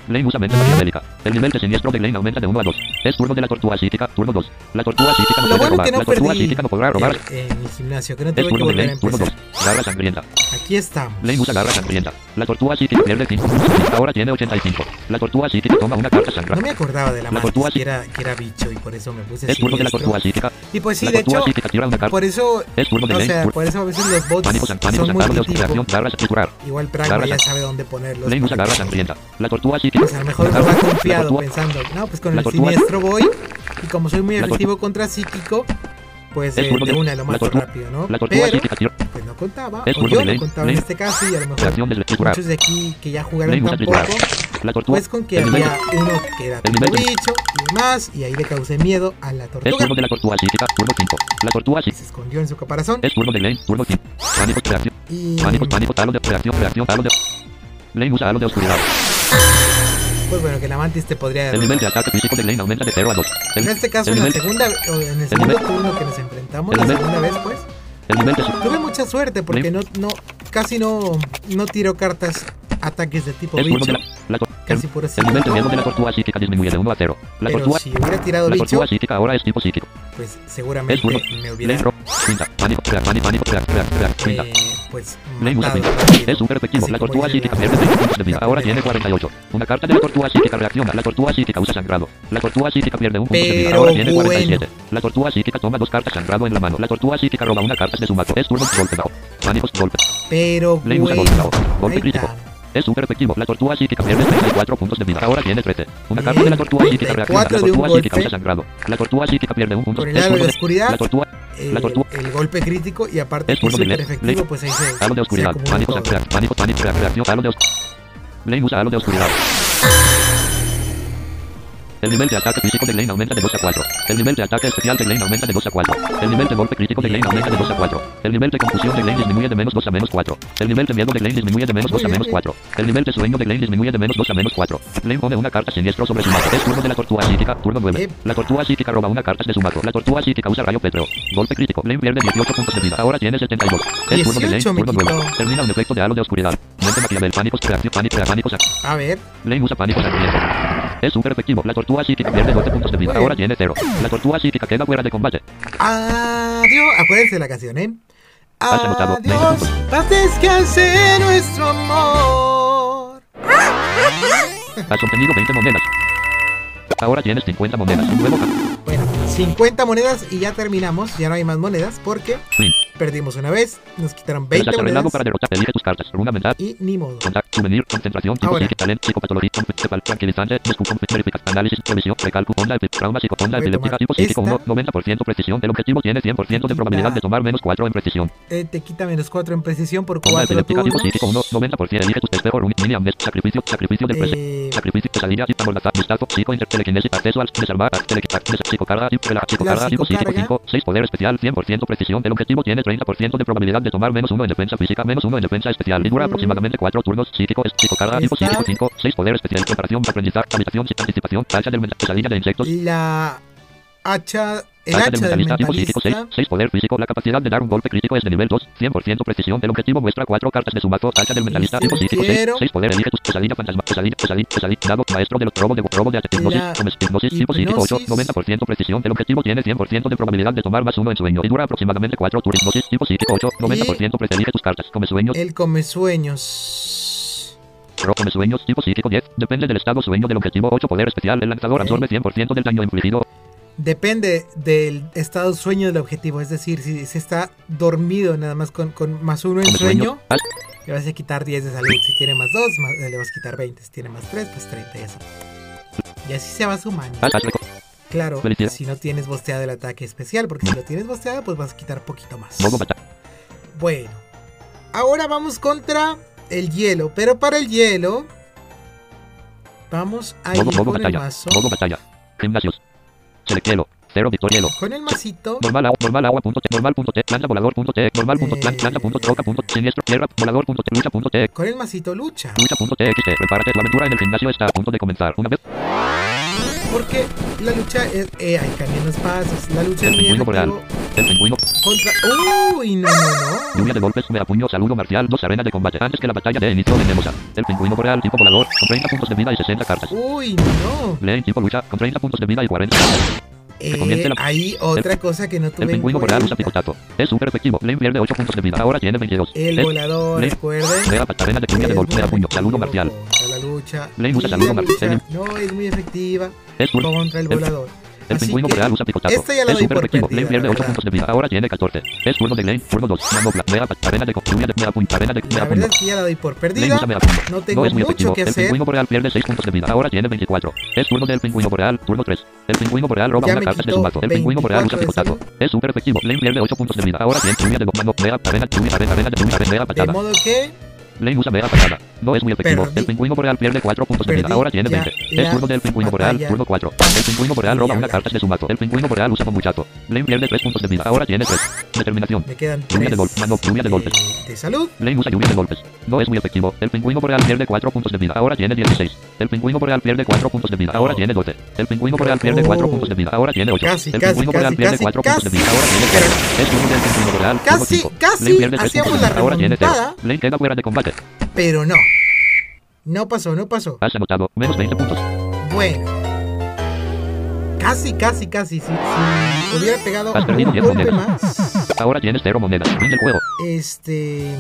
Lane usa mente maquiavélica. El nivel de siniestro de Lane aumenta de 1 a 2. Es turno de la tortuga psíquica, turno 2. La tortuga psíquica no Lo puede bueno robar. que no La tortuga perdí psíquica no podrá robar. en, mi gimnasio, que no Es tuve que turno de volver a Lane, turno 2. empezar. Garra sangrienta. Aquí estamos. Lane usa garra sangrienta. La tortuga psíquica pierde 5 puntos. de vida. Ahora tiene 85. La tortuga psíquica toma una carta No sangrante. me acordaba de la, La tortuga que era, que era bicho y por eso me puse Es turno de la siniestro. tortuga psíquica. Y pues sí, La de tortuga hecho, psíquica tira una carta. por eso, Es turno de o sea, por eso a veces los bots Pánico, san- pánico son muy sangriento. tipo. Reacción, garra triturar. Igual Pragma Garra ya sabe dónde ponerlos. Usa garra sangrienta. La tortuga psíquica. Pues a lo mejor la confiado pensando, no, pues con el siniestro voy. Y como soy muy La efectivo contra psíquico, pues Es eh, de una lo mato rápido, ¿no? Pero, pues no contaba, o yo no contaba en este caso, y a lo mejor muchos de aquí que ya jugaron Lane usa tan poco, triturar. La tortuga. pues con que había uno que era de- bicho y demás, y ahí le causé miedo a la tortuga. la tortuga psíquica, turno 5. La tortuga y psíquica. se escondió en su caparazón. Es turno de Lane, turno 5. Pánico, reacción. Y Lane usa halo de oscuridad. pues bueno, que la mantis te podría El nivel de ataque físico de Lane aumenta de 0 a 2. El, En este caso, en la segunda, en el segundo turno que nos enfrentamos, la segunda vez, pues, tuve mucha suerte porque no, no, casi no, no tiro cartas, ataques de tipo turno bicho. de la. la el, Casi puro el nivel de miedo de la tortuga psíquica disminuye de 1 a 0. La Pero tortuga. si hubiera tirado La bicho, tortuga psíquica ahora es tipo psíquico. pues Es seguramente me hubiera eh, pues matado. Es súper efectivo. Así La tortuga psíquica pierde 20 puntos de vida. Ahora tiene 48. Una carta de la tortuga psíquica reacciona. La tortuga psíquica usa sangrado. La tortuga psíquica pierde un punto de vida. Ahora tiene bueno. 47. La tortuga psíquica toma dos cartas sangrado en la mano. La tortuga psíquica roba una carta de su mazo. Es turno golpe bajo. Pánicos golpe. Pero bueno, golpe crítico. Es súper efectivo. La tortuga psíquica pierde 34 puntos de vida. Ahora tiene 13. Una carta de la tortuga psíquica reacciona. La 34 de un tortuga psíquica usa sangrado. La tortuga psíquica pierde un punto. Con el de oscuridad. La tortuga. Eh, La tortuga- el golpe crítico y aparte Es súper efectivo, pues ahí se, Halo de oscuridad. Pánico, pánico, pánico, reacción. De oscuridad. Usa de oscuridad. El nivel de ataque físico de Lane aumenta de 2 a 4. El nivel de ataque especial de Lane aumenta de 2 a 4. El nivel de golpe crítico de Lane aumenta de 2 a 4. El nivel de confusión de Lane disminuye de menos 2 a menos 4. El nivel de miedo de Lane disminuye de menos 2 a menos 4. El nivel de sueño de Lane disminuye de menos 2 a menos 4. Lane pone una carta siniestro sobre su mazo. Es turno de la tortuga psíquica, turno 9. La tortuga psíquica roba una carta de su mazo. La tortuga psíquica usa rayo pétreo. Golpe crítico. Lane pierde 18 puntos de vida. Ahora tiene 72. Es turno de Lane, 18 me turno 9. quitó. Termina un efecto de halo de oscuridad. Mente maquiavel, pánico, reacción, pánico, pánico, pánico, A ver, Lane usa pánico sangriento. Es súper efectivo. La tortuga psíquica pierde 12 puntos de vida. Bueno. Ahora tiene 0. La tortuga psíquica queda fuera de combate. adiós. Acuérdense de la canción, ¿eh? Has anotado. Adiós, paz descanse nuestro amor. Has obtenido 20 monedas. Ahora tienes 50 monedas. Un nuevo. Bueno, 50 monedas y ya terminamos. Ya no hay más monedas porque Fin. Perdimos una vez, nos quitaron Eres 20 arreglado monedas para derrotar. Elige tus cartas. Runa mental. y ni modo. Contact, souvenir, concentración, tipo Ahora. psique, talent, psicopatología, tranquilizante, análisis, revisión, recálculo, onda, trauma, psicoponda, epiléptica, tipo psíquico, esta. 1, 90% precisión, el objetivo tiene 100% de probabilidad de tomar menos 4 en precisión. Eh, te quita menos 4 en precisión por Onda 4 epiléptica, tipo psíquico, 1, 90%, elige tu espejo, run, mini amnest, sacrificio, sacrificio del presente. Eh, Sacrificio, pesadilla, tip, amordazar, vistazo, psico, inter, telequinesis, acceso al, desarmar, telequitar, des, psicocarga, tip, rela, psicocarga, tipo psíquico, psicocarga. 5, 6, poder especial, 100% precisión, el objetivo tiene 30% de probabilidad de tomar menos 1 en defensa física, menos 1 en defensa especial, y dura Mm. aproximadamente 4 turnos, psíquico, es, psicocarga, psíquico, 5, 6, poder especial, preparación, aprendizaje, habitación, anticipación, tacha del pesadilla de insectos, la hacha, el hacha del mentalista, tipo psíquico, 6, mentalista 6, poder físico, la capacidad de dar un golpe crítico es de nivel 2, 100% precisión, el objetivo muestra 4 cartas de su mazo, tacha del mentalista, tipo psíquico, 6, Quiero. 6, poder, elige tus pesadilla, fantasma, pesadilla, pesadilla, pesadilla, dado, maestro de los robo de robo de hipnosis, hipnosis, tipo psíquico, 8, hipnosis. 90% precisión, el objetivo tiene 100% de probabilidad de tomar más uno en sueño, y dura aproximadamente 4 turnos, hipnosis, tipo psíquico, 8, 90% pre- elige tus cartas, come sueños, el come sueños. come sueños, tipo psíquico, 10, depende del estado sueño del objetivo, 8, poder especial, el lanzador absorbe 100% del daño infligido, Depende del estado sueño del objetivo, es decir, si se está dormido nada más con, con más uno en sueño, le vas a quitar 10 de salud. Si tiene más 2, le vas a quitar 20. Si tiene más 3, pues 30 y así. Y así se va sumando. Claro, si no tienes bosteado el ataque especial, porque si lo tienes bosteado, pues vas a quitar poquito más. Bueno, ahora vamos contra el hielo, pero para el hielo vamos a ir con el mazo, modo batalla, gimnasios, select hielo, 0, con el masito, Normal agua, normal agua, punto T, normal punto T, lanza volador punto T, normal punto Eh. plan, lanza punto troca punto siniestro, tierra, volador punto T, lucha punto T, con el masito lucha, lucha punto T, XT, prepárate, tu aventura en el gimnasio está a punto de comenzar. Una vez, porque la lucha es, eh, hay cambian los pasos, la lucha es el muy pingüino boreal, el pingüino, contra, uy, no, no, no, lluvia de golpes, me apuño, saludo marcial, dos arenas de combate, antes que la batalla de inicio tenemos a, el pingüino boreal, tipo volador, con 30 puntos de vida y 60 cartas. uy, no, Lane, tipo lucha, con 30 puntos de vida y 40 cartas. Eh, hay otra cosa que no tuve El en pingüino boreal usa. Es súper efectivo. Lane pierde 8 puntos de vida. Ahora tiene 22. el volador, recuerden, Vea arena de lluvia de es golpe, muy me apuño, efectivo saludo marcial. contra la lucha, Lane usa saludo marcial. no es muy efectiva contra El- volador. El Así pingüino boreal usa ya la es súper efectivo. Lane pierde la 8 verdad. puntos de vida. Ahora tiene 14. Es turno de Lane. Turno 2. Manopla. Mega arena de lluvia de mega puño. Arena de La mega verdad puño. es que ya la doy por perdida. No es muy mucho efectivo. que El pingüino boreal pierde 6 puntos de vida. Ahora tiene 24. Es turno del pingüino boreal. Turno 3. El pingüino boreal roba Ya una carta de su mazo. El pingüino boreal usa 24 de picotazo. Es súper efectivo. Lane pierde 8 puntos de vida. Ahora tiene lluvia de mano. Mega arena lluvia arena arena de lluvia De modo que Lane usa patada. No es muy efectivo. Perdí. El pingüino boreal pierde 4 puntos de vida. Ahora tiene ya 20. la Es turno del pingüino boreal. Turno 4. El pingüino boreal roba una carta de su mazo. El pingüino boreal usa muchacho. Lane pierde 3 puntos de vida. Ahora tiene 3. Determinación. me quedan Lluvia de golpes. Mano, lluvia de golpes. de, de salud. Lane usa lluvia de golpes. No es muy efectivo. El pingüino boreal pierde 4 puntos de vida. Ahora tiene 16. El pingüino boreal pierde 4 puntos de vida. Ahora tiene 12. El pingüino boreal pierde 4 Oh. puntos de vida. Ahora tiene 8. Casi, el pingüino boreal pierde casi, 4 puntos de vida. Ahora tiene Pero 4. Es turno del pingüino boreal. Casi, casi Lane pierde 3 hacíamos puntos de la vida. Ahora tiene 0. remontada. Lane queda fuera de combate. Pero no. No pasó, no pasó. Has anotado menos 20 puntos. Bueno. Casi, casi, casi. Si, si hubiera pegado Has un perdido diez golpe monedas. más, Ahora tienes 0 monedas. Fin del juego. este.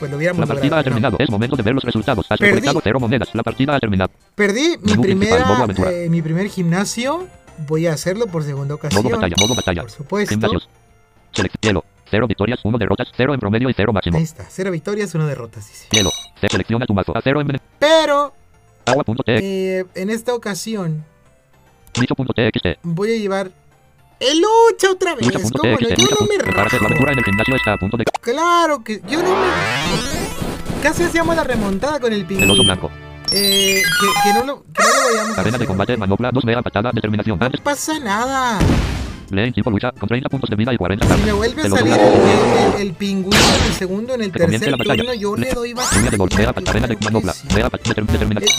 Pues lo hubiéramos La partida logrado, ha pero no. terminado. Es momento de ver los resultados. Has Perdí. recolectado 0 monedas. La partida ha terminado. Perdí mi Menú primera, eh, mi primer gimnasio. Voy a hacerlo por segunda ocasión. Modo batalla. Modo batalla. Por supuesto. Gimnasios. Select hielo. 0 victorias, 1 derrotas, 0 en promedio y 0 máximo. Ahí está. Cero victorias, una derrotas, dice. Hielo. Se selecciona tu mazo. A 0 en Pero agua.txt. eh, en esta ocasión voy a llevar el lucha otra vez. ¿Cómo no? Lucha.txt. Yo Lucha. no me Prepárate. La rajo. aventura en el gimnasio está a punto de. Claro que yo no me. Casi hacíamos la remontada con el El oso pingüino. blanco. Eh, que, que no lo, que no lo vayamos a Arena de combate. Manopla. 2 mega patada. Determinación. No pasa nada. Lane tipo lucha. Con 30 puntos de vida y 40 Si me vuelve a salir el, blanco. el- el pingüino en el segundo, en el tercer turno, yo le doy batalla. de golpe. De manopla.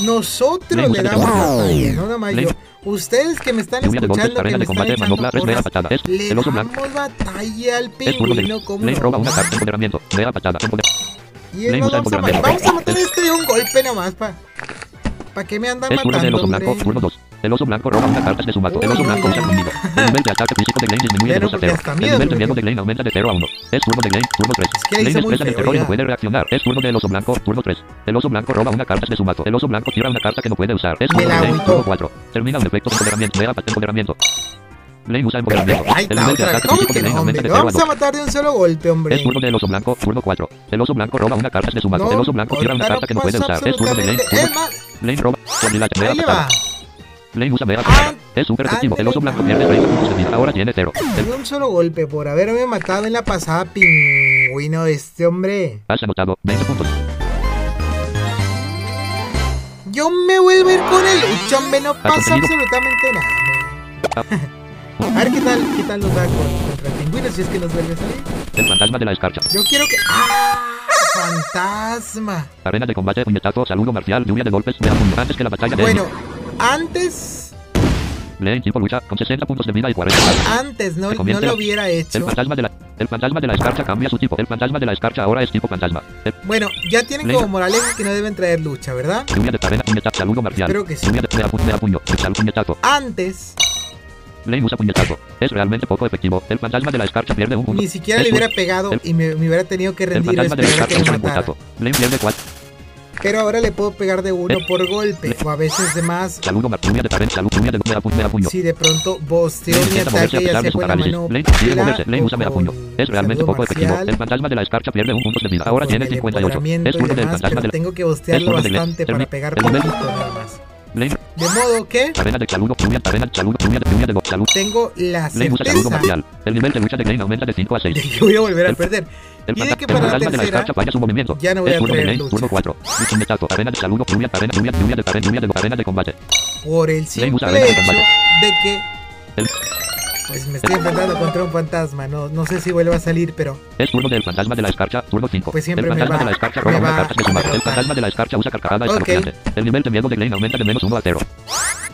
Nosotros le damos batalla, no nada más Lane- yo. Ustedes que me están escuchando, que me están echando Manopla. 3 mega porras, patada. Es le el oso blanco. damos batalla al pingüino, como roba una carta. Empoderamiento. Patada. Y él nos vamos a, matar. vamos a matar a este de un golpe nomás, pa. ¿Para qué me andan matando, hombre? Turno 2. El oso blanco roba una carta de su mazo. El oso blanco usa colmillo. El nivel de ataque físico de Lane disminuye de no, 2 a porque 0. hasta El nivel de miedo de Lane aumenta de 0 a 1. Es turno de Lane, turno 3. que le hice Lane muy expresa de feo, terror y no puede reaccionar. Es turno del oso blanco, turno 3. El oso blanco roba una carta de su mazo. El oso blanco tira una carta que no puede usar. Es turno de Lane, agüitó. turno 4. Termina un efecto de empoderamiento. Pat- empoderamiento. Lane usa empoderamiento. Ahí El está, nivel de otra ¿Cómo físico que de Lane no, hombre? aumenta de Lo 0 a vamos a 2. matar de un solo golpe, hombre. Es turno del oso blanco, turno 4. El oso blanco roba una carta de su mazo. No, el oso blanco tira una carta que no puede usar. Es turno de Lane. absolutamente- turno- Es roba. Ahí le va. Lane usa mega Ah. Es súper efectivo. El oso blanco pierde 30 puntos de. Ahora tiene 0. De un solo golpe por haberme matado en la pasada pingüino este hombre. Has anotado 20 puntos. Yo me vuelvo a ir con el lucha, hombre, no pasa absolutamente nada. A ver qué tal, qué tal nos da con- contra el pingüino si es que nos vuelve a salir. El fantasma de la escarcha. Yo quiero que. ¡Ah! ¡Fantasma! Arena de combate, puñetazo, saludo marcial, lluvia de golpes, mega puño. Antes que la batalla de Bueno, antes. Lane tipo lucha con 60 puntos de vida y 40 balas. Antes no, no lo en- hubiera El hecho. fantasma de la el fantasma de la escarcha cambia su tipo. El fantasma de la escarcha ahora es tipo fantasma. El- Bueno, ya tienen Leo. como moraleja que no deben traer lucha, ¿verdad? lluvia de arena, puñetazo, saludo marcial. Creo que sí. Lluvia de mega puño, saludo puñetazo. Antes, Lane usa puñetazo. Es realmente poco efectivo. El fantasma de la escarcha pierde un punto. ni siquiera Es le hubiera pegado el- y me, me hubiera tenido que El rendir o fantasma de la escarcha usa puñetazo. Lane pierde 4. Pero ahora le puedo pegar de uno Eh, por golpe, o a veces de más. Si de pronto bosteo mi ataque, ya sea con la mano. Es realmente poco efectivo. El fantasma de la escarcha pierde un punto de vida. Ahora tiene 58. Es turno del fantasma de la... Tengo que bostearlo bastante para pegar poquito nada más. De modo que tengo la certeza de lucha de Lane aumenta de 5 a 6. de que voy a volver a perder. El, Y de que para la de tercera, escarcha falla su movimiento. ya no voy es a de Lane, lucha. turno 4. Lucha inmediato. Arena de saludo, lluvia, arena, lluvia, lluvia de arena, lluvia de arena de combate. Por el simple arena de combate. de que El- pues me estoy enfrentando contra un fantasma. No, no sé si vuelve a salir, pero Es turno del fantasma de la escarcha, turno 5. Pues siempre el me fantasma va- de la escarcha roba una carta de su. El fantasma de la escarcha usa carcajada escalofriante. El nivel de miedo de Lane aumenta de menos 1 a 0.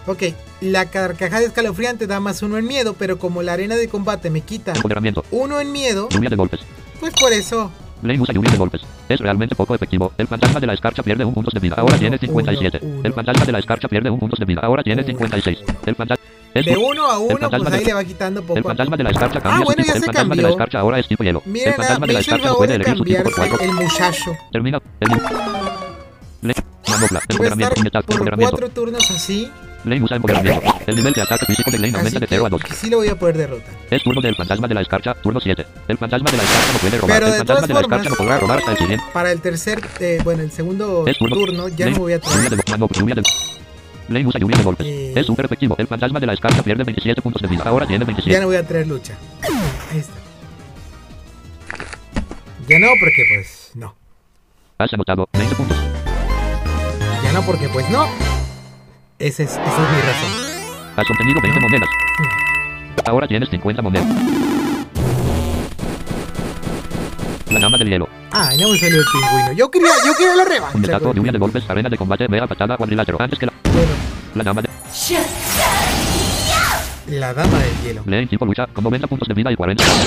ok. La carcajada escalofriante da más uno en miedo, pero como la arena de combate me quita Empoderamiento. uno en miedo, Lluvia de golpes. Pues por eso Lane usa lluvia de golpes. Es realmente poco efectivo. El fantasma de la escarcha pierde un punto de vida. Ahora Uno, tiene 57. uno, uno. El fantasma de la escarcha pierde un punto de vida. Ahora tiene Uno. 56. El fantasma... Es de uno a uno, pues ahí le va quitando poco El fantasma de la escarcha cambia Ah, su bueno, tipo. ya El se fantasma de la cambió. escarcha ahora es tipo hielo. Miren, el fantasma de la escarcha puede de elegir su tipo por cuatro. el muchacho. Termina. El... Le... Manopla. Voy a Empoderamiento. estar por cuatro turnos así, Lane usa empoderamiento. El nivel de ataque físico de Lane aumenta de 0 a 2. que sí lo voy a poder derrotar. Es turno del fantasma de la escarcha, turno 7. El fantasma de la escarcha no puede robar. Pero el de fantasma de la escarcha no podrá robar hasta el siguiente. Para el tercer, eh, bueno, el segundo turno. turno ya Lane, no voy a traer. lluvia de... Lane usa lluvia de golpes. Eh. Es súper efectivo. El fantasma de la escarcha pierde 27 puntos de vida. Ahora tiene 27. Ya no voy a traer lucha. Ahí está. Ya no, porque pues no. Has anotado 20 puntos. Ya no, porque pues no. Esa es, esa es mi razón. Has obtenido 20 No. monedas. Ahora tienes 50 monedas. La dama del hielo. Ah, no me salió el pingüino. Yo quería, yo quería la revancha. Puñetazo, con el lluvia de golpes, arena de combate, mega patada, cuadrilátero. Antes que la... Bueno, La dama de... la dama del hielo. Lane tipo lucha con 90 puntos de vida y 40 balas.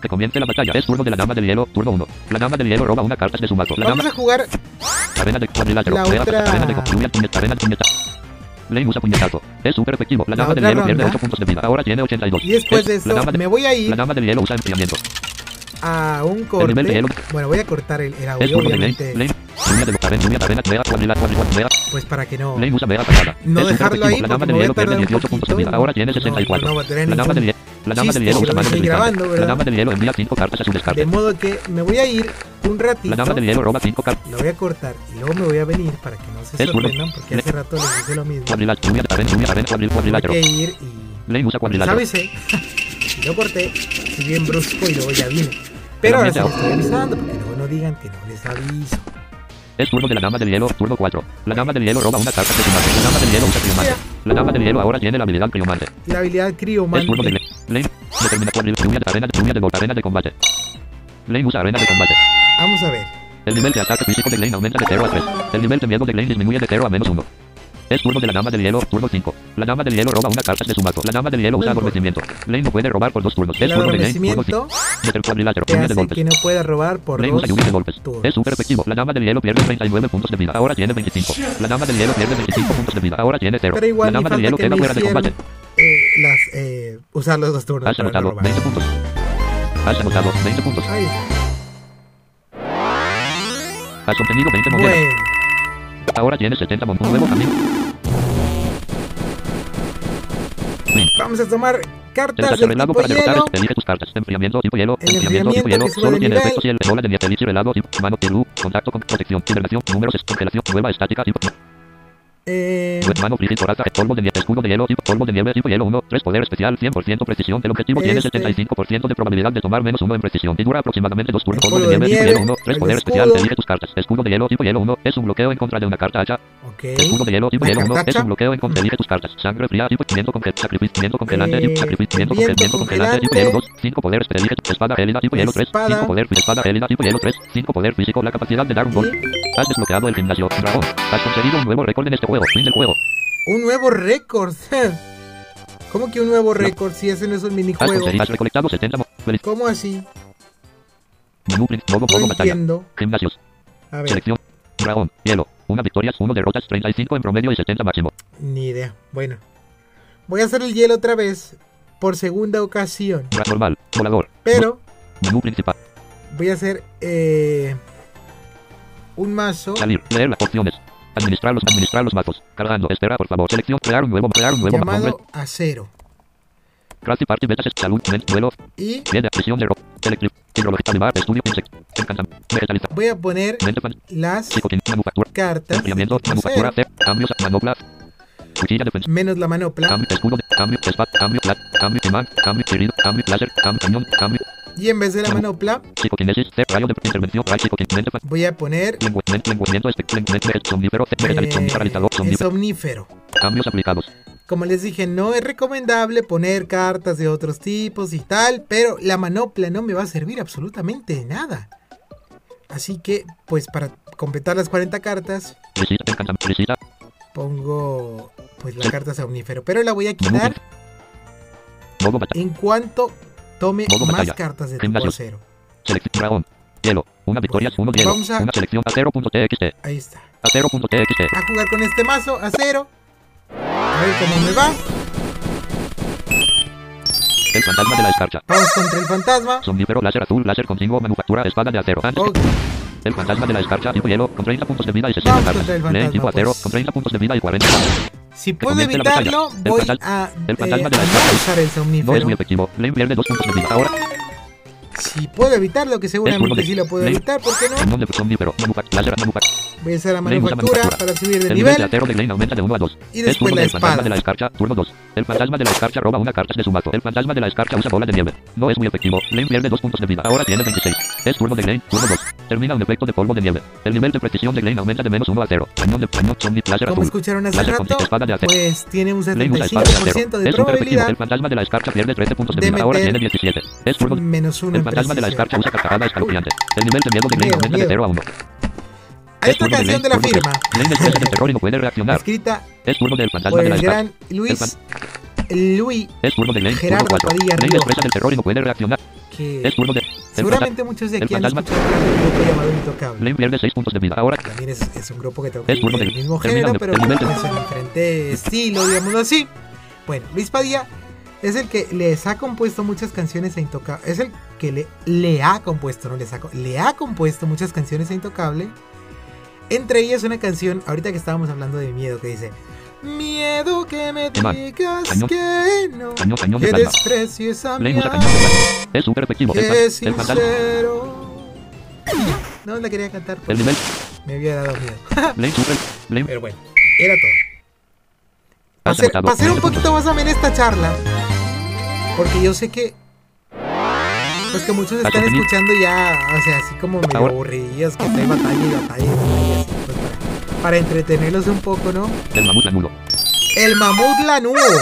Que comience la batalla. Es turno de la dama del hielo, turno 1. La dama del hielo roba una carta de su mazo. La Vamos dama... a jugar Arena de cuadrilátero. La otra- arena de lluvia, arena de puñeta. Lane usa puñetazo. Es súper efectivo. La La dama del hielo pierde ronda. 8 puntos de vida. Ahora tiene 82. y después Es- de la eso me voy a La ir dama del hielo usa enfriamiento. a un corte. Bueno, voy a cortar el, el Es audio, obviamente, pues para que no. No dejarlo ahí. La porque me voy a hielo pierde tardar un 18 puntos de poquito Ahora tiene no- 64. no va a tener La ningún. La dama del hielo de estoy grabando, La dama del hielo envía 5 cartas a su De descarte. modo que me voy a ir un ratito. La dama del hielo roba 5 cartas. Lo voy a cortar y luego me voy a venir para que no se sorprendan porque hace rato les dije lo mismo. De de Tengo que ir y. ¿Sabes? eh? lo corté, si bien brusco y luego ya vine. Pero ahora sí estoy avisando porque luego no digan que no les aviso. Es turno de la dama del hielo, turno 4. La dama del hielo roba una carta de su mazo. La dama del hielo usa criomante. La dama del hielo ahora tiene la habilidad criomante. La habilidad Es turno de criomante. Lane. Lane determina cuadril, lluvia de arena, lluvia de arena de combate. Lane usa arena de combate. Vamos a ver. El nivel de ataque físico de Lane aumenta de 0 a 3. El nivel de miedo de Lane disminuye de 0 a menos 1. Es turno de la dama del hielo, turno 5. La dama del hielo roba una carta de su mazo. La dama del hielo usa adormecimiento. Lane no puede robar por dos turnos. Es El turno de Lane, turno 5. adormecimiento Deter cuadrilátero, te lluvia de golpes. que no pueda robar por Lane dos usa lluvia de golpes. turnos. Es súper efectivo. La dama del hielo pierde 39 puntos de vida. Ahora tiene 25. La dama del hielo pierde 25 puntos de vida. Ahora tiene 0. Pero igual La dama del hielo que queda fuera de combate. eh, las, eh, usar los dos turnos Has no anotado robar. 20 puntos. Has anotado 20 puntos. Has obtenido 20 monedas. Bueno, Ahora tienes 70 monedas. Un nuevo. Fin. vamos a tomar Cartas helado tipo para derrotar. hielo. Elige tus cartas. Enfriamiento tipo hielo. El Enfriamiento tipo hielo. Solo de tiene efectos el bola de nieve. Elixir helado. tipo Mano de luz. Contacto con protección. Hibernación. Números. Congelación. Nueva estática. Tipo. Eh, Mano. Coraza. Polvo de nieve. Escudo de hielo. Tipo. Polvo de nieve. Tipo hielo 1. 3 poder especial. 100% precisión. El objetivo tiene Este. 75% de probabilidad de tomar menos 1 en precisión. Y dura aproximadamente 2 turnos. Polvo de polvo de nieve. Tipo hielo 1. 3 el poder escudo. especial. Elige tus cartas. Escudo de hielo. Tipo hielo 1. Es un bloqueo en contra de una carta hacha. ok. Escudo de hielo tipo hielo 1 es un bloqueo en contra. Elige tus cartas. Sangre fría tipo viento con sacrificio congelante Eh, tipo sacrificio viento viento congelante tipo congelante. hielo 2 5 poder elige tu espada gélida tipo hielo 3 Espada. 5 poder espada gélida tipo hielo 3 5 poder físico la capacidad de dar un gol. Has desbloqueado el gimnasio. Dragón. Has conseguido un nuevo récord en este juego. Fin del juego. Un nuevo récord. ¿Cómo que un nuevo récord si ese no es un minijuego? conseguido has recolectado 70 mo- feliz- ¿Cómo así? menú modo modo batalla. Gimnasios. A ver, Selección. Dragón. Hielo. Una victoria, 1 derrotas, 35 en promedio y 70 máximo. ni idea. Bueno. Voy a hacer el hielo otra vez. Por segunda ocasión. Normal. Volador. Pero Menú principal. voy a hacer eh, un mazo Salir. Leer las opciones. Administrar los, administrar los mazos. Cargando. Espera, por favor. Selección. Crear un nuevo, crear un nuevo llamado acero. Crafty Party Betas Salud. Men, duelo. Y Pie de presión de rock. Electric. Hidrología. Animar. Estudio. Insect. Encantamiento. Vegetaliza. voy a poner las cartas Enfriamiento. Manufactura. Cambios. Manopla. Cuchilla defensa. menos la manopla. Cambio. Escudo. Cambio. Espada. Cambio. Plat. Cambio. Imán. Cambio. Herido. Cambio. Láser. Cambio. Cañón. Cambio. Y en vez de la manopla, fan. voy a poner. Somnífero. Eh. Cambios aplicados. Como les dije, no es recomendable poner cartas de otros tipos y tal, pero la manopla no me va a servir absolutamente de nada. Así que, pues para completar las 40 cartas, pongo pues la carta somnífero, pero la voy a quitar en cuanto tome Modo más batalla. cartas de tipo Gimnasio. acero. Selección. Hielo. Una victoria. Uno hielo. Vamos a- Una selección. A0.txt. Ahí está. A0.txt. A jugar con este mazo, acero. A ver cómo me va. El fantasma de la escarcha. Vamos contra el fantasma. Somnífero, láser azul, láser continuo, manufactura, espada de acero. Antes Ok, El fantasma de la escarcha, tipo hielo, con 30 puntos de vida y 60 Vamos cartas. fantasma, tipo acero, pues. con 30 puntos de vida y 40 cartas. Si puedo evitarlo, voy a, eh, no usar el somnífero. muy efectivo. Leen pierde 2 puntos de vida. Ahora, Si puedo evitarlo, que seguramente sí lo puedo evitar, ¿por qué no? Voy a hacer la manufactura para subir de El nivel de nivel. acero de Glen aumenta de 1 a 2. Y Es después la espada. De la escarcha, turno 2. El fantasma de la escarcha roba una carta de su mazo. El fantasma de la escarcha usa bola de nieve. No es muy efectivo. Glen pierde 2 puntos de vida. Ahora tiene 26. Es turno de Glen, turno 2. Termina un efecto de polvo de nieve. El nivel de precisión de Glen aumenta de menos 1 a 0. Cañón de cañón, zombie, láser Como azul. escucharon hace Láser con rato, espada de acero. pues tiene un Glen usa espada de acero. 75% de Es probabilidad El fantasma de la escarcha pierde 13 puntos de de vida. Ahora tiene 17. Es turno de... menos uno El en fantasma de la escarcha usa carcajada escalofriante. El nivel de miedo de Miedo, aumenta de miedo. 0 a 1. Hay otra canción de la firma, expresa del terror y no puede reaccionar. escrita Es turno del fantasma por el gran Luis Luis, Gerardo 4. Padilla Río. expresa del terror y no puede reaccionar. que Es turno de... El seguramente muchos de el aquí han escuchado un grupo llamado Intocable. Pierde 6 puntos de vida. Ahora También es, es un grupo que toca el mismo género, pero el es en diferente estilo, digámoslo así. Bueno, Luis Padilla es el que les ha compuesto muchas canciones a Intocable. Es el que le, le ha compuesto, no les ha, le ha compuesto muchas canciones a Intocable. Entre ellas una canción, ahorita que estábamos hablando de miedo, que dice: Miedo que me digas Cañón. que no, Cañón, cañón que desprecies a mi. Es súper efectivo. El, que es sincero. No la quería cantar El nivel... me había dado miedo. Pero bueno, era todo. Para pa' un 20 puntos. poquito más amena esta charla, porque yo sé que. Pues que muchos están contenido. escuchando ya, o sea, así como medio Ahora. aburridos, que hay batalla y batalla y batalla, así, pues para, para entretenerlos un poco, ¿no? El mamut lanudo. El mamut lanudo.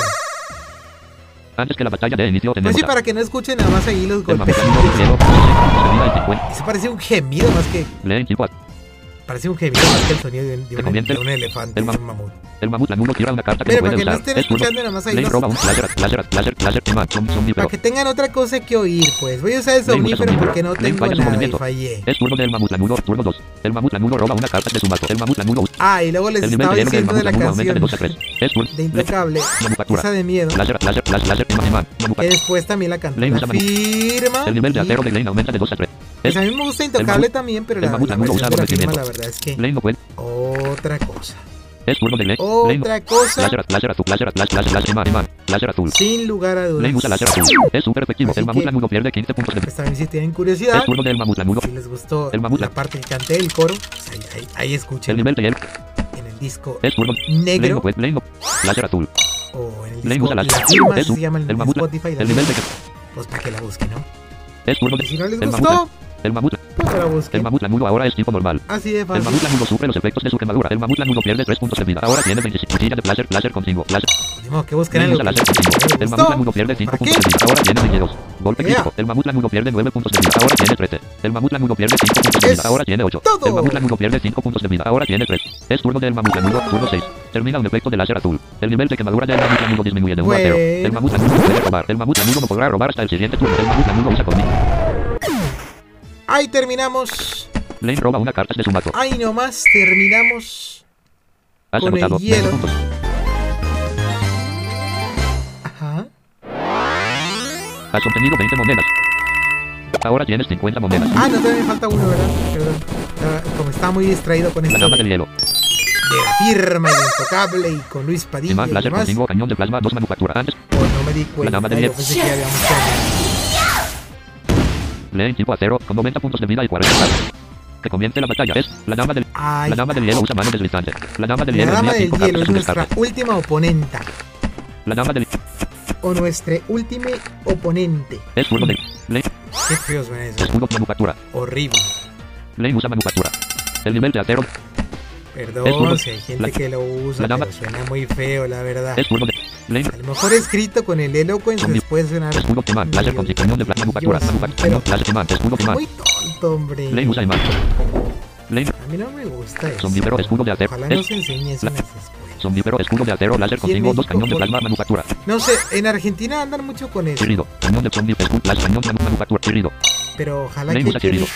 Antes que la batalla de inicio Pues tenemos... sí, a- para que no escuchen nada más ahí los El mamut golpes. lanudo tipo hielo, con 16 puntos de vida y 50. Eso parece un gemido más que. Tipo... a- Parece un gemido más que el sonido de, un- de un, convierte- de un elefante, el de mam- un mamut. El mamut lanudo una carta que para puede usar. estén Es escuchando nada más ahí los- roba un láser, láser, láser, láser, quema, som- somnífero. Para que tengan otra cosa que oír, pues. Voy a usar el somnífero porque no tengo nada y fallé. Es turno del mamut lanudo, turno 2. El mamut lanudo roba una carta de su mazo. El mamut lanudo. Ah, y luego les El estaba diciendo de la lanudo aumenta de 2 a canción 3. Es turno... de esa de miedo, Láser, láser, láser, láser, imán, imán. que después también la firma. El nivel de acero de Glen aumenta de 2 a 3. Pues a mí me gusta Intocable también, pero la, la versión de la firma la verdad es que otra cosa. Es turno de. Otra cosa, sin lugar a Lane usa dudas. láser azul. Es súper efectivo. El mamut lanudo pierde 15 puntos de Pues también si tienen curiosidad, Es turno del mamut lanudo. si les gustó El mamut. la parte que canté el coro, pues ahí, ahí, ahí escuchen El nivel de hielo. en el disco Es turno. Negro. Láser azul. o en el disco La. Firma, se llama el mamut. Spotify. El nivel de Pues para que la busquen, ¿no? Es turno de. si no les gustó. El mamut. pues El mamut lanudo ahora es tipo normal. Así El fácil. mamut lanudo sufre los efectos de su quemadura. El mamut lanudo pierde 3 puntos de vida. Ahora tiene 25 cuchillas de que Lane algo usa que láser les continuo. El mamut lanudo pierde 5 ¿Para puntos de vida. Ahora tiene 22. Golpe crítico. El mamut lanudo pierde 9 puntos de vida. Ahora tiene 13. El mamut lanudo pierde 5 puntos de Es vida. Ahora tiene 8. todo. El mamut lanudo pierde 5 puntos de vida. Ahora tiene 3. Es turno del mamut lanudo. Turno 6. Termina un efecto de láser azul. El nivel de quemadura del mamut lanudo disminuye de 1 a 0. Bueno. El mamut lanudo puede robar. El mamut lanudo no podrá robar hasta el siguiente turno. El mamut lanudo usa conmigo. Ahí terminamos. Lane roba una carta de su mazo. Ahí nomás terminamos. Has con el hielo. 20 puntos. Ajá. Has obtenido 20 monedas. Ahora tienes 50 monedas. Ah, no, todavía me falta uno, ¿verdad? Perdón. Estaba- como estaba muy distraído con La esto dama de, del hielo. de la firma y intocable y con Luis Padilla y láser demás. continuo, cañón de plasma, dos manufactura. Antes, Pues no me di cuenta. dama del hielo. pensé que había leen tipo acero, con 90 puntos de vida y 40 cartas. Que comience la batalla. Es la dama del, Ay, la dama del hielo usa mano deslizante. La dama del la hielo dama del 5 hielo cartas es a su nuestra descarte. última oponenta. La dama del O nuestro último oponente. es de Lane, Qué feo suena eso. escudo manufactura. Horrible. Lane usa manufactura. El nivel de acero Perdón si hay gente que lo usa, pero suena muy feo, la verdad. de A lo mejor escrito con el Eloquence Con con de escudo imán. muy tonto, hombre. A mí no me gusta eso. Escudo de acero. Ojalá no Es- se enseñe eso en la- las escuelas. escudo de acero, láser continuo, dos cañón de plasma, manufactura. No sé, en Argentina andan mucho con eso. Cañón de zombie, escudo, cañón, manu- manufactura, chirrido. Pero ojalá que usa quede chirrido.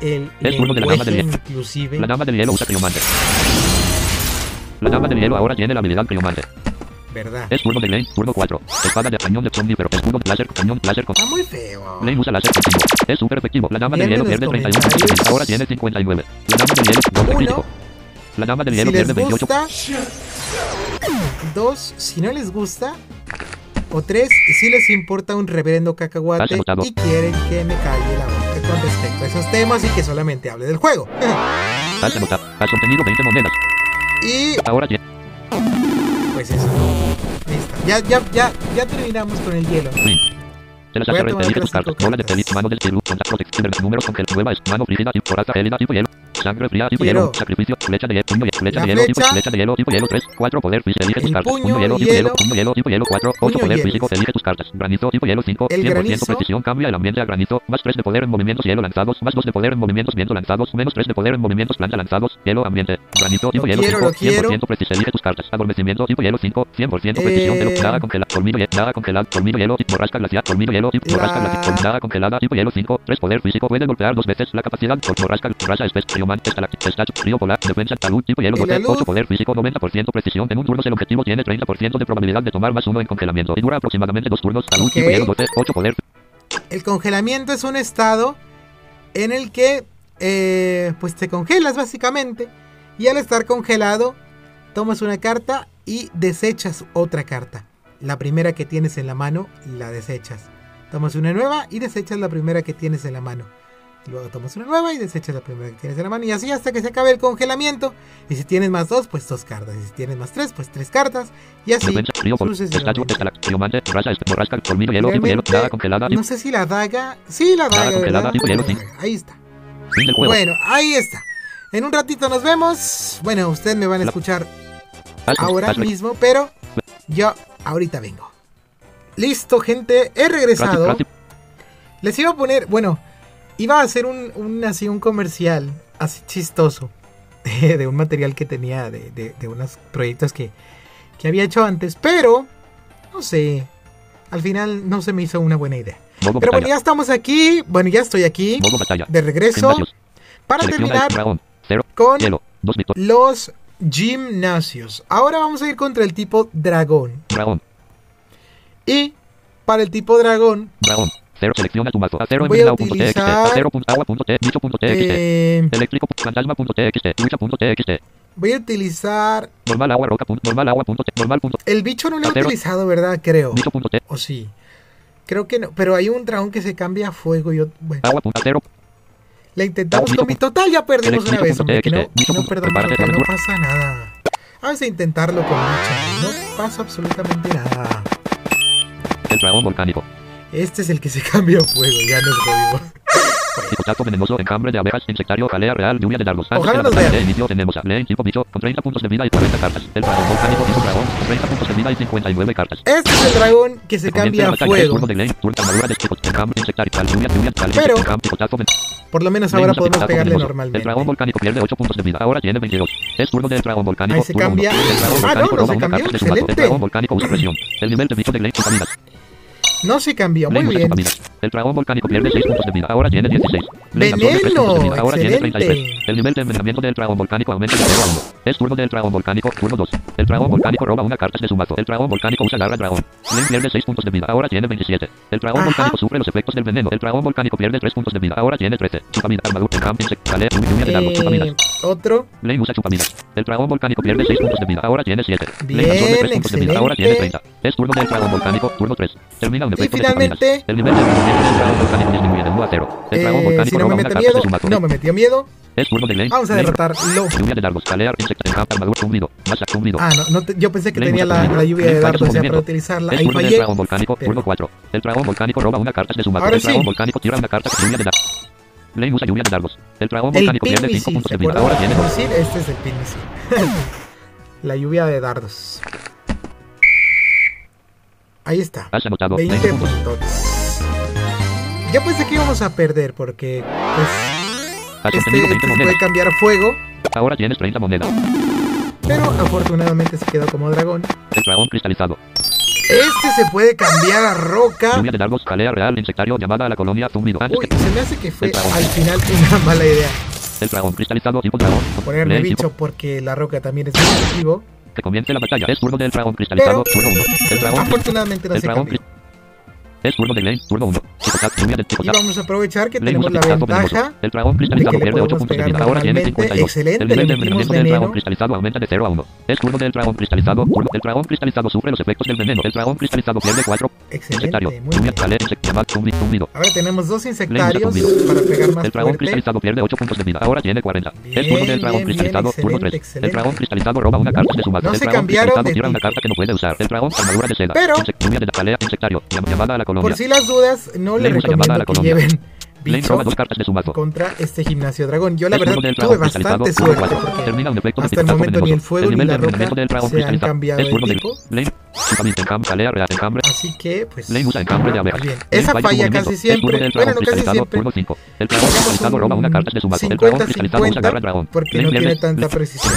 El de Es uno de la dama del hielo. inclusive. La dama del hielo usa criomante. La dama del hielo ahora tiene la habilidad criomante. ¿Verdad? Es turno de Lane, turno 4. Espada de cañón de zombie, pero escudo, láser, cañón, láser con... Está muy feo. Lane usa láser continuo. Es súper efectivo. La dama del hielo pierde los 31 puntos de comentarios. vida. Ahora tiene 59. La dama del hielo, Uno. crítico. La dama del Si hielo les pierde 28. gusta. Dos, si no les gusta. O tres, si les importa un reverendo cacahuate y quieren que me calle la boca con respecto a esos temas y que solamente hable del juego. Has obtenido 20 monedas. y Ahora tiene... pues eso. Listo. Ya, ya, ya, ya terminamos con el hielo. Win. Se las Hielo. Sangre fría, tipo hielo. Sacrificio, flecha de hielo, puño, hielo, flecha de hielo, tipo flecha. de hielo, tipo hielo 3, 4, poder físico, elige tus cartas. puño, hielo, tipo hielo. hielo, puño hielo, tipo hielo 4, 8, Puño poder hielo. físico, elige tus cartas. Granizo, tipo hielo 5, El 100% granizo. precisión, cambia el ambiente a granizo, más 3 de poder en movimientos hielo lanzados, más 2 de poder en movimientos viento lanzados, menos 3 de poder en movimientos planta lanzados, hielo ambiente. Granizo, tipo Lo hielo quiero, 5, lo quiero. 100% precisión, elige tus cartas. Adormecimiento, tipo hielo 5, 100% precisión, Eh. de nada congelado, colmillo, hielo, nada congelado, colmillo hielo, tipo borrasca glacial, colmillo hielo, borrasca glacial, nada congelada, tipo hielo 5, 3 poder físico, puede golpear dos veces la capacidad, por borrasca, raza especie, estalactita, estacho, frío polar, defensa, salud, tipo hielo 12, 8 luz. poder físico, 90% precisión, en un turno el objetivo tiene 30% de probabilidad de tomar más uno en congelamiento, y dura aproximadamente dos turnos, salud, tipo Ok. hielo 12, 8 poder El congelamiento es un estado en el que eh, pues te congelas básicamente y al estar congelado tomas una carta y desechas otra carta. La primera que tienes en la mano la desechas. Tomas una nueva y desechas la primera que tienes en la mano. Luego tomas una nueva y desechas la primera que tienes en la mano. Y así hasta que se acabe el congelamiento. Y si tienes más dos, pues dos cartas. Y si tienes más tres, pues tres cartas. Y así No sé si la daga. Sí, la daga. congelada. Ahí está. Bueno, ahí está. En un ratito nos vemos. Bueno, ustedes me van a escuchar Haz- ahora mismo, pero yo ahorita vengo. Listo, gente, he regresado. Les iba a poner, bueno, iba a hacer un, un así un comercial así chistoso de, un material que tenía de, de- de unos proyectos que, que había hecho antes, pero no sé, al final no se me hizo una buena idea. Pero bueno, ya estamos aquí, bueno, ya estoy aquí de regreso para terminar cero, con hielo, los gimnasios. Ahora vamos a ir contra el tipo dragón. dragón, Y para el tipo dragón, dragón, Cero selecciona tu mazo. Acero Voy a utilizar-. Eh, voy a utilizar... Normal agua roca. Normal agua punto. Normal punto. El bicho no lo he utilizado, ¿verdad? Creo. ¿O sí? Creo que no. Pero hay un dragón que se cambia a fuego y otro... Bueno, Agua punto acero. la intentamos con mi... Total, ya perdimos una vez, hombre. Que no, no perdamos, que no pasa nada. Vamos a intentarlo con. No pasa absolutamente nada. El dragón volcánico. Este es el que se cambia a fuego. Ya nos jodimos. Picotazo venenoso, enjambre de abejas, insectario, jalea real, lluvia de dardos. Antes Ojalá nos vean. inicio tenemos a Leen 5 bicho con 30 puntos de vida y 40 cartas. El dragón volcánico tipo dragón, 30 puntos de vida y 59 cartas. Este es el dragón que se cambia a fuego. turno de Leen, turno armadura de picos, enjambre, insectario, tal, lluvia, lluvia, tal, Pero- ven- Por lo menos ahora podemos pegarle normalmente. El dragón volcánico pierde 8 puntos de vida, ahora tiene 22. Es turno del dragón volcánico. Ahí se cambia. El dragón Ah, no, volcánico no roba se cambió, su mazo. El excelente. dragón volcánico usa presión. El nivel de bicho de Leen vitaminas. No se cambió. Muy bien. El dragón volcánico pierde 6 puntos de vida, ahora tiene 16. Leen absorbe tres Veneno, puntos de vida, ahora tiene excelente. 33. El nivel de envenenamiento del dragón volcánico aumenta de 0 a 1. Es turno del dragón volcánico, turno 2. El dragón volcánico roba una carta de su mazo. El dragón volcánico usa garra dragón. Leen pierde 6 puntos de vida, ahora tiene 27. El dragón Ajá. volcánico sufre los efectos del veneno. El dragón volcánico pierde 3 puntos de vida, ahora tiene 13. Chupamina, armadura, encamp, insect, calea, lluvia de dardos, chupaminas. Eh, otro. Leen usa chupaminas. El dragón volcánico pierde 6 puntos de vida, ahora tiene 7. Bien, Leen absorbe 3 puntos de vida, ahora tiene excelente. 30. Es turno del dragón volcánico, turno 3. Termina un efecto de chupaminas. El nivel de envenenamiento del dragón volcánico disminuye de 1 a 0. El dragón Eh, si no me mete de miedo. No me metió miedo. De. Vamos a derrotarlo. De. Ah, no, no te- yo pensé que tenía la, la lluvia de dardos ya para utilizarla. Ahí fallé. dragón volcánico, Pero- turno 4. El dragón volcánico roba una carta de su. Ahora el dragón volcánico tira una carta con lluvia de dardos. Lane usa lluvia de dardos. El dragón volcánico pierde 5 pinmisil, puntos ¿se de vida. Ahora tiene del 2. pinmisil? Este es el pinmisil. la lluvia de dardos. Ahí está. Has anotado 20 20 puntos. Yo pensé que íbamos a perder porque pues, este, este 20 se puede cambiar a fuego, Ahora tienes 30 monedas. pero afortunadamente se quedó como dragón. El dragón cristalizado. Este se puede cambiar a roca. Lluvia de dardos, calea real, insectario, llamada a la colonia, zumbido. Uy, se me hace que fue al final una mala idea el dragón cristalizado, tipo dragón. ponerle bicho tipo- porque la roca también es efectivo. Que comience la batalla. Es turno del dragón cristalizado, turno 1. El dragón Afortunadamente no El se dragón cambió. Y vamos a aprovechar que tenemos la ventaja. El dragón de cristalizado que le pierde 8 podemos puntos de pegar vida. Ahora tiene normalmente. 52. Excelente, El nivel de envenenamiento del dragón cristalizado aumenta de 0 a 1. Es turno del dragón cristalizado. Turno. El dragón cristalizado sufre los efectos del veneno. El dragón cristalizado pierde 4. Excelente, Insectario. muy bien. Ahora tenemos dos insectarios para pegar más El dragón cristalizado pierde 8 puntos de vida. Ahora tiene 40. Bien, es turno del dragón cristalizado. turno excelente, 3. excelente. El dragón cristalizado roba una carta de su mazo. No el dragón cristalizado de tira una carta que no puede usar. El dragón armadura de seda. Pero- de insectario. llam- Llamada a la colonia. Por si las dudas, no le recomiendo que lleven Contra este gimnasio dragón. Yo la verdad tuve bastante suerte porque hasta el momento ni el fuego ni la roca se han cambiado de tipo. Así que, pues, bien. Esa falla casi siempre. Bueno, no casi siempre. turno 5. El dragón Hagamos cristalizado un roba una carta de su mazo. El 50, dragón cristalizado usa 50, garra dragón. porque Lane no tiene tanta precisión.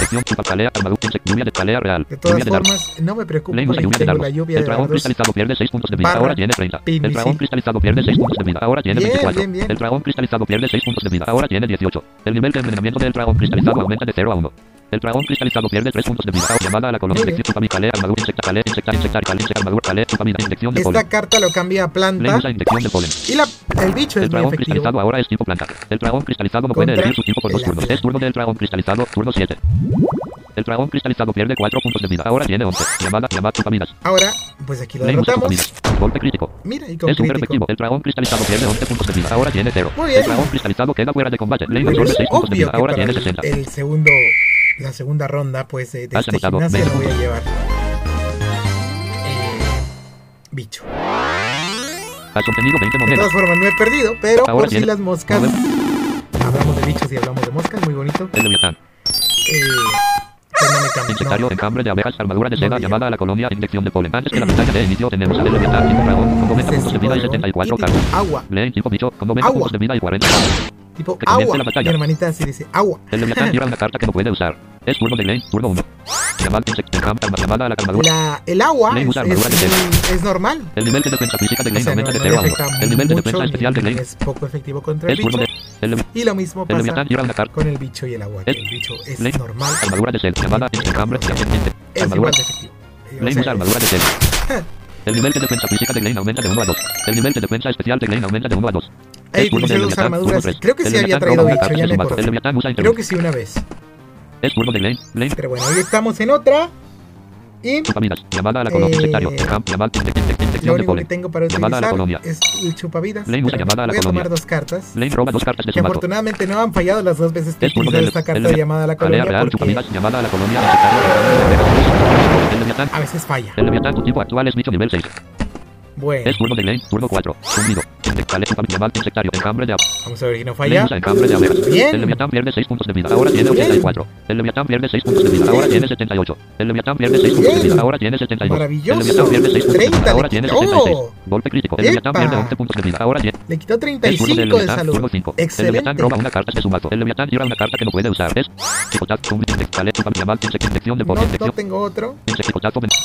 De todas formas, no me usa porque tengo la lluvia El de dragón cristalizado pierde 6 puntos de vida. Ahora tiene 30. El dragón cristalizado pierde 6 puntos de vida. Ahora tiene Bien, 24. bien, bien. El dragón cristalizado pierde 6 puntos de vida. Ahora tiene 18. El nivel de envenenamiento del dragón cristalizado aumenta de 0 a 1. El dragón cristalizado pierde 3 puntos de vida. Ahora llamada a la colonia. Infección, chupami, calea, armadura, insecta, calea, insecta, insecta, calea, insecta, armadura, calea, chupamina, inyección de Esta polen. carta lo cambia a planta usa inyección de polen. y la, el bicho El es muy dragón cristalizado ahora es tipo planta. El dragón cristalizado no puede elegir su tipo por dos turnos. Es turno del dragón cristalizado, turno 7. El dragón cristalizado pierde 4 puntos de vida. Ahora tiene 11. Llamada, llamada, chupaminas. Ahora, pues aquí lo usa derrotamos. Golpe crítico. Mira, y con Es súper crítico. efectivo. El dragón cristalizado pierde 11 puntos de vida. Ahora tiene 0. Muy bien. El dragón cristalizado queda fuera de combate. Lane Bueno, absorbe es 6 puntos de vida. Ahora tiene el, 60. el segundo, la segunda ronda, pues, de, de Has este gimnasio lo voy a llevar. Eh, bicho. Has obtenido 20 De todas formas, no he perdido, pero Ahora por si las moscas. Hablamos de bichos y hablamos de moscas, muy bonito. Eh, pues no. encambre de abejas, armadura de seda, llamada a la colonia, inyección de polen. Antes que la batalla de inicio tenemos al Leviatán tipo dragón con 90 Ese puntos de vida y dragón 74 y tipo cartas. Agua. Lane tipo bicho con 90 Agua. puntos de vida y 40 cartas. Tipo agua. la. Mi hermanita así dice agua. El Leviatán tira una carta que no puede usar. Es turno de Lane, turno 1. Llamada, insect, encamp, arma- llamada a la armadura. La, el agua Lane es, normal. El nivel de defensa física de O Lane no, aumenta de no 0 le a 1. afecta El nivel de defensa especial de Lane es poco efectivo contra el bicho. de... Y lo mismo pasa con el bicho y el agua. el bicho es Lane- normal. Armadura de llamada, armadura. efectivo. Lane usa armadura de. El nivel de defensa física de Glenn aumenta de 1 a 2. El nivel de defensa especial de aumenta de 1 a 2. Dos Leviatán, armaduras. Creo que sí había traído bicho, ya me usa Creo que sí una vez. Pero bueno, hoy estamos en otra. Y. Llamada a la colonia. Eh, Sectario. Lo único que tengo para utilizar es el chupavidas. Voy a tomar dos cartas. Glenn roba dos cartas de Que afortunadamente no han fallado las dos veces que he utilizado esta carta de llamada a la colonia. real. Porque a veces falla. El Leviatán. Tu tipo actual es nivel 6. Bueno, Es turno de Glenn. Turno 4. Zumbido. Vale, llamada insectario. Enjambre de abejas. vamos a ver si no falla. enjambre de abejas. Bien. El Leviatán pierde 6 puntos de vida. Ahora tiene Bien. 84. El Leviatán pierde 6 puntos de vida. Ahora tiene 78. El Leviatán pierde 6 puntos de vida. Ahora tiene 72. Maravilloso. El Leviatán pierde 6 puntos de 30 vida. Ahora tiene quitó. 76. Golpe crítico. El Leviatán pierde 11 puntos de vida. Ahora tiene. Le quitó Es turno del 35 de salud. Turno 5. El Leviatán Excelente. roba una carta de su mazo. El Leviatán tira una carta que no puede usar. Es. Chicotazo. De No, no tengo otro,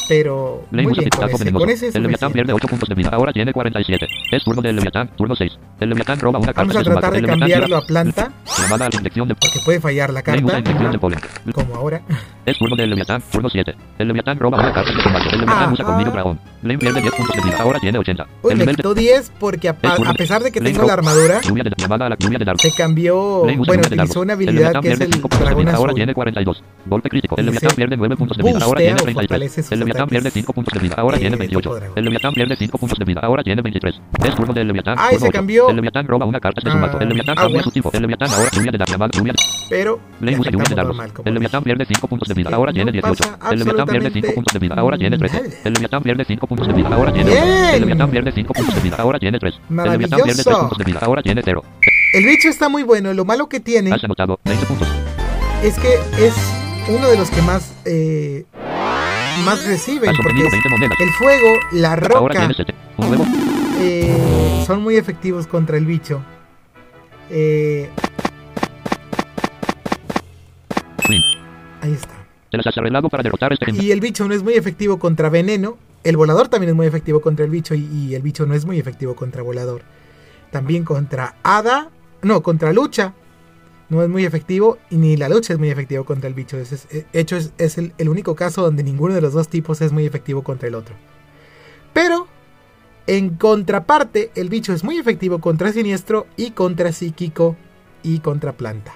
pero muy bien, con ese, con ese es El Leviatán pierde 8 puntos de vida. Ahora tiene 47. Es turno del Leviatán. Turno 6. El Leviatán roba una carta Vamos a de tratar de Leviatán cambiarlo a planta, Llamada a la infección de porque puede fallar la carta, infección de polen. como ahora. Es turno del Leviatán, turno 7. El Leviatán roba una carta de mazo. El Leviatán usa colmillo dragón. Lane pierde 10 puntos de vida. Ahora tiene 80. Uy, el de quitó 10 porque a, a- pesar de que tengo la armadura, la se cambió, bueno, utilizó una habilidad que es pierde el 5 puntos de dragón vida. Ahora azul. tiene 42. Golpe crítico. El Leviatán pierde 9 puntos de vida. Ahora tiene o 33. fortalece sus El Leviatán pierde 5 puntos de vida. Ahora tiene tipo 28. dragón. El Leviatán pierde 5 puntos de vida. Ahora tiene 23. Es turno del Leviatán. Turno se cambió. El Leviatán roba una carta de su Ah, mazo. El Leviatán agua. cambia su tipo. El Leviatán ahora lluvia de dar llamada lluvia de pero le usa lluvia de El. Leviatán pierde 5 puntos de vida. Sí, Ahora tiene 18. pasa El Leviatán pierde 5 absolutamente puntos de vida. Ahora tiene 13. nada. El Leviatán pierde 5 puntos de vida. Ahora tiene Bien. 1. El Leviatán pierde 5 puntos de vida. Ahora tiene 3. El Leviatán pierde 3 Maravilloso. puntos de vida. Ahora tiene 0. El bicho está muy bueno, lo malo que tiene Has anotado 20 puntos. es que es uno de los que más eh, más reciben Has porque obtenido es 20 monedas. el fuego, la Ahora roca tienes 7. Un nuevo. eh, son muy efectivos contra el bicho. Eh, ahí está. Este Y el bicho no es muy efectivo contra veneno. El volador también es muy efectivo contra el bicho y, el bicho no es muy efectivo contra volador. También contra hada, no, contra lucha. No es muy efectivo y ni la lucha es muy efectivo contra el bicho. Es, eh, hecho, es, es el, el único caso donde ninguno de los dos tipos es muy efectivo contra el otro. Pero, en contraparte, el bicho es muy efectivo contra siniestro y contra psíquico y contra planta.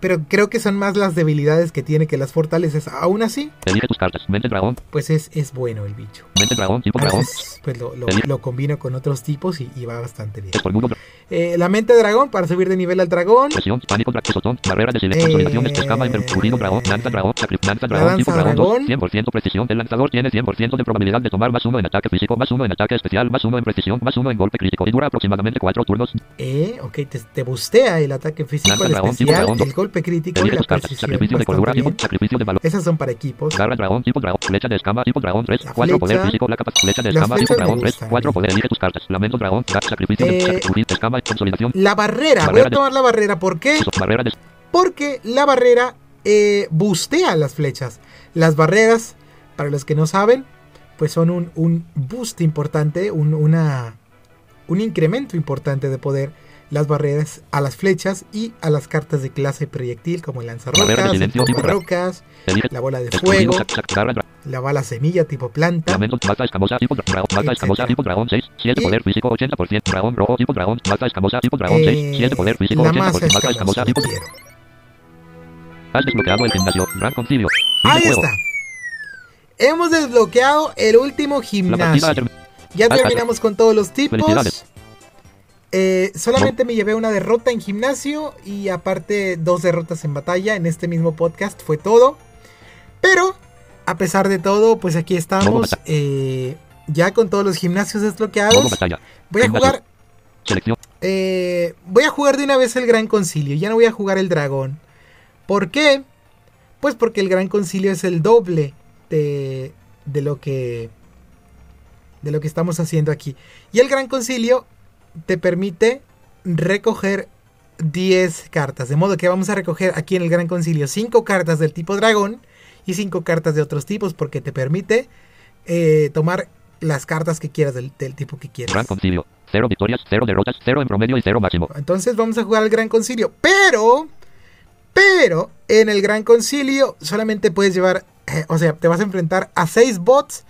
Pero creo que son más las debilidades que tiene que las fortalezas. Aún así, tus cartas. Mente dragón. pues es, es bueno el bicho. Mente dragón. Tipo dragón. veces, pues lo, lo- lo combino con otros tipos y, y va bastante bien. Eh, la mente dragón para subir de nivel al dragón. Presión. Pánico. Dracosotón. Barrera de silencio. Eh. Escama. Invertido. Dragón. Lanza dragón. Lanza La dragón. Tipo dragón 2. dragón. 100% precisión. El lanzador tiene 100% de probabilidad de tomar más 1 en ataque físico, más 1 en ataque especial, más 1 en precisión, más 1 en golpe crítico. Y dura aproximadamente 4 turnos. Eh, ok, te, te bustea el ataque físico, Lanza el dragón, tipo especial, dragón. el golpe crítico y Elige la tus cartas. precisión. Sacrificio de cordura. Bastante Tipo. bien. Sacrificio de valor. Esas son para equipos. Garra dragón, tipo dragón, flecha de escama, tipo dragón 3, La 4 poder físico, la capa, flecha de escama, tipo dragón 3, gustan. 4 poder, elige tus cartas, lamento dragón, ga- sacrificio de Eh, sacrificio, escama, consolidación, La barrera, voy a de- tomar la barrera. ¿Por qué? barrera de Porque la barrera eh, bustea las flechas. Las barreras, para los que no saben, pues son un, un boost importante, un, una, un incremento importante de poder. Las barreras a las flechas y a las cartas de clase proyectil como el lanzarrocas, el rocas, la bola de fuego, la bala semilla tipo planta. lamento, mata escamosa, tipo dra- dragón, mata escamosa, Etcétera. tipo dragón 6, 7 Y- poder físico, 80%, dragón rojo, tipo dragón, mata escamosa, tipo dragón 6, Eh, 7 poder físico, la 80%, masa mata escamosa, escamosa, tipo quiero. has desbloqueado el gimnasio, gran concilio, Ahí está. Hemos desbloqueado el último gimnasio. Ya terminamos con todos los tipos. Eh, solamente me llevé una derrota en gimnasio y aparte dos derrotas en batalla en este mismo podcast. Fue todo. Pero, a pesar de todo, pues aquí estamos. eh, ya con todos los gimnasios desbloqueados. Voy a jugar. eh, voy a jugar de una vez el Gran Concilio. Ya no voy a jugar el dragón. ¿Por qué? Pues porque el Gran Concilio es el doble de, de lo que de lo que estamos haciendo aquí. Y el Gran Concilio te permite recoger 10 cartas. De modo que vamos a recoger aquí en el Gran Concilio 5 cartas del tipo dragón y 5 cartas de otros tipos porque te permite eh, tomar las cartas que quieras del, del tipo que quieras. gran concilio, 0 victorias, 0 derrotas, 0 en promedio y 0 máximo. Entonces vamos a jugar al Gran Concilio. Pero, pero, en el Gran Concilio solamente puedes llevar, eh, o sea, te vas a enfrentar a 6 bots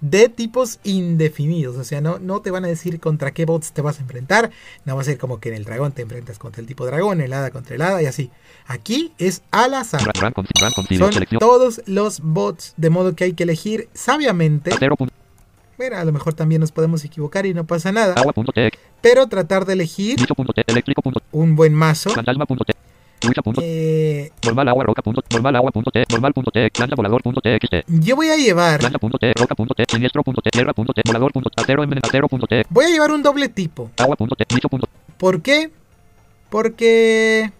de tipos indefinidos. O sea, no, no te van a decir contra qué bots te vas a enfrentar. No va a ser como que en el dragón te enfrentas contra el tipo dragón, el hada contra el hada y así. Aquí es al azar. Son todos los bots, de modo que hay que elegir sabiamente. Mira, a lo mejor también nos podemos equivocar y no pasa nada. Pero tratar de elegir un buen mazo. Eh, yo voy a llevar. Voy a llevar un doble tipo. Agua punto tech. Bicho punto. ¿Por qué? Porque.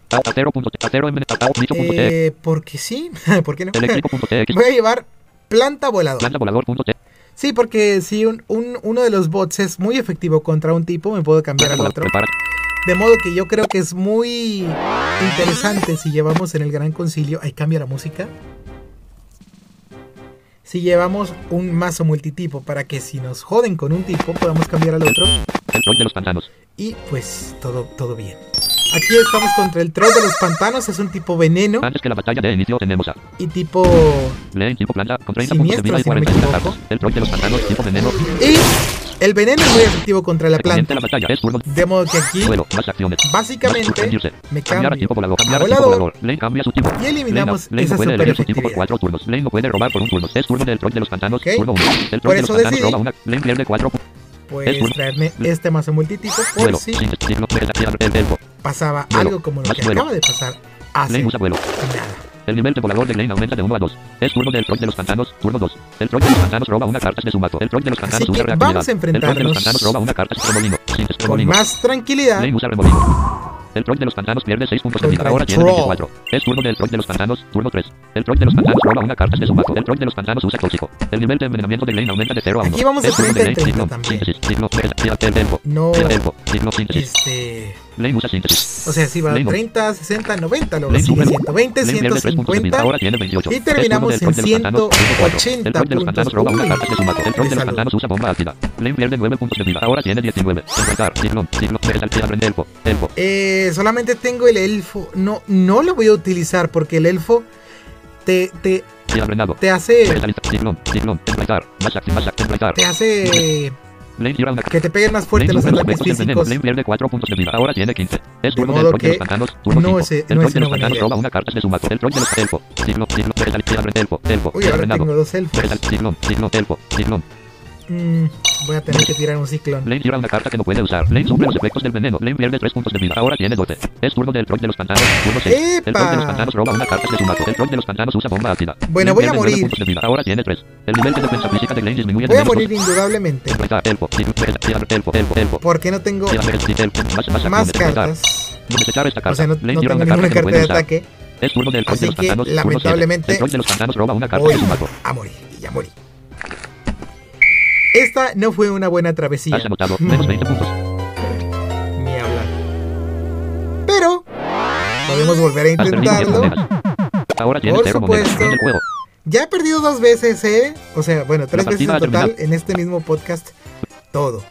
tech. Eh, porque sí. ¿Por qué no? Tech. Voy a llevar planta volador. Lanza volador. Sí, porque si un, un- uno de los bots es muy efectivo contra un tipo, me puedo cambiar al otro. De modo que yo creo que es muy interesante si llevamos en el Gran Concilio. Ahí cambia la música. Si llevamos un mazo multitipo para que si nos joden con un tipo podamos cambiar al otro El troll de los pantanos. y pues todo, todo bien. Aquí estamos contra el troll de los pantanos, es un tipo veneno Antes que la batalla de inicio tenemos a y tipo... Tipo planta con 30 Siniestro, puntos de vida y si no me 40 equivoco. cartas. El troll de los pantanos tipo veneno. Y el veneno es muy efectivo contra la planta. la batalla. Es turno. De modo que aquí básicamente me Cambiar a cambio a Cambiar a tipo volador volador. Lane cambia su tipo. y eliminamos esa super tipo por efectividad. cuatro turnos. Lane no puede robar por un turno. Es turno del troll de los pantanos. Ok. Turno 1. El Por troll de los eso pantanos decidí- roba una. Lane pierde cuatro puntos. Puedes turno. traerme este mazo multitipo por si pasaba algo como lo Más que acaba de pasar hace Lane usa vuelo. nada. El nivel de volador de Lane aumenta de 1 a 2. Es turno del troll de los pantanos. Turno 2. El troll de los pantanos roba una carta de su mazo. El troll de los pantanos Así usa que reactividad. vamos a El troll de los enfrentarnos pantanos roba una carta de remolino. Sin remolino. más tranquilidad Lane usa remolino. El troll de los pantanos pierde 6 puntos de vida. Ahora el tiene troll. 24. Es turno del troll de los pantanos. Turno 3. El troll de los pantanos roba una carta de su mazo. El troll de los pantanos usa tóxico. El nivel de envenenamiento de Lane aumenta de 0 a 1. Aquí vamos a es turno de 30 en Lane. 30 Siglo. también. Síntesis. El elfo. no el elfo. Siglo. Síntesis. este. O sea si va Lane no. 30 60 90 luego sigue sube. 120 Lane pierde 3 puntos de vida. 150 Ahora tiene 28. y terminamos en pantanos. Turno 4. 180 El troll de los pantanos roba una puntos. carta de salud. usa bomba ácida. Pierde 9 puntos de vida. Ahora tiene 19. Enfrentar. Siglo. Siglo. Tira el elfo. Elfo. Eh, solamente tengo el elfo no no lo voy a utilizar porque el elfo te te hace te hace que te peguen más fuerte los ataques efectos del veneno. físicos Lane pierde 4 puntos de vida. Ahora tiene 15. Es turno modo del troll de que los pantanos. Turno no 5. es- el troll de los pantanos roba una carta de su mazo. El troll de los elfo. Especialista, elfo, elfo. uy tira ahora frenado. tengo dos elfos elfo. Mm, voy a tener que tirar un ciclón Lane tira una carta que no puede usar. Lane sufre los efectos del veneno. Lane pierde 3 puntos de vida. Ahora tiene 12. Es turno del troll de los pantanos. Turno 6. El ¡Epa! troll de los pantanos roba una carta de su mazo. El troll de los pantanos usa bomba ácida. Bueno, voy a morir. puntos de vida. Ahora tiene 3. El nivel de defensa física de Lane disminuye voy a morir dos. indudablemente elfo, elfo, elfo, elfo. porque no tengo más- más cartas No desechar esta carta. o sea no, no tengo una ninguna carta puede de ataque Es turno del troll de los pantanos. lamentablemente, El troll de los pantanos roba una carta de su mazo. a morir y ya morí esta no fue una buena travesía Has anotado menos 20 puntos. ni hablar pero podemos volver a Has perdido 10 intentarlo. Ahora tienes Por 0 monedas. supuesto. Juego. Ya he perdido dos veces, ¿eh? O sea, bueno, tres veces en total en este mismo podcast. Todo.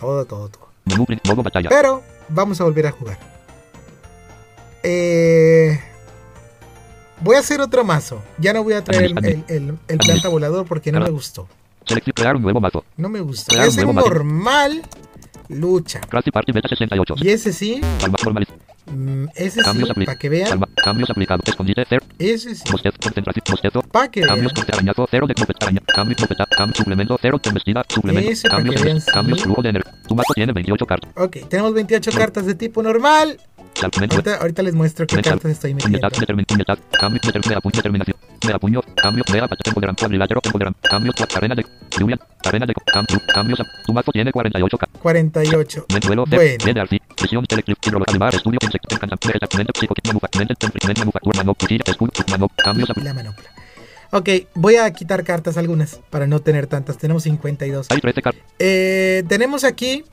Todo, todo, todo. Pero vamos a volver a jugar. Eh, voy a hacer otro mazo. Ya no voy a traer el, el, el- el planta volador porque no me gustó. Crear un nuevo mazo. No me gusta. Crear Ese un nuevo mazo. normal lucha. Crafty Party Beta 68. Y ese sí, normaliz. mm, ese sí, Cambios para que vean. Palma. Cambios aplicados. Escondite. Cer. Ese sí, Bostezo. Concentración. Bostezo. para que vean. Cambios con arañazo. Cero de copeta. Araña. Cambio. Copeta. Cambio. Suplemento. Cero. Embestida. Suplemento. Ese para Cambios. que vean, Cambios. sí. Flujo de energía. Tu mazo tiene 28 cartas. Ok, tenemos 28 cartas de tipo normal. Ahorita, ahorita les muestro qué cartas estoy metiendo. Cambio, cambio, cambio, cadena de lluvia, cadena de cambio, cambios, tu mazo tiene 48 k 48. mensuelo, Bueno. la manopla. Ok, voy a quitar cartas algunas para no tener tantas. Tenemos 52. hay 13 cartas, Eh, tenemos aquí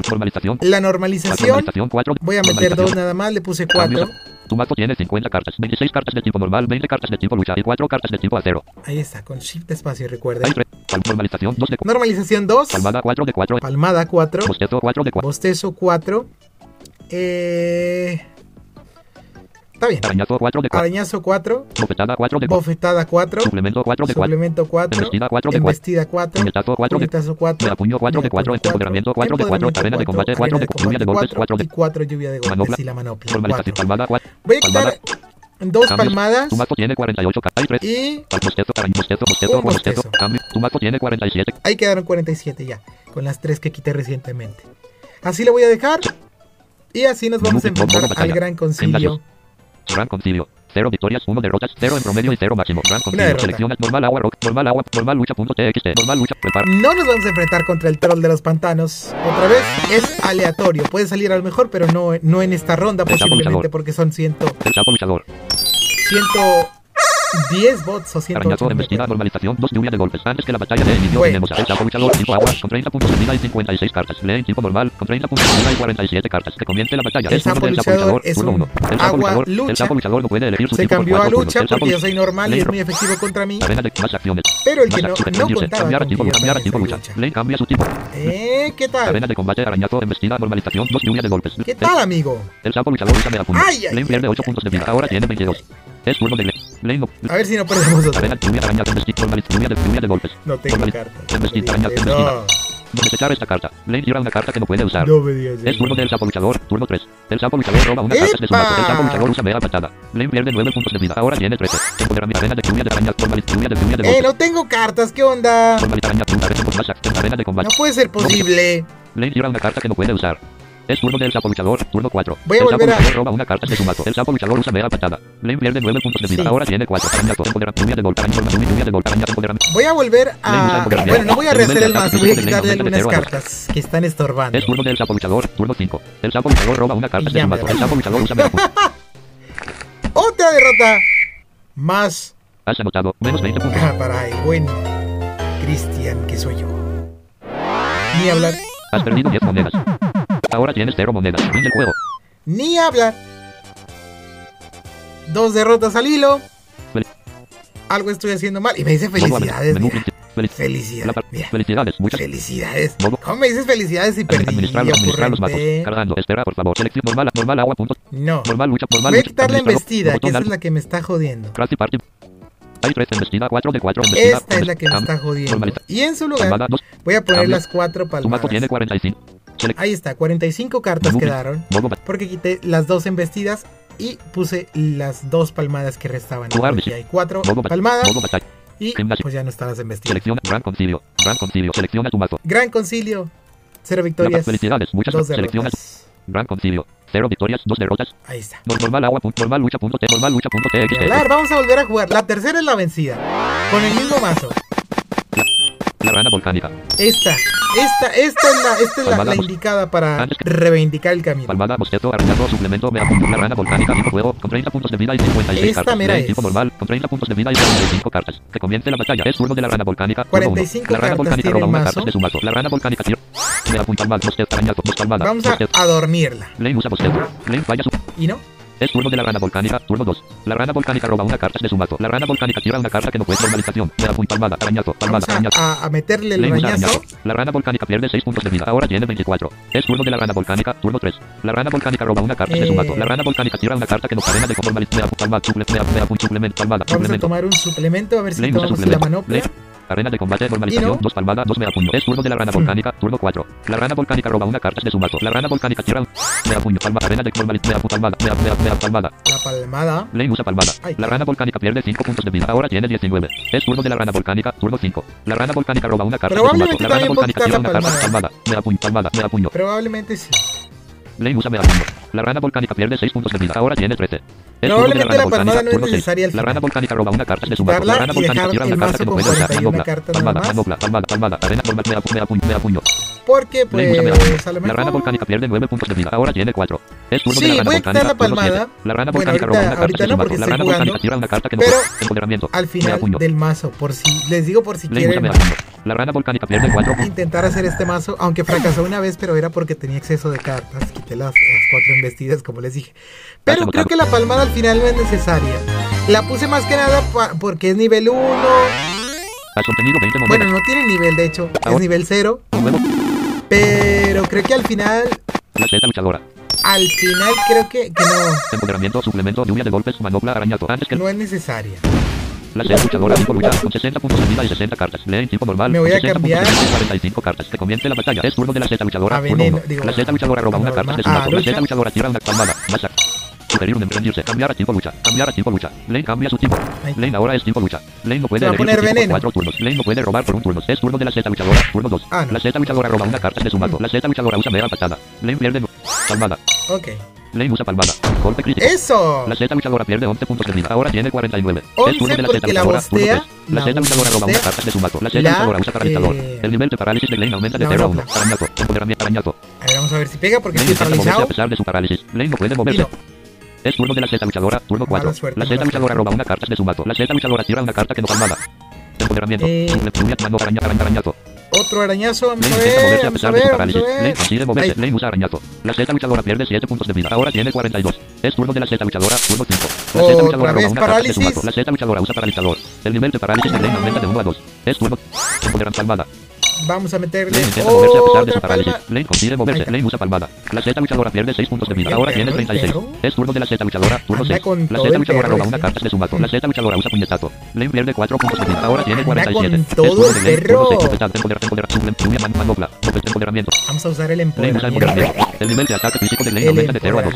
normalización, la normalización. normalización 4, Voy a meter dos nada más, le puse 4. tu mazo tiene 50 cartas, 26 cartas de tipo normal, 20 cartas de tipo lucha y 4 cartas de tipo acero. Ahí está, con Shift espacio. 3, normalización 2 de Normalización 2. palmada 4 de 4, Palmada 4. bostezo 4 de 4. Bostezo 4. Eh, está bien. Arañazo 4 de 4. Arañazo 4, Bofetada 4 de 4. bofetada 4, Suplemento 4 de 4. suplemento 4, Embestida 4 de 4. embestida 4, Puñetazo 4 de puñetazo 4, Megapuño 4 de 4. Empoderamiento 4 de 4. Arena de combate 4 de 4. Lluvia de golpes 4 y de 4 lluvia de golpes Manopla. y la manopla. Formalización 4. palmada 4. Voy a quitar dos Cambios. palmadas Tu mazo tiene 48 cartas. Hay 3. y Bostezo, araña, bostezo, bostezo, Un bostezo. bostezo. Cambio. Tu mazo tiene 47. ahí quedaron 47 ya, con las 3 que quité recientemente. Así lo voy a dejar y así nos vamos a enfrentar al gran concilio. Gran concilio. 0 victorias, 1 derrotas, 0 en promedio y 0 máximo. Gran concilio. derrota. Selecciona normal agua rock, normal agua, normal lucha punto txt, normal lucha prepara. No nos vamos a enfrentar contra el troll de los pantanos. Otra vez es aleatorio. Puede salir a lo mejor, pero no, no en esta ronda, posiblemente porque son 100, El sapo luchador. 110 bots o 108. Arañazo, no me embestida, acuerdo. normalización, 2 lluvia de golpes. Antes que la batalla de inicio tenemos a el sapo luchador, tipo agua, con 30 puntos de vida y 56 cartas. En tipo normal, con 30 puntos de vida y 47 cartas. Que comience la batalla. El sapo luchador es un 1. El sapo luchador, lucha. el sapo luchador no puede elegir su Se cambió a lucha porque yo soy normal y es muy efectivo contra mí. Arena de más acciones. Pero el que no, no contaba cambiar a tipo, cambiar a tipo lucha. Lane cambia su tipo. Eh, ¿qué tal? Arena de combate, arañazo, embestida, normalización, 2 lluvia de golpes. ¿Qué tal, amigo? El sapo luchador usa megapunto. Ay, ay, Lane pierde ay, 8 ay, puntos de vida. Ahora tiene 22. A ver si no perdemos otra. Golpes. No tengo carta. Embestida. Desechar esta carta. Lane tira una carta que no puede usar. no me digas Es turno del sapo luchador, turno 3. El sapo luchador roba una carta de su mazo. El luchador usa patada. Lane pierde 9 puntos de vida. Ahora tiene 13. Empoderamiento, arena de lluvia de lluvia de lluvia de Eh, golpes. no tengo cartas, ¿qué onda? Araña, arena, de combate. No puede ser posible. Lane tira una carta que no puede usar. Es turno del sapo luchador, turno 4. Voy a el sapo volver a- luchador roba una carta de su mazo. El sapo luchador usa mega patada. Lane pierde 9 puntos de vida. Sí. Ahora tiene 4. Arañazo, empoderamiento, lluvia de golpe, araña, lluvia, lluvia de golpe, araña, empoderamiento. Voy a volver a... Bueno, no voy a El rehacer el mazo, voy a quitarle algunas cartas que están estorbando. Es turno del sapo luchador, turno 5. El sapo luchador roba una carta de su mazo. El sapo luchador usa mega. Otra derrota más Has anotado menos 20 puntos. ah, para el buen Cristian que soy yo. Ni hablar, Has perdido 10 monedas. Ahora tienes 0 monedas. Fin del juego. ni hablar. Dos derrotas al hilo. Fel- Algo estoy haciendo mal. Y me dice felicidades. menú mira. Felicidades. Mira. Felicidades, muchas Felicidades. Modo- ¿Cómo me dices felicidades si perdí? Administrar, administrar los ocurrente? Cargando, espera, por favor. Selección normal, normal, agua, punto. No. Normal, lucha, normal, Voy a quitar la embestida, que esa es la que me está jodiendo. Crafty Party. Hay 3 embestida, 4 de 4 embestida. Esta es la que me está jodiendo. Y en su lugar Palmada, 2. voy a poner las cuatro Tu mazo palmadas. tiene 45. Ahí está, 45 cartas quedaron. Porque quité las dos embestidas y puse las dos palmadas que restaban. Aquí hay cuatro palmadas y pues ya no están las embestidas. Gran Concilio. Gran Concilio. Selecciona tu mazo. Gran concilio. Cero victorias. Felicidades, muchas Dos derrotas. Gran Concilio. 0 victorias, 2 derrotas. Ahí está. Nor- Normal agua, punto, normal lucha, punto T, normal lucha, punto T, vamos a volver a jugar. La tercera es la vencida. Con el mismo mazo. La rana volcánica. Esta, esta, esta es la, esta es la, Palmada, la indicada para reivindicar el camino. Palmada, bostezo, arañazo, suplemento, mega punto, la rana volcánica, tipo fuego, con 30 puntos de vida y 56 Esta cartas. Ley es. tipo normal, con 30 puntos de vida y 45 cartas. Que comience la batalla. Es turno de la rana volcánica. turno uno. 45 La rana volcánica roba una carta de su mazo. La rana volcánica tira. Mega punto, palmada, bostezo, arañazo, dos palmadas. Vamos a, bostezo. a dormirla. Lane usa bostezo. Lane falla su... ¿Y no? Es turno de la rana volcánica, turno 2. La rana volcánica roba una carta de su mazo. La rana volcánica tira una carta que no puede normalización. Mega punto, palmada, arañazo, Vamos palmada, a, arañazo. a- a meterle el arañazo. arañazo. La rana volcánica pierde 6 puntos de vida. Ahora tiene 24. Es turno de la rana volcánica, turno 3. La rana volcánica roba una carta de su Eh. mazo. La rana volcánica tira una carta que no cadena de normalización. Mega punto, palmada, suplemento, palmada, Vamos a suplemento. tomar un suplemento a ver si usa tomamos la suplemento. manopla. Arena de combate, normalización, no. dos palmadas, dos mega puño. Es turno de la rana volcánica, turno 4. La rana volcánica roba una carta de su mazo. La rana volcánica tira un puño, palma, arena de normalización, punto, palmada, mega, mega, mega, palmada. La palmada. Lane usa palmada. Ay. La rana volcánica pierde 5 puntos de vida. Ahora tiene 19. Es turno de la rana volcánica, turno 5. La rana volcánica roba una carta de su mazo. La rana volcánica tira una carta palmada. palmada. Mega puño, palmada, mega puño. Probablemente sí. Lane usa mega puño. La rana volcánica pierde 6 puntos de vida. Ahora tiene 13. Es turno de Probablemente la palmada volcánica, no es necesaria al La rana volcánica roba una carta de su mazo. La rana volcánica tira el una carta que no puede usar. 41 Manopla, cartas palmada, manopla, palmada, palmada. Arena mega puño, mega puño. Porque pues a lo La rana volcánica pierde 9 puntos de vida. Ahora tiene 4. Es turno Sí, de la rana voy a quitar volcánica. la turno palmada. La rana Bueno, volcánica ahorita- roba una carta no, porque La rana jugando. volcánica tira una carta que no Pero. Empoderamiento. Al final del mazo, por si... Les digo por si quieren. La rana volcánica pierde 4 intentar hacer este mazo, aunque fracasó una vez, pero era porque tenía exceso de cartas. Quité las, las cuatro embestidas, como les dije. Pero creo que la palmada al final no es necesaria. La puse más que nada porque es nivel 1. Has obtenido 20 monedas. Bueno, no tiene nivel, de hecho. Es nivel 0. Pero creo que al final La Z luchadora. al final creo que, que no, Empoderamiento, suplemento, lluvia de golpes, manopla, arañato. Antes que no es necesaria. la serie luchadora 5 lucha con 60 puntos de vida y 60 cartas. Lee en tiempo normal. Me voy a 60 puntos cambiar. de vida y 45 cartas. Que comience la batalla. Es turno de la Z luchadora. A veneno, digo, la Z luchadora roba una carta de su Ah, mazo. La. Z luchadora tira una palmada. Masa. Sugerir un emprendirse. Cambiar a tiempo lucha. Cambiar a tiempo lucha. Lane cambia su tipo. Ay. Lane ahora es tiempo lucha. Lane no puede elegir poner su veneno. cuatro turnos. Lane no puede robar por un turno. Es turno de la Z luchadora. Turno 2. Ah, no. La Z luchadora roba una carta de su mazo. La Z luchadora usa mera patada. Lane pierde palmada. Ok. Lane usa palmada. Golpe crítico. ¡Eso! La Z luchadora pierde 11 puntos de vida. Ahora tiene 49. 11 es turno de la Z luchadora. turno bostea, tres. La la Z luchadora roba una carta de su mazo. La Z luchadora usa paralizador. El nivel de parálisis de Lane aumenta de la 0 a 1. manopla. Arañato. Empoderamiento. Arañato. A ver, vamos a ver si pega porque estoy moverse a paralizado. pesar de su parálisis. Lane no puede moverse. Es turno de la Z luchadora. Turno 4. Mala suerte, La mala luchadora roba una carta de su mazo. La Z luchadora tira una carta que no palmada. Empoderamiento. Eh. Mano, araña, araña, arañato. Otro arañazo. Vamos a ver, moverse a vamos a pesar de ver, vamos a ver. consigue moverse. Lane usa arañato. La Z luchadora pierde 7 puntos de vida. Ahora tiene 42. Es turno de la Z luchadora. Turno 5. La Otra luchadora roba una carta de su mazo. La Z luchadora usa paralizador. El nivel de parálisis de Lane aumenta de 1 a 2. Es turno. Empoderan palmada. Vamos a meterle Lane intenta moverse a pesar de su otra parálisis. palma. Lane consigue moverse. Lane usa palmada. La Z luchadora pierde 6 puntos de vida. Ahora tiene el 36. perro. Es turno de la Z luchadora. Turno Anda 6. con La Z luchadora roba una carta de su mazo. La Z luchadora usa puñetazo. Lane pierde 4 puntos de vida. Ahora tiene Anda 47. con Es turno de Lane. Turno 6. Potestad. Empoderar. Empoderar. Suple- lluvia, man- manopla. Potestad, Empoderamiento. Vamos a usar el empoderamiento. El nivel de ataque físico de Lane aumenta de 0 a 2.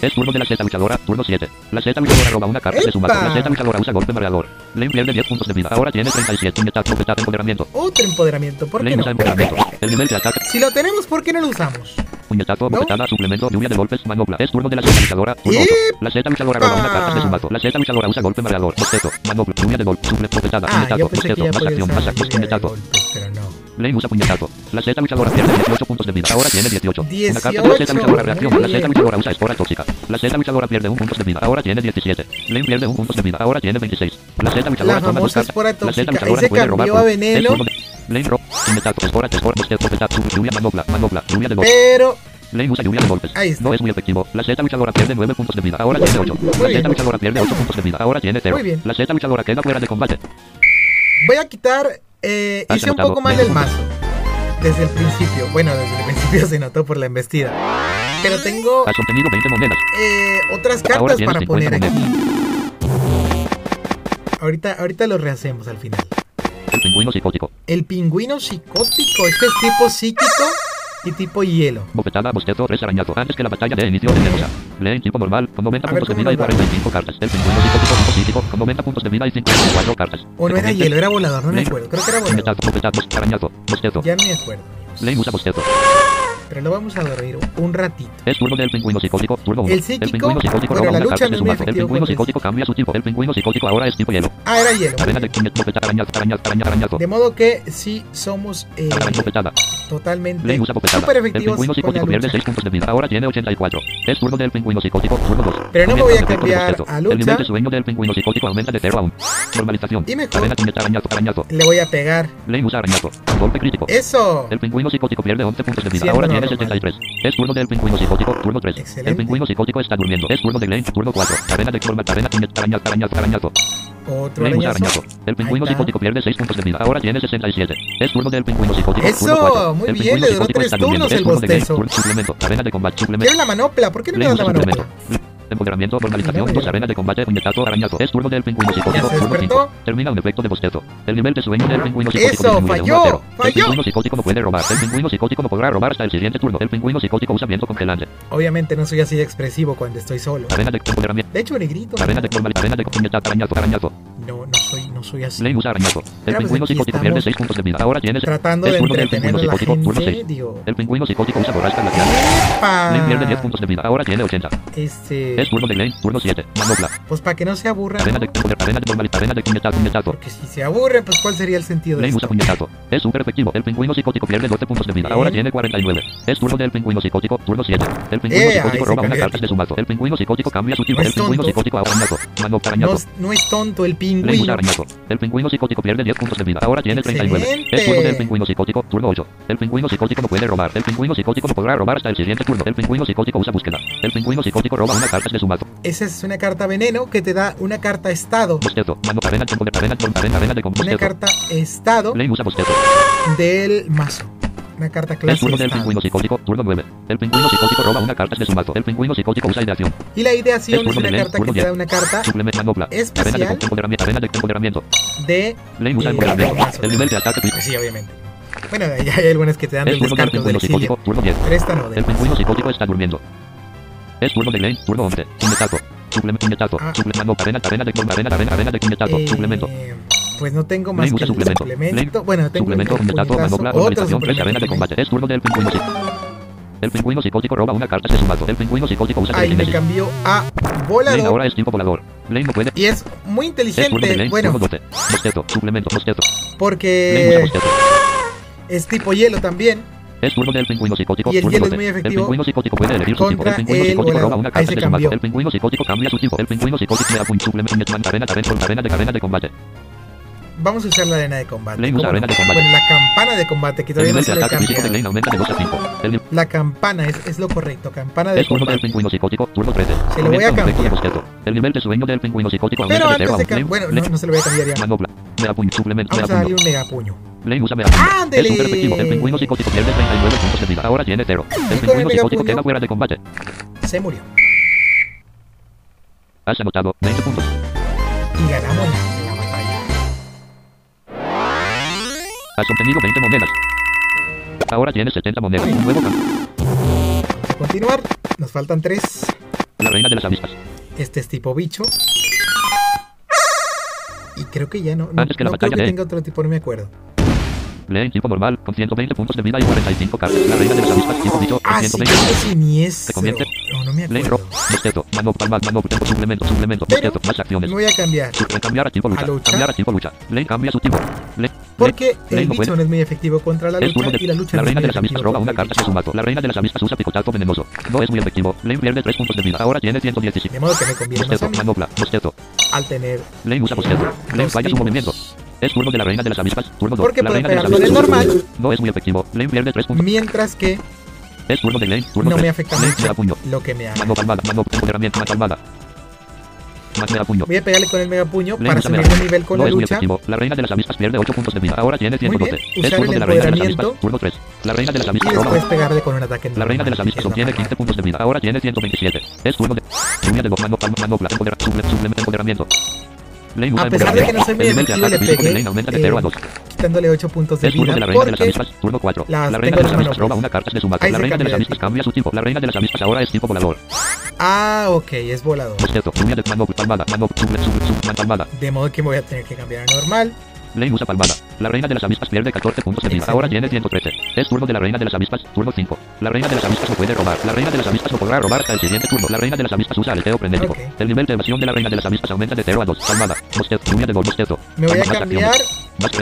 Es turno de la Z luchadora, turno 7. La Z luchadora roba una carta de su mazo. La ¡Epa! Z luchadora usa golpe mareador. Lane pierde 10 puntos de vida. Ahora tiene 37. Puñetazo, potestad, empoderamiento. Otro empoderamiento. ¿Por qué Lane no? usa empoderamiento. El nivel de ataque Si lo tenemos, ¿por qué no lo usamos? Puñetazo, ¿No? bofetada, suplemento, lluvia de golpes, manopla. Es turno de la Z luchadora, turno ¡Epa! 8. La Z luchadora roba una carta de su mazo. La Z luchadora usa golpe mareador, bostezo, manopla, lluvia de golpes, suple, bofetada, Ah, puñetazo, bostezo, más acción, más acción, puñetazo. pero no. Lane usa puñetazo. La Z luchadora pierde 18 puntos de vida. Ahora tiene 18. Una carta de la Z 18, luchadora reacción. muy La Z luchadora usa espora tóxica. La Z luchadora pierde 1 punto de vida. Ahora tiene 17. Lane pierde 1 punto de vida. Ahora tiene 26. La Z luchadora La toma dos cartas. espora La Z luchadora puede robar. a veneno. Es turno de- Lane rob. Puñetazo, espora, espora, suple, lluvia, manopla, manopla, lluvia de golpes. Pero Lane usa lluvia de golpes. Ahí está. No es muy efectivo. La Z luchadora pierde 9 puntos de vida. Ahora tiene 8. Muy La. Z luchadora pierde 8 puntos de vida. Ahora tiene 0. Muy bien. La Z luchadora queda fuera de combate. voy a quitar. Eh, Has hice un poco mal 20 el mazo. Desde el principio. Bueno, desde el principio se notó por la embestida. Pero tengo Has obtenido 20 monedas. eh, otras cartas para 50 poner aquí. Ahorita, ahorita lo rehacemos al final. El pingüino psicótico. El pingüino psicótico. Este es tipo psíquico y tipo hielo. Bofetada, bostezo, tres arañazo. Antes que la batalla de inicio venenosa. Lee en tipo normal, con 90 A ver, puntos de ¿cómo vida y nos va? 45 cartas. El pingüino psicótico psíquico, con 90 puntos de vida y 54 cartas. O no era hielo, era volador, no me acuerdo. Creo que era volador. Puñetazo, bofetazo, arañazo, bostezo. Ya me acuerdo. Lane usa bostezo. Pero lo vamos a dormir un ratito. Es turno del pingüino psicótico, turno 1. El psíquico, pingüino psicótico roba la lucha no es muy. El pingüino el- psicótico cambia su tipo. El pingüino psicótico ahora es tipo hielo. Ah, era hielo. De modo que sí somos eh, totalmente super El efectivos pingüino con la psicótico pierde lucha. 6 puntos de vida. Ahora tiene 84. Es turno del pingüino psicótico, turno 2. Pero no me voy a el cambiar a El lucha. nivel de sueño del pingüino psicótico aumenta de 0 a 1. Normalización. Y mejor. Le voy a pegar. Golpe crítico. Eso. El pingüino psicótico pierde 11 puntos de vida. Ahora tiene normal. 73. Es turno del pingüino psicótico, turno 3. Excelente. El pingüino psicótico está durmiendo. Es turno de Lane, turno 4. Arena de normal, arena, puñet, arañazo, arañazo, arañazo. Otro arañazo. arañazo. El pingüino psicótico pierde 6 puntos de vida. Ahora tiene 67. Es turno del pingüino psicótico, Eso, turno 4. muy el bien, le duró durmiendo. turnos Es el turno de Lane, bostezo. turno- suplemento. Arena de combate, suplemento. Quiero la manopla. ¿por qué no me das la manopla? Empoderamiento, normalización, Mira, dos arenas de combate, puñetazo, arañazo. Es turno del pingüino psicótico, Ya se turno despertó. 5. Termina un efecto de bostezo. El nivel de sueño del pingüino psicótico Eso, falló, 1 a 0. El falló. pingüino psicótico no puede robar. El pingüino psicótico no podrá robar hasta el siguiente turno. El pingüino psicótico usa viento congelante. Obviamente no soy así de expresivo cuando estoy solo. Arena de empoderamiento. De hecho, negrito. Arena de arena de puñetazo, arañazo, arañazo. No, no soy, no soy así. Lane usa arañazo. El pues pingüino psicótico pierde 6 puntos de vida. Ahora tiene Tratando de entretener pingüino a la psicótico, turno gente, 6. digo. El pingüino psicótico usa borrasca glacial. Lane pierde 10 Pa, puntos de vida. Ahora tiene 80. este, Es turno de Lane, turno 7. Manopla. pues para que no se aburran, Arena de poder, arena de normal, arena de puñetazo, puñetazo. porque si se aburren, pues cuál sería el sentido de Lane usa puñetazo. Es súper efectivo. El pingüino psicótico pierde 12 puntos de vida. Ahora tiene 49. Es turno del pingüino psicótico, turno 7. El pingüino Eh, psicótico roba una carta de su mazo. El pingüino psicótico cambia su tipo. El pingüino psicótico arañazo. Manopla, No, arañazo. es- no es tonto el usa pingüino. El pingüino psicótico pierde 10 puntos de vida. Ahora tiene 39. Excelente. Es turno del pingüino psicótico, turno 8. El pingüino psicótico no puede robar. El pingüino psicótico no podrá robar hasta el siguiente turno. El pingüino psicótico usa búsqueda. El pingüino psicótico roba una carta de su mazo. Esa es una carta veneno que te da una carta estado. Bostezo. Mano, arena, arena, arena, arena, arena de Una bostezo. carta estado Lane usa bostezo. del mazo. Una carta Es clase turno del pingüino psicótico, turno 9. El pingüino psicótico roba una carta de su mazo. El pingüino psicótico usa ideación. Y la ideación Es una de ley, carta que te da una carta Suplemento manopla. Especial. Arena de empoderamiento. Arena de empoderamiento. de... Lane usa Eh, empoderamiento. El nivel de ataque sí, obviamente. Bueno, ya hay algunas que te dan Es del turno del psicótico, turno 10. Pero esta no, de El pingüino psicótico está durmiendo. Es turno de Lane, turno 11. Puñetazo. Suplemento, puñetazo. Ah. Suplemento, arena, arena de arena, arena, arena de puñetazo. Eh, Suplemento. Pues no tengo más Lane que el suplemento. suplemento. Lane, Bueno, tengo suplemento, el puñetazo, otro suplemento. de combate. Es turno del pingüino psicótico. El pingüino psicótico roba una carta de su mazo. El pingüino psicótico usa Ahí me cambió a Lane volador. ahora es tipo volador. Lane no puede. Y es muy Es inteligente. Lane, Bueno, turno 12. Bostezo, suplemento. Lane usa porque es tipo hielo también. Es turno del pingüino psicótico. Y el hielo es 12. muy El efectivo pingüino psicótico puede elegir su tipo. El pingüino el psicótico roba una carta de su cambió. El pingüino psicótico cambia su tipo. El pingüino psicótico da un suplemento. Arena, arena, arena de arena de combate. Vamos a usar la arena de combate. Lane usa ¿cómo arena no? de combate. Bueno, la campana de combate, que El todavía no nivel se de lo he ataque físico de cambiado. Lane aumenta de 2 a 5. El nivel La campana es, es lo correcto, campana de es turno del combate. pingüino psicótico, turno 13. Se lo voy a de cambiar. El nivel de sueño del pingüino psicótico Pero aumenta de 0 antes a de 1. que... Lane, Bueno, no, no se lo voy a cambiar ya. manopla. Suplemento, Vamos a darle un megapuño. Usa. El pingüino psicótico pierde 39 puntos de vida. Ahora tiene 0. El el pingüino psicótico queda fuera de combate. Se murió. Has anotado 20 puntos. Y ganamos Has obtenido 20 monedas. Ahora tienes 70 monedas. Un nuevo campo. Continuar, nos faltan tres. La reina de las avispas. Este es tipo bicho. Y creo que ya no. No, Antes que la no creo que de- tenga otro tipo, no me acuerdo. Lee en tipo normal, con 120 puntos de vida y 45 cartas. La reina de las avispas, tipo bicho, con Ah, sí, 120 creo que puntos. siniestro. ¿Te convierte? No, no me Lane Rock, acuerdo. bostezo, mano, palma, mano, tempo, suplemento, suplemento, Pero bostezo, más acciones. Voy a cambiar. Cambiar a tipo lucha. Cambiar a tipo lucha. Lane cambia su tipo. Lane, Porque el no bicho no es muy efectivo contra la lucha de y la lucha la reina de las avispas roba una carta de su mazo. La reina de las avispas usa picotazo venenoso. No es muy efectivo. Lane pierde 3 puntos de vida. Ahora tiene 117. De modo que me conviene más a mí al tener. Lane usa bostezo. Lane falla su movimiento. Es turno de la reina de las avispas. Turno 2. Porque la reina de las normal. No es muy efectivo. Lane pierde 3 puntos. Mientras que Es turno de Lane. Turno no 3. me afecta mucho puño. lo que me haga. Mano palmada, mano empoderamiento, mano palmada. Más me da puño. Voy a pegarle con el megapuño Lane para subir mega- de nivel con no la es muy efectivo. La reina de las avispas pierde 8 puntos de vida. Ahora tiene Muy 112. bien. Es turno de la reina de las avispas. Turno 3. La reina de las Y avispas después pegarle con un ataque La reina de las avispas obtiene normal. 15 puntos de vida. Ahora tiene 127. Es turno de. Lluvia de voz, mano, suplemento, empoderamiento. A pesar de que no soy muy efectivo, le pegué, Lane aumenta de eh, 0 a 2. Quitándole 8 puntos de vida. Porque avispas. Turno 4. las La reina tengo de las avispas roba una carta de su mazo. La reina de las avispas cambia su tipo. La reina de las avispas ahora es tipo volador. Ah, ok, es volador. De modo que me voy a tener que cambiar a normal. Lane usa palmada. La reina de las avispas pierde 14 puntos de vida. Ahora tiene 113. Es turno de la reina de las avispas. Turno 5. La reina de las avispas no puede robar. La reina de las avispas no podrá robar hasta el siguiente turno. La reina de las avispas usa aleteo frenético. Ok. El nivel de evasión de la reina de las avispas aumenta de 0 a 2. Palmada. Bostezo, lluvia de gol, bostezo. Me voy a cambiar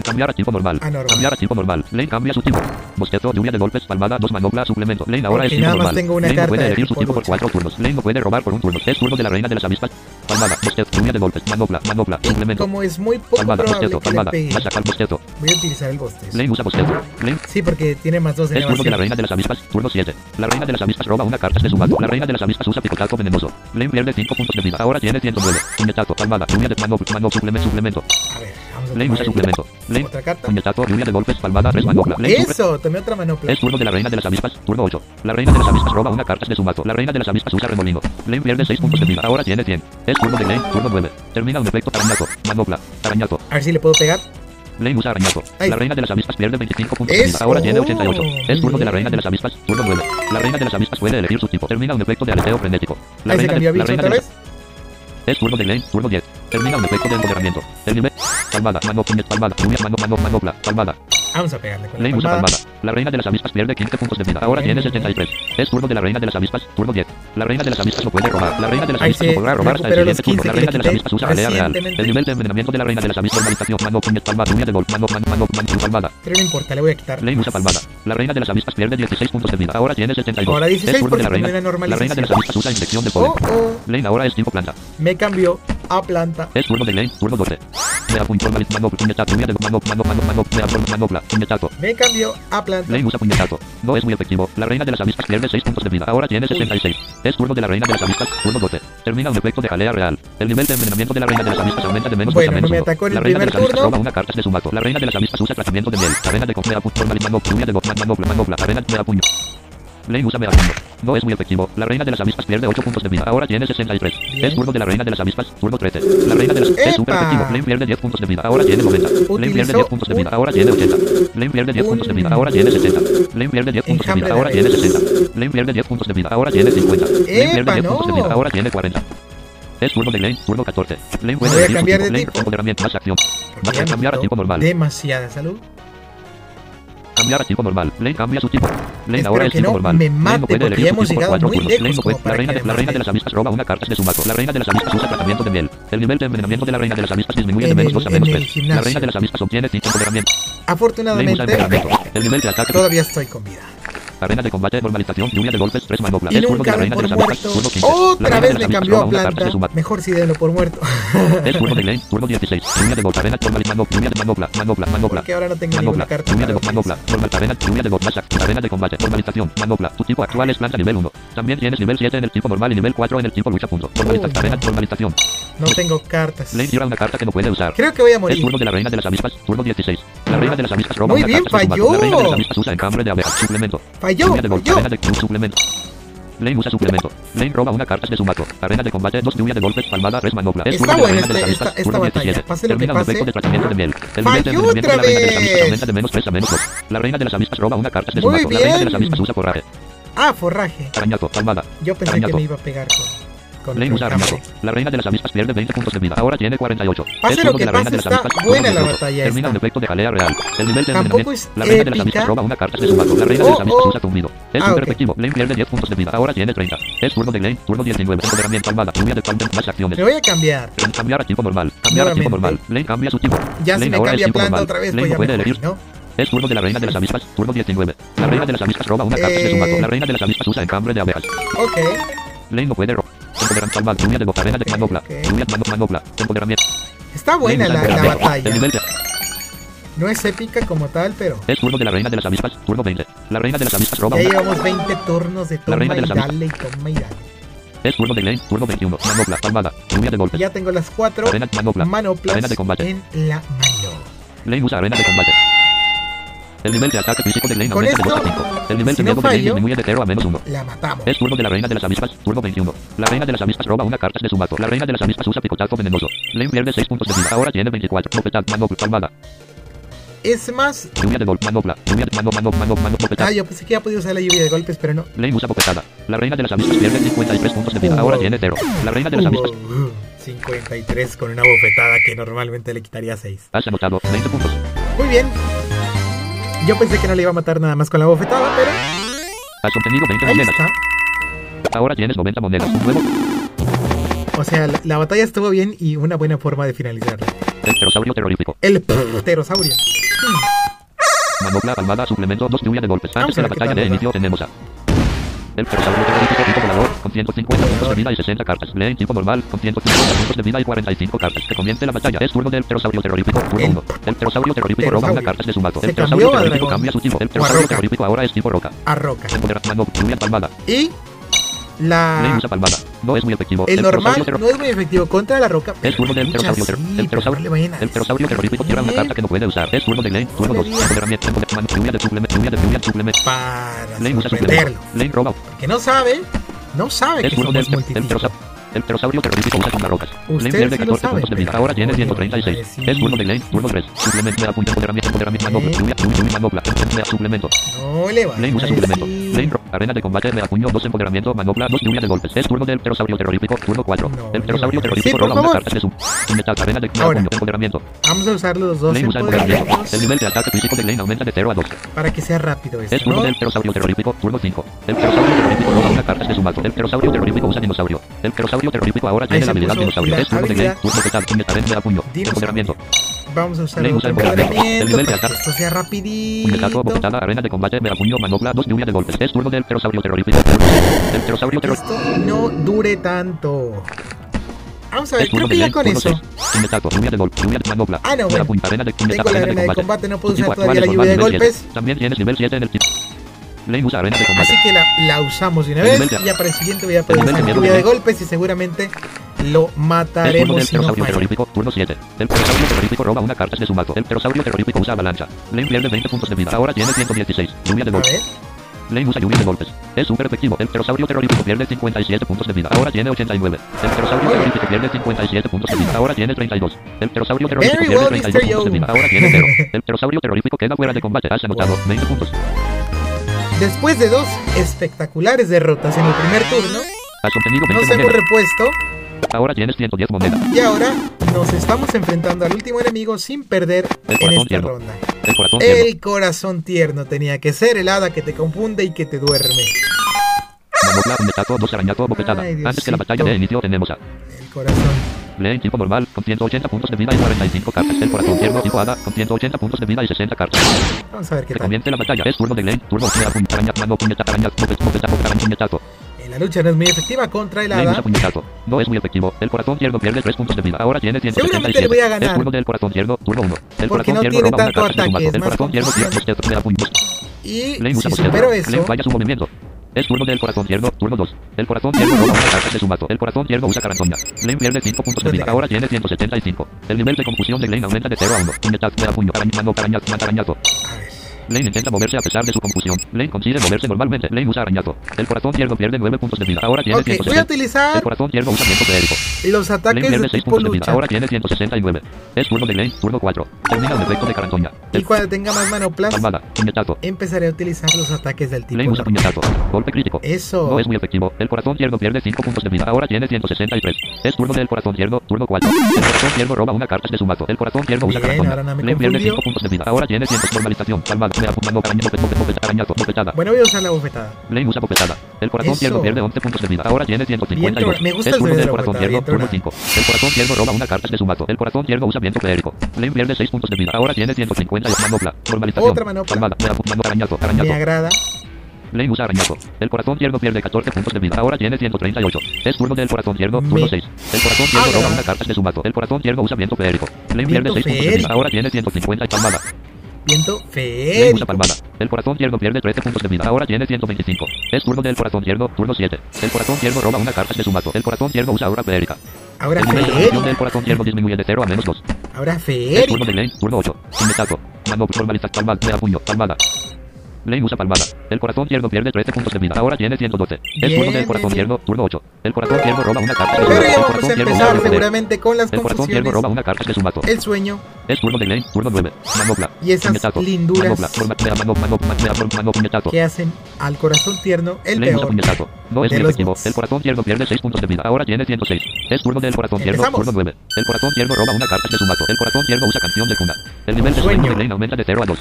cambiar a tipo normal. A normal. Cambiar a tipo normal. Lane cambia su tipo. Bostezo, lluvia de golpes, palmada, dos manopla, suplemento. Lane ahora es tipo normal. tengo una Lane no puede de elegir su tipo por. 4 turnos. Lane no puede robar por un turno. Es turno de la reina de las avispas. Palmada, bostezo, lluvia de golpes, manopla, manopla, suplemento. como es muy poco Palmada, probable bostezo, que le palmada. pegue, Vas a sacar bostezo. voy a utilizar el bostezo. Lane usa bostezo. Lane Sí, porque tiene más 2 de es turno de la reina de las avispas, turno 7. La reina de las avispas roba una carta de su mazo. La reina de las avispas usa picotazo venenoso. Lane pierde 5 puntos de vida. Ahora tiene 109. Puñetazo, palmada, lluvia de mano, mano, suplemento, suplemento. A ver, tomar usa suplemento. Carta. puñetazo, lluvia de golpes, palmada, tres manopla. Eso, tomé otra manopla. Es turno de la reina de las avispas, turno 8. La reina de las avispas roba una carta de su mazo. La reina de las avispas usa remolino. Lane pierde 6 puntos de vida. Ahora tiene 100. Es turno de Lane, turno 9. Termina un efecto arañazo. Manopla. Arañazo. A ver si le puedo pegar. Lane usa arañazo. Ay. La reina de las avispas pierde 25 puntos de vida. Ahora tiene 88. Es turno de la reina de las avispas, turno 9. La reina de las avispas puede elegir su tipo. Termina un efecto de aleteo frenético. La Ahí reina de, la reina otra de vez. es turno de Lane, turno 10. Termina un efecto de empoderamiento. Nivel. Palmada, mano, palmada, mano, mano, manopla, palmada. Vamos a pegarle con la Lane usa palmada. La reina de las avispas pierde 15 puntos de vida. Ahora tiene bien, 73. Es turno de la reina de las avispas, turno 10. La reina de las avispas no puede robar. La reina de las se no podrá robar hasta el siguiente turno. 15 La reina de las avispas usa pelea real. El nivel de envenenamiento de la reina de las avispas normalización. Mano, puñet, palmada, lluvia de gol. Mano, mano, mano, mano, palmada. Pero no importa, le voy a quitar. Lane usa palmada. La reina de las avispas pierde 16 puntos de vida. Ahora tiene 72. Ahora 16 es turno de la porque reina. La reina de las avispas usa infección de. Oh, oh, Lane ahora es tipo planta. me cambió a planta. Es turno de Lane, turno 12. mea puño, forma, manopla, puñetazo, de manopla, manopla, manopla, manopla, manopla, puñetazo. Me cambio a planta. Lane usa puñetazo. No es muy efectivo. La reina de las avispas pierde 6 puntos de vida. Ahora tiene 66. Es turno de la reina de las avispas. Turno 12. Termina un efecto de jalea real. El nivel de envenenamiento de la reina de las avispas aumenta de menos 2 Bueno, a menos no me 1. atacó en el La reina de primer turno. roba una carta de su mazo. La reina de las avispas usa tratamiento de miel. Arena de confea punto formal manopla, lluvia de bot, manopla, manopla, arena de mea Lane usa puño. No es muy efectivo. La reina de las avispas pierde 8 puntos de vida. Ahora tiene 63. Bien. Es turno de la reina de las avispas. Turno 13. La reina de las es super ¡Epa! efectivo. Lane pierde 10 puntos de vida. Ahora tiene 90. Lane pierde Utilizó 10 puntos de vida. Ahora tiene 80. Lane pierde 10 puntos de vida. Ahora tiene 60. Lane pierde 10 puntos de vida. Ahora tiene reyes. 60. Lane pierde 10 puntos de vida. Ahora tiene 50. Lane ¡Epa, pierde 10 puntos de vida. Ahora tiene 40. Es turno de Lane, turno 14. Lane puede Voy a tipo. de tipo. empoderamiento, más acción. Vas a cambiar a tipo normal. Demasiada salud. Cambiar a tipo normal. Lane cambia su tipo. Espero ahora es que tipo no normal. me mate, no puede elegir su hemos tipo cuatro turnos. Lane no puede- La reina de la reina de las avispas roba una carta de su mazo. La reina de las avispas usa tratamiento de miel. El nivel de envenenamiento de la reina de las avispas disminuye de En menos el- 2 a en menos el 3. La reina de las avispas obtiene 5 empoderamiento. Lane usa Afortunadamente, empoderamiento. El nivel de ataque todavía estoy con vida. Arena de combate, normalización, lluvia de golpes, 3 manopla. Y Es turno de la reina de avispas, muerto. turno 15. La Otra vez avispas cambió a planta. Mejor si denlo por muerto. Es turno de Lane, turno 16. Lluvia de golpe, arena, normal, manopla, lluvia de manopla, manopla, manopla. Porque ahora no tengo Manopla, carta. lluvia de manopla, normal, arena, lluvia de golpe, masac, arena de combate, normalización, manopla. Tu tipo actual es planta nivel 1. También tienes nivel 7 en el tipo normal y nivel 4 en el tipo lucha punto. Normalización, arena, no. normalización. No tengo cartas. Lane tira una carta que no puede usar. Creo que voy a Es morir. turno de la reina de las avispas, turno 16. La reina de las avispas roba Muy bien, falló. La reina de las avispas usa encambre de abeja, suplemento. Lluvia de golpe, falló. arena de cruz, suplemento. Lane usa suplemento. Lane roba una carta de su mazo. Arena de combate, dos lluvia de golpes, palmada, tres manopla. Es Está buena esta- esta turno batalla. 17. Pase lo que Termina un pase. de tratamiento de miel. El Falló otra reina de las avispas vez. aumenta de menos 3 a menos 2. La reina de las avispas roba una carta de su mazo. La reina de las avispas usa forraje. Ah, forraje. Arañazo, palmada. Yo pensé que me iba a pegar con Lane. La reina de las avispas pierde 20 puntos de vida. Ahora tiene 48. Pase Es lo que de la reina pase, de las está buena la 18. batalla Termina un efecto de jalea real. El nivel de Tampoco envenenamiento. es La reina de las avispas roba una carta de su mazo. La reina de las Oh, avispas oh. usa tumbido. Es Ah, ok. efectivo. Lane pierde 10 puntos de vida. Ahora tiene 30. Es turno de Lane. Turno 19. Empoderamiento. Lluvia de. Más acciones. Me voy a cambiar. Cambiar a tipo normal. Cambiar a tipo normal. Lane cambia su tipo. Ya Lane me ahora es cambia planta normal. otra vez, Lane pues puede elegir. ¿no? Es turno de la reina de las avispas. Turno 19. La reina de las avispas roba una carta de su mazo. La reina de las avispas usa encambre de abejas. Ok. Lane no puede robar. Está buena la, la batalla. No es épica como tal, pero Es turno de la reina de las avispas, turno 20. La reina de las avispas roba ya llevamos 20 turnos de toma reina de y las dale y toma y dale. Es turno de Lane, turno 21. Manopla, palmada, lluvia de. Ya tengo las cuatro Arena, manopla. manoplas Arena de combate. en la mano. Usa arena de combate. El nivel de ataque físico de Lane Con aumenta de 2 a esto, 5. El nivel si de no miedo de Lane fallo- disminuye de 0 a menos 1. La matamos. Es turno de la reina de las avispas, turno 21. La reina de las avispas roba una carta de su mazo. La reina de las avispas usa picotazo venenoso. Lane pierde 6 puntos de vida. Ahora tiene 24. Bofetad, manopla, palmada. Es más. Lluvia de golpe, manopla. Lluvia de mano, mano, mano, mano, bofetad. Ah, yo pensé que ya podía usar la lluvia de golpes, pero no. Lane usa bofetada. La reina de las avispas pierde 53 puntos de vida. Ahora tiene 0. La reina de las avispas. Uh, 53 con una bofetada que normalmente le quitaría 6. Has anotado 20 puntos. Muy bien. Yo pensé que no le iba a matar nada más con la bofetada, pero Has obtenido 20 ahí monedas. está. Ahora tienes 90 monedas. Un nuevo O sea, la, la batalla estuvo bien y una buena forma de finalizarla. el pterosaurio terrorífico. El pterosaurio. Manopla, palmada, suplemento, dos lluvia de golpes. Antes de la batalla tal de inicio tenemos a... El pterosaurio terrorífico tipo volador, con 150 puntos de vida y 60 cartas. Lane tipo normal, con 150 puntos de vida y 45 cartas. Que comience la batalla. Es turno del pterosaurio terrorífico. Turno El 1. El pterosaurio terrorífico roba una carta de su mazo. Se El pterosaurio terrorífico cambia su tipo. El pterosaurio terrorífico ahora es tipo roca. A roca. Empoderar, mano, lluvia palmada. Y la. No es muy efectivo. El normal no es muy efectivo contra la roca. Es turno del pterosaurio. el pterosaurio. El pterosaurio terrorífico tira una carta que no puede usar. Es turno de Lane. Turno 2. Bien. Empoderamiento. empoderamiento, Lluvia de suplemento. Lluvia de lluvia de suplemento. Para Lane usa sorprenderlo. suplemento. Lane roba. Que no sabe, no sabe Es que somos del el pterosaurio. Terrorífico usa con las rocas. Usted pierde sí lo 14 sabe, puntos de vida. Ahora tiene no le 136. voy a decir. Es turno de Lane. Turno 3. Suplemento. Me da punto. Empoderamiento. Empoderamiento. Manopla. Eh. Lluvia. Lluvia. Manopla. Suplemento. No le va Lane usa suplemento. Lane Arena de combate. Me da puño. 2 empoderamiento. Manopla. 2 lluvia de golpes. Es turno del pterosaurio terrorífico. Turno 4. No, El pterosaurio terrorífico roba una carta de su. Metal. Arena de me da Ahora. puño. Empoderamiento. Vamos a usar los dos Lane usa empoderamiento. El nivel de ataque físico de Lane aumenta de 0 a 2. para que sea rápido esto, Es turno ¿no? del pterosaurio terrorífico, turno 5. El pterosaurio terrorífico roba una carta de su mazo. El pterosaurio terrorífico usa dinosaurio. El pterosaurio ahora se la habilidad dinosaurio. la Es turno de total, puño. Empoderamiento. Vamos a usar usa empoderamiento. El nivel de ataque. esto sea rapidito. bofetada, arena de combate, me da puño, manopla, dos lluvia de golpes. Es turno del pterosaurio terrorífico. turno- El pterosaurio terrorífico. esto no dure tanto. Vamos a ver, creo que ya con eso. Ah, no, bueno. Tengo la arena de combate, no puedo usar todavía la lluvia de golpes. También tienes nivel 7 en el kit. Así que la, la usamos de una vez. Y ya para el siguiente voy a usar de lluvia de golpes y seguramente lo mataremos si no falla. terrorífico, turno 7. El pterosaurio terrorífico roba una carta de su mazo. El pterosaurio terrorífico usa avalancha. Lane pierde 20 puntos de vida. Ahora tiene 116. Lluvia de golpes. Lane usa lluvia de golpes. Es súper efectivo. El pterosaurio terrorífico pierde 57 puntos de vida. Ahora tiene 89. El pterosaurio terrorífico pierde 57 puntos de vida. Ahora tiene 32. El pterosaurio terrorífico pierde well, 32 Mr. puntos de vida. Ahora tiene 0. El pterosaurio terrorífico queda fuera de combate. Has anotado 20 puntos. Después de dos espectaculares derrotas en el primer turno, Has obtenido 20 nos hemos repuesto Ahora tienes 110 monedas. y ahora nos estamos enfrentando al último enemigo sin perder El en esta tierno. ronda. El corazón tierno. El corazón tierno tenía que ser el hada que te confunde y que te duerme. Ay, Antes que la batalla de inicio tenemos a El corazón. Lane tipo normal, con 180 puntos de vida y 45 cartas. El corazón tierno tipo hada, con 180 puntos de vida y 60 cartas. Vamos a ver qué tal. comience la batalla. Es turno de Lane, turno araña, mano, puñeta, araña, puñetazo. La lucha no es muy efectiva contra el hada. No es muy efectivo. El corazón tierno pierde 3 puntos de vida. Ahora tiene Seguramente 177. le voy a ganar. Es turno del corazón tierno, turno 1. El Porque corazón no tierno tiene roba una tanto de ataque, El corazón tierno pierde confusión. 2 mega puños. Y si supero Lane eso, falla su movimiento. Es turno del corazón tierno, turno 2. El corazón tierno roba una carta de su mazo. El corazón tierno usa carantoña. Lane pierde 5 puntos de vida. Ahora tiene 175. El nivel de confusión de Lane aumenta de 0 a 1. Puñetazo, puño, arañazo, arañazo. Lane intenta moverse a pesar de su confusión. Lane consigue moverse normalmente. Lane usa arañazo. El corazón tierno pierde 9 puntos de vida. Ahora tiene Ok, voy a 160. utilizar El corazón tierno usa viento feérico. los ataques pierde de 6 tipo puntos de vida. lucha. Ahora tiene 169. Es turno de Lane, turno 4. Termina un efecto de carantoña. Y El cuando tenga más manoplas, palmada, puñetazo. empezaré a utilizar los ataques del tipo Lane usa puñetazo. Golpe crítico. Eso. No es muy efectivo. El corazón tierno pierde 5 puntos de vida. Ahora tiene 163. Es turno del corazón tierno, turno 4. El corazón tierno roba una carta de su mazo. El corazón tierno usa Bien, carantoña. me Lane pierde confundió. 5 puntos de vida. Ahora tiene 100 normalización. Palmada, Bueno, voy a usar la bofetada. Lane usa bofetada. El corazón Eso. tierno pierde 11 puntos de vida. Ahora tiene 152. Bien, me gusta el turno del corazón bien turno tronado. 5. El corazón tierno roba una carta de su mazo. El corazón tierno usa viento feérico. Lane pierde 6 puntos de vida. Ahora tiene 150 y manopla. Normalización. Otra manopla. Palmada, mano, arañazo, arañazo. Me agrada. Lane usa arañazo. El corazón tierno pierde 14 puntos de vida. Ahora tiene 138. Es turno del corazón tierno, turno Me- 6. El corazón tierno roba una carta de su mazo. El corazón tierno usa viento feérico. Lane pierde Viento 6 puntos de vida. Ahora tiene 150 y palmada. Viento feérico. El corazón tierno pierde 13 puntos de vida. Ahora tiene 125. Es turno del corazón tierno, turno 7. El corazón tierno roba una carta de su mazo. El corazón tierno usa aura feérica. Ahora El nivel confusión del corazón tierno disminuye de 0 a menos 2. Ahora Es turno feérico. de Lane, turno 8. Puñetazo. Mano, normaliza, palmada, mega puño, palmada. Lane usa palmada. El corazón tierno pierde 13 puntos de vida. Ahora tiene 112. Es Bien, turno del corazón tierno, turno 8. El corazón tierno roba una carta Pero ya El vamos corazón a empezar seguramente con las El corazón tierno roba una carta de su mazo. El sueño. Es turno de Lane, turno 9. Manopla. Y esas linduras que hacen al corazón tierno el peor. No es los efectivo. El corazón tierno pierde 6 puntos de vida. Ahora tiene 106. Es turno del corazón tierno, turno 9. El corazón tierno roba una carta de su mazo. El corazón tierno usa canción de cuna. El nivel de Sueño. sueño de Lane aumenta de 0 a 2.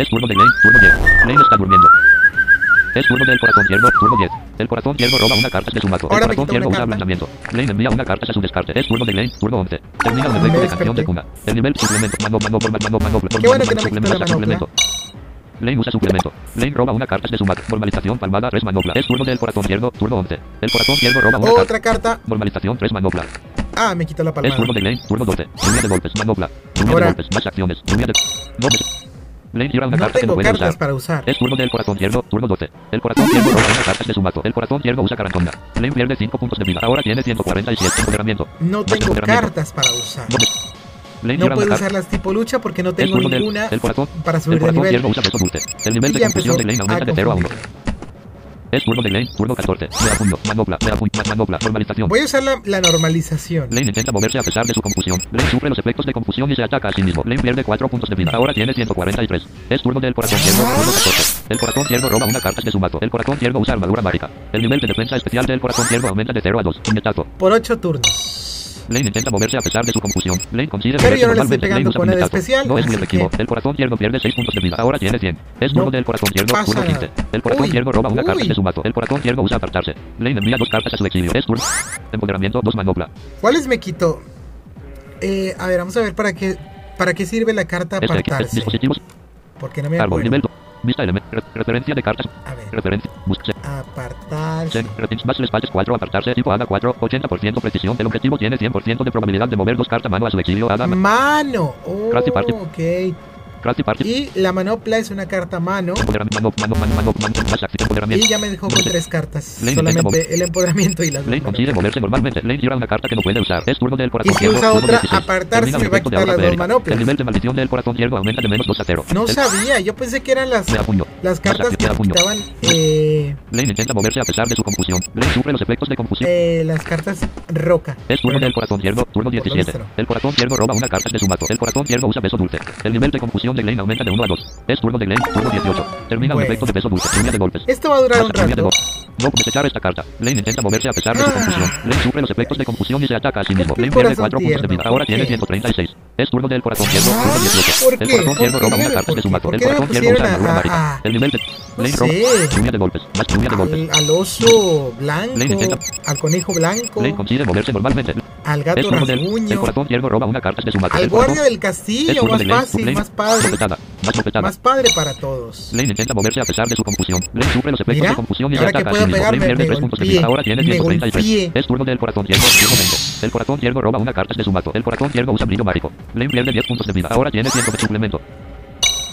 Es turno de Lane, turno 10. Lane está durmiendo. Es turno del corazón tierno, turno 10. El corazón tierno roba una carta de su mazo. El Ahora corazón tierno usa carta. ablandamiento. Lane envía una carta a su descarte. Es turno de Lane, turno 11. Termina un de canción de cuna. El nivel suplemento, mano, mano, mano, mano, mano, suplemento. Lane usa suplemento. Lane roba una carta de su mazo. Normalización, palmada, 3 manopla. Es turno del corazón tierno, turno 11. El corazón tierno roba una. Otra carta. Normalización, 3 manopla. Ah, me quitó la Es palmada. turno de Lane, turno 12. Lluvia de golpes, manopla. Lluvia de golpes, más acciones. Lluvia de... No tengo cartas usar. para usar. Es turno del corazón tierno, turno 12. El corazón tierno roba una carta de su mazo. El corazón tierno usa carantonda. Lane pierde 5 puntos de vida. Ahora tiene 147 empoderamiento. No tengo cartas para usar. No puedo carta. usarlas tipo lucha porque no tengo ninguna el corazón. para El subir de nivel. El nivel de confusión de Lane aumenta de 0 a 1. Es turno de Lane, turno 14. Mea puño, manopla, más manopla, normalización. Voy a usar la, la normalización. Lane intenta moverse a pesar de su confusión. Lane sufre los efectos de confusión y se ataca a sí mismo. Lane pierde 4 puntos de vida. Ahora tiene 143. Es turno del corazón tierno, turno 14. El corazón tierno roba una carta de su mazo. El corazón tierno usa armadura mágica. El nivel de defensa especial del corazón tierno aumenta de 0 a 2. Puñetazo. Por 8 turnos. Lane intenta moverse a pesar de su confusión. Lane consigue Pero moverse yo no le estoy normalmente. pegando con el especial, No es efectivo. que- El corazón tierno pierde 6 puntos de vida. Ahora tiene 100. Es turno No del corazón tierno, pasa turno 15. nada. El corazón tierno roba una carta de su mazo. El corazón tierno usa apartarse. Lane envía dos cartas a su exilio. Es turno. Empoderamiento, 2 manopla. ¿Cuáles me quito? Eh, a ver, vamos a ver para qué para qué sirve la carta Este, apartarse. dispositivos Porque no me acuerdo. Vista elemento. referencia de cartas. A ver. Referencia. Busque. Apartarse. Más espacios 4. Apartarse. Tipo Haga 4. 80% precisión. El objetivo tiene 100% de probabilidad de mover dos cartas mano a su exilio. Haga. Mano. Oh, Party. ok. Y la manopla es una carta mano. Y ya me dejó con tres cartas. Solamente el empoderamiento y dos Lane consigue moverse normalmente. Lane tira una carta que no puede usar. Es turno del corazón Y si usa otra, 16. apartarse me va a quitar las dos manoplas. El nivel de maldición del corazón ciego aumenta de menos 2 a 0. No sabía, yo pensé que eran las, las cartas que quitaban eh, Lane intenta moverse a pesar de su confusión. Lane sufre los efectos de confusión. eh, las cartas roca. Es turno del corazón ciervo, turno ¿Por dónde 17. estará? El corazón ciervo roba una carta de su mazo. El corazón ciervo usa beso dulce. El nivel de confusión de Lane aumenta de 1 a 2. Es turno de Lane, turno 18. Termina un Bueno. efecto de beso dulce. Lluvia de golpes. Esto va a durar un lluvia de rato. golpes. No desechar esta carta. Lane intenta moverse a pesar de su Ah. confusión. Lane sufre los efectos de confusión y se ataca a sí mismo. Mi Lane pierde corazón 4 puntos de tierno. vida. Ahora ¿Por tiene qué? 136. Es turno del corazón ciervo, turno Ah, 18. ¿por El corazón ¿Por roba una carta ¿Por de su mazo. ¿Por El corazón ciervo usa armadura a- mágica. a- El nivel de Lane roba lluvia de golpes. Más lluvia de golpes. Al, oso blanco, al conejo blanco, Lane consigue moverse normalmente. al gato del el rasguño, corazón ciervo roba una carta de su mazo. al guardia del castillo, más de fácil, más padre, Más padre para todos. Lane intenta moverse a pesar de su confusión. Lane sufre los efectos de confusión y ahora que puedo mismo. pegar, Lane me- pierde me 3 puntos de vida. Ahora tiene me 133. golpeé. Es turno del corazón ciervo. turno 20. El corazón ciervo roba una carta de su mazo. El corazón ciervo usa brillo mágico. Lane pierde 10 puntos de vida. Ahora tiene 100 de suplemento.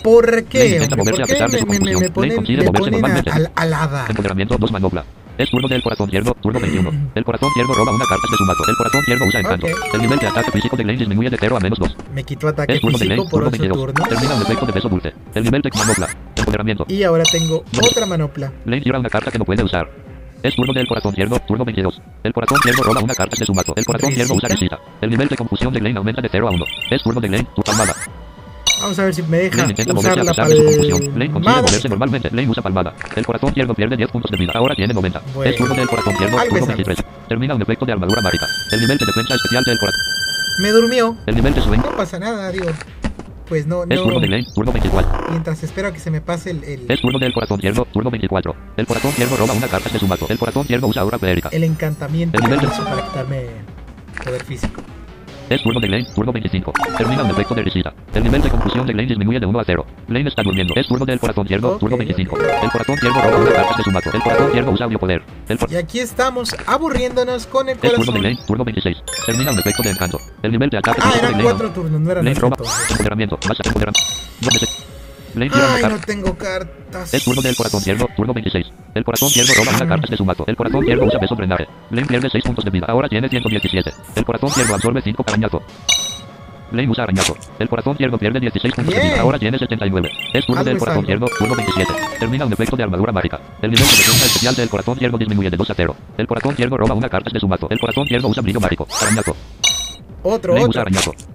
¿Por qué? intenta hombre? moverse ¿Por a qué pesar de me, su me- me- confusión. me Lane ponen, consigue me moverse ponen a- normalmente. al- alada? Empoderamiento 2 manopla. Es turno del corazón ciervo, turno 21. El corazón ciervo roba una carta de su mazo. El corazón ciervo usa encanto. Ok. El nivel de ataque físico de Lane disminuye de 0 a menos 2. Me quitó ataque Es turno de Lane, físico por turno 8 22. turnos. Termina un efecto de beso dulce. El nivel de manopla. Empoderamiento. Y ahora tengo otra manopla. Lane tira una carta que no puede usar. Es turno del corazón ciervo, turno 22. El corazón ciervo roba una carta de su mazo. El corazón ciervo usa risita. El nivel de confusión de Lane aumenta de 0 a 1. Es turno de Lane, tu palmada. Vamos a ver si me deja Lane intenta usar la su. Lane palmada. moverse normalmente. Lane usa palmada. El corazón ciervo pierde 10 puntos de vida. Ahora tiene 90. Bueno. Es turno del corazón Algo turno es algo. 23. Termina un efecto de armadura mágica. El nivel de defensa especial del corazón. Me durmió. El nivel de sueño. No pasa nada, digo. Pues no, Es turno no. de Lane, turno 24. Mientras espero a que se me pase el, el, Es turno del corazón ciervo, turno 24. El corazón ciervo roba una carta de su mazo. El corazón ciervo usa aura feérica. el encantamiento El nivel de- para quitarme poder físico. Es turno de Lane, turno 25. Termina un efecto de risita. El nivel de confusión de Lane disminuye de 1 a 0. Lane está durmiendo. Es turno del corazón ciervo, Ok, turno ok. 25. El corazón ciervo roba una carta de su mazo. El corazón ciervo usa poder. El Y aquí estamos aburriéndonos con el es turno de corazón. Lane, turno 26. Termina un efecto de encanto. El nivel de ataque Ah, de eran Lane. cuatro turnos, no eran Lane ocho roba. entonces. Empoderamiento. Más. Una Ay, no tengo cartas. Es turno del corazón ciervo, turno 26. El corazón ciervo roba una carta de su mazo. El corazón ciervo usa beso drenaje. Lane pierde 6 puntos de vida. Ahora tiene 117. El corazón ciervo absorbe 5 arañazo. Lane usa arañazo. El corazón ciervo pierde 16 puntos de vida. Ahora tiene 79. Es turno del corazón ciervo, turno 27. Termina un efecto de armadura mágica. El nivel de defensa especial del corazón ciervo disminuye de 2 a 0. El corazón ciervo roba una carta de su mazo. El corazón ciervo usa brillo mágico. Arañazo. Otro.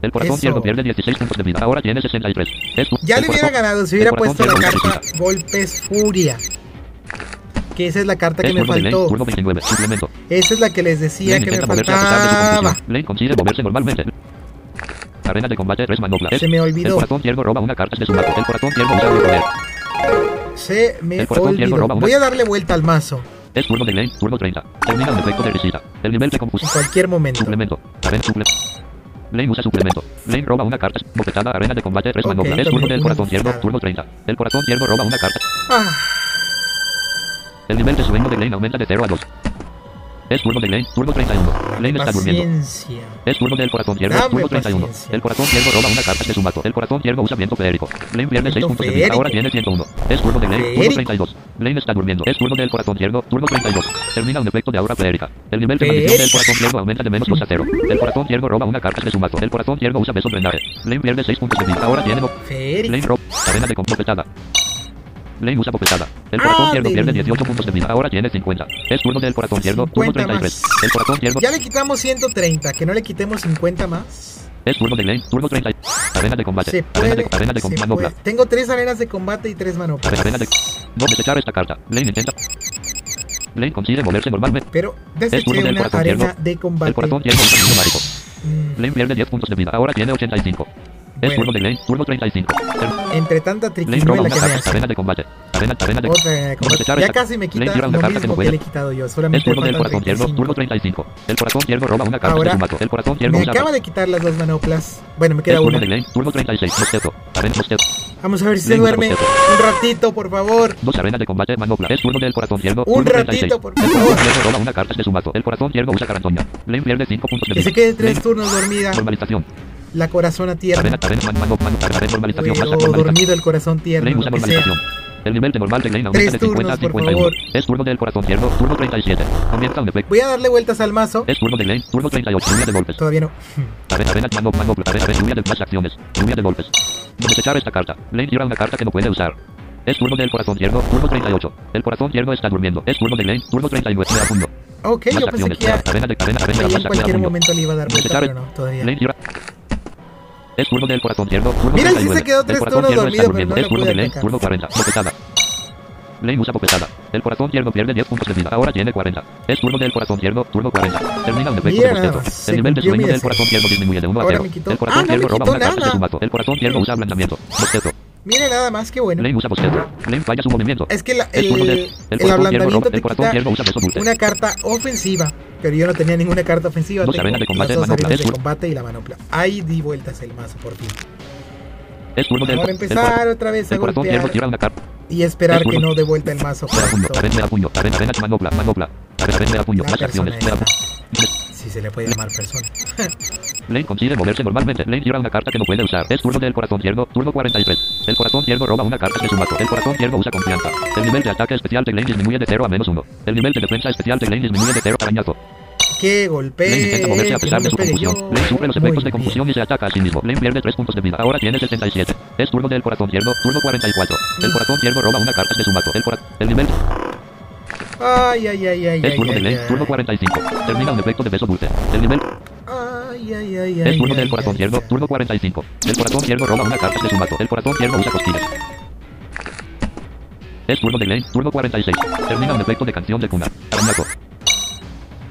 El corazón ciervo pierde 16 puntos de vida. Ahora tiene 63. Es tu- Ya le hubiera ganado si hubiera puesto la carta Golpes Furia. Que esa es la carta que me faltó. turno 29. Suplemento. Esa es la que les decía que me faltaba. consigue moverse normalmente. Arena de combate 3 manopla. Se me olvidó. El corazón ciervo roba una carta de su mazo. El corazón ciervo usa poder. Se me olvidó. Voy a darle vuelta al mazo Es turno de Lane, turno 30. Termina un efecto de risita. El nivel de en confusión. cualquier momento. Suplemento. Arena suple. Lane usa suplemento. Lane roba una carta. Bofetada. Arena de combate 3 Ok, manopla. Es turno del corazón ciervo. Turno 30. El corazón ciervo roba una carta. Ah, El nivel de sueño de Lane aumenta de 0 a 2. Es turno de Lane, turno 31. Lane está durmiendo. Es turno del corazón ciervo, turno 31. paciencia. El corazón ciervo roba una carta de su mazo. El corazón ciervo usa viento feérico. Lane pierde 6 Viento puntos de vida. feérico. Ahora tiene 101. Es turno de Lane, turno Feérico. 32. Lane está durmiendo. Es turno del corazón ciervo, turno 32. Termina un efecto de aura feérica. El nivel de maldición del corazón ciervo aumenta de menos 2 a 0. El corazón ciervo roba una carta de su mazo. El corazón ciervo usa beso drenaje. Lane pierde 6 puntos de vida. Ahora tiene... Lane roba. Cadena de bofetada. Lane usa bofetada. El corazón ciervo de- pierde 18 puntos de vida. Ahora tiene 50. Es turno del corazón ciervo, turno 50 más. 33. El corazón ciervo... Ya le quitamos 130, que no le quitemos 50 más. Es turno de Lane, turno 30. Arena de combate. Se arena de, arena de se puede. Tengo tres arenas de combate y tres manoplas. Arena de... No desechar esta carta. Lane intenta. Lane consigue moverse normalmente. Pero Es turno deseché del una corazón arena ciervo. de combate. El corazón ciervo brillo mágico. Mm, Lane pierde 10 puntos de vida. Ahora tiene 85. Es turno de Lane, turno 35. El- entre tanta triquiñuela que me hace. Arena de combate. Arena, arena de... Combate. Ya casi me quita lo que mismo que le he quitado yo. Solamente turno del corazón ciervo, 35. turno 35. El corazón ciervo roba una carta Ahora, de su. El corazón ciervo Me acaba de quitar las dos manoplas. Bueno, me queda turno una. de Lane, turno 36. Mosqueto. Arena mosqueto. Vamos a ver si se duerme. bostezo. Un ratito, por favor. Dos arenas de combate manopla. Es turno del corazón ciervo. Un turno 36. ratito, por El favor. corazón ciervo roba una carta de su mazo. El corazón ciervo usa carantoña. Lane pierde 5 puntos de Que vida. se quede tres Lane, turnos dormida. Normalización. La corazona tierna. Pero dormido el corazón tierno. Lo que sea. El nivel de normal de aumenta de 50 a turnos, por 51. favor. Es turno del corazón. Turno 37. Comienza un efecto. Voy a darle vueltas al mazo. Es turno de. Turno 38. Lluvia de golpes. Todavía no. Arena, arena, mano, mano, arena, arena, lluvia de más acciones. Lluvia de golpes. Desechar esta carta. Tira una carta que no puede usar. Es turno del corazón. Turno 38. El corazón está durmiendo. Es turno de. Turno 39. Me da puño. Ok, Más yo pensé acciones. que ya, Arena de arena, arena, que ya en cualquier momento le iba a dar vuelta, Desechar- pero no, todavía. Lane Es turno del corazón ciervo. Turno Mira, 39. se quedó El tres corazón turnos dormido, pero durmiendo. no Es lo turno de atacar. Turno 40. Bofetada. Lane usa bofetada. El corazón ciervo pierde 10 puntos de vida. Ahora tiene 40. Es turno del corazón ciervo. Turno 40. Termina un efecto de bostezo. El nivel de sueño del corazón ciervo disminuye de 1 a Ahora 0. me quitó- El corazón Ah, no ciervo me roba una carta de su mazo. El corazón ciervo usa ablandamiento. Bostezo. Mire nada más que bueno. Usa falla su movimiento. Es que la- el, el el ciervo ablandamiento te el quita una carta ofensiva. Pero yo no tenía ninguna carta ofensiva. Dos arenas de combate, las dos arenas de combate y la manopla. Ahí di vueltas el mazo por fin. Es turno Ahora el empezar otra vez a El golpear y esperar Es que no dé vuelta el mazo. Manopla, manopla. Acciones. Si se le puede llamar persona. Lane consigue moverse normalmente. Lane tira una carta que no puede usar. Es turno del corazón ciervo. Turno 43. El corazón ciervo roba una carta de su mazo. El corazón ciervo usa confianza. El nivel de ataque especial de Lane disminuye de 0 a menos 1. El nivel de defensa especial de Lane disminuye de 0 a arañazo. Que Lane golpee. intenta moverse a pesar de su confusión. yo. Lane sufre los Muy efectos de bien. confusión y se ataca a sí mismo. Lane pierde 3 puntos de vida. Ahora tiene 67. Es turno del corazón ciervo. Turno 44. El corazón ciervo roba una carta de su mazo. El, el nivel Ay, ay, ay, ay, es ay, turno de ay. Turno 45. Termina un efecto de beso dulce. El nivel Ay, ay, ay, ay. es turno del corazón ciervo. Turno 45. El corazón ciervo roba una carta de su mazo. El corazón ciervo usa cosquillas. Es turno de Lane. Turno 46. Termina un efecto de canción de cuna. Arañazo.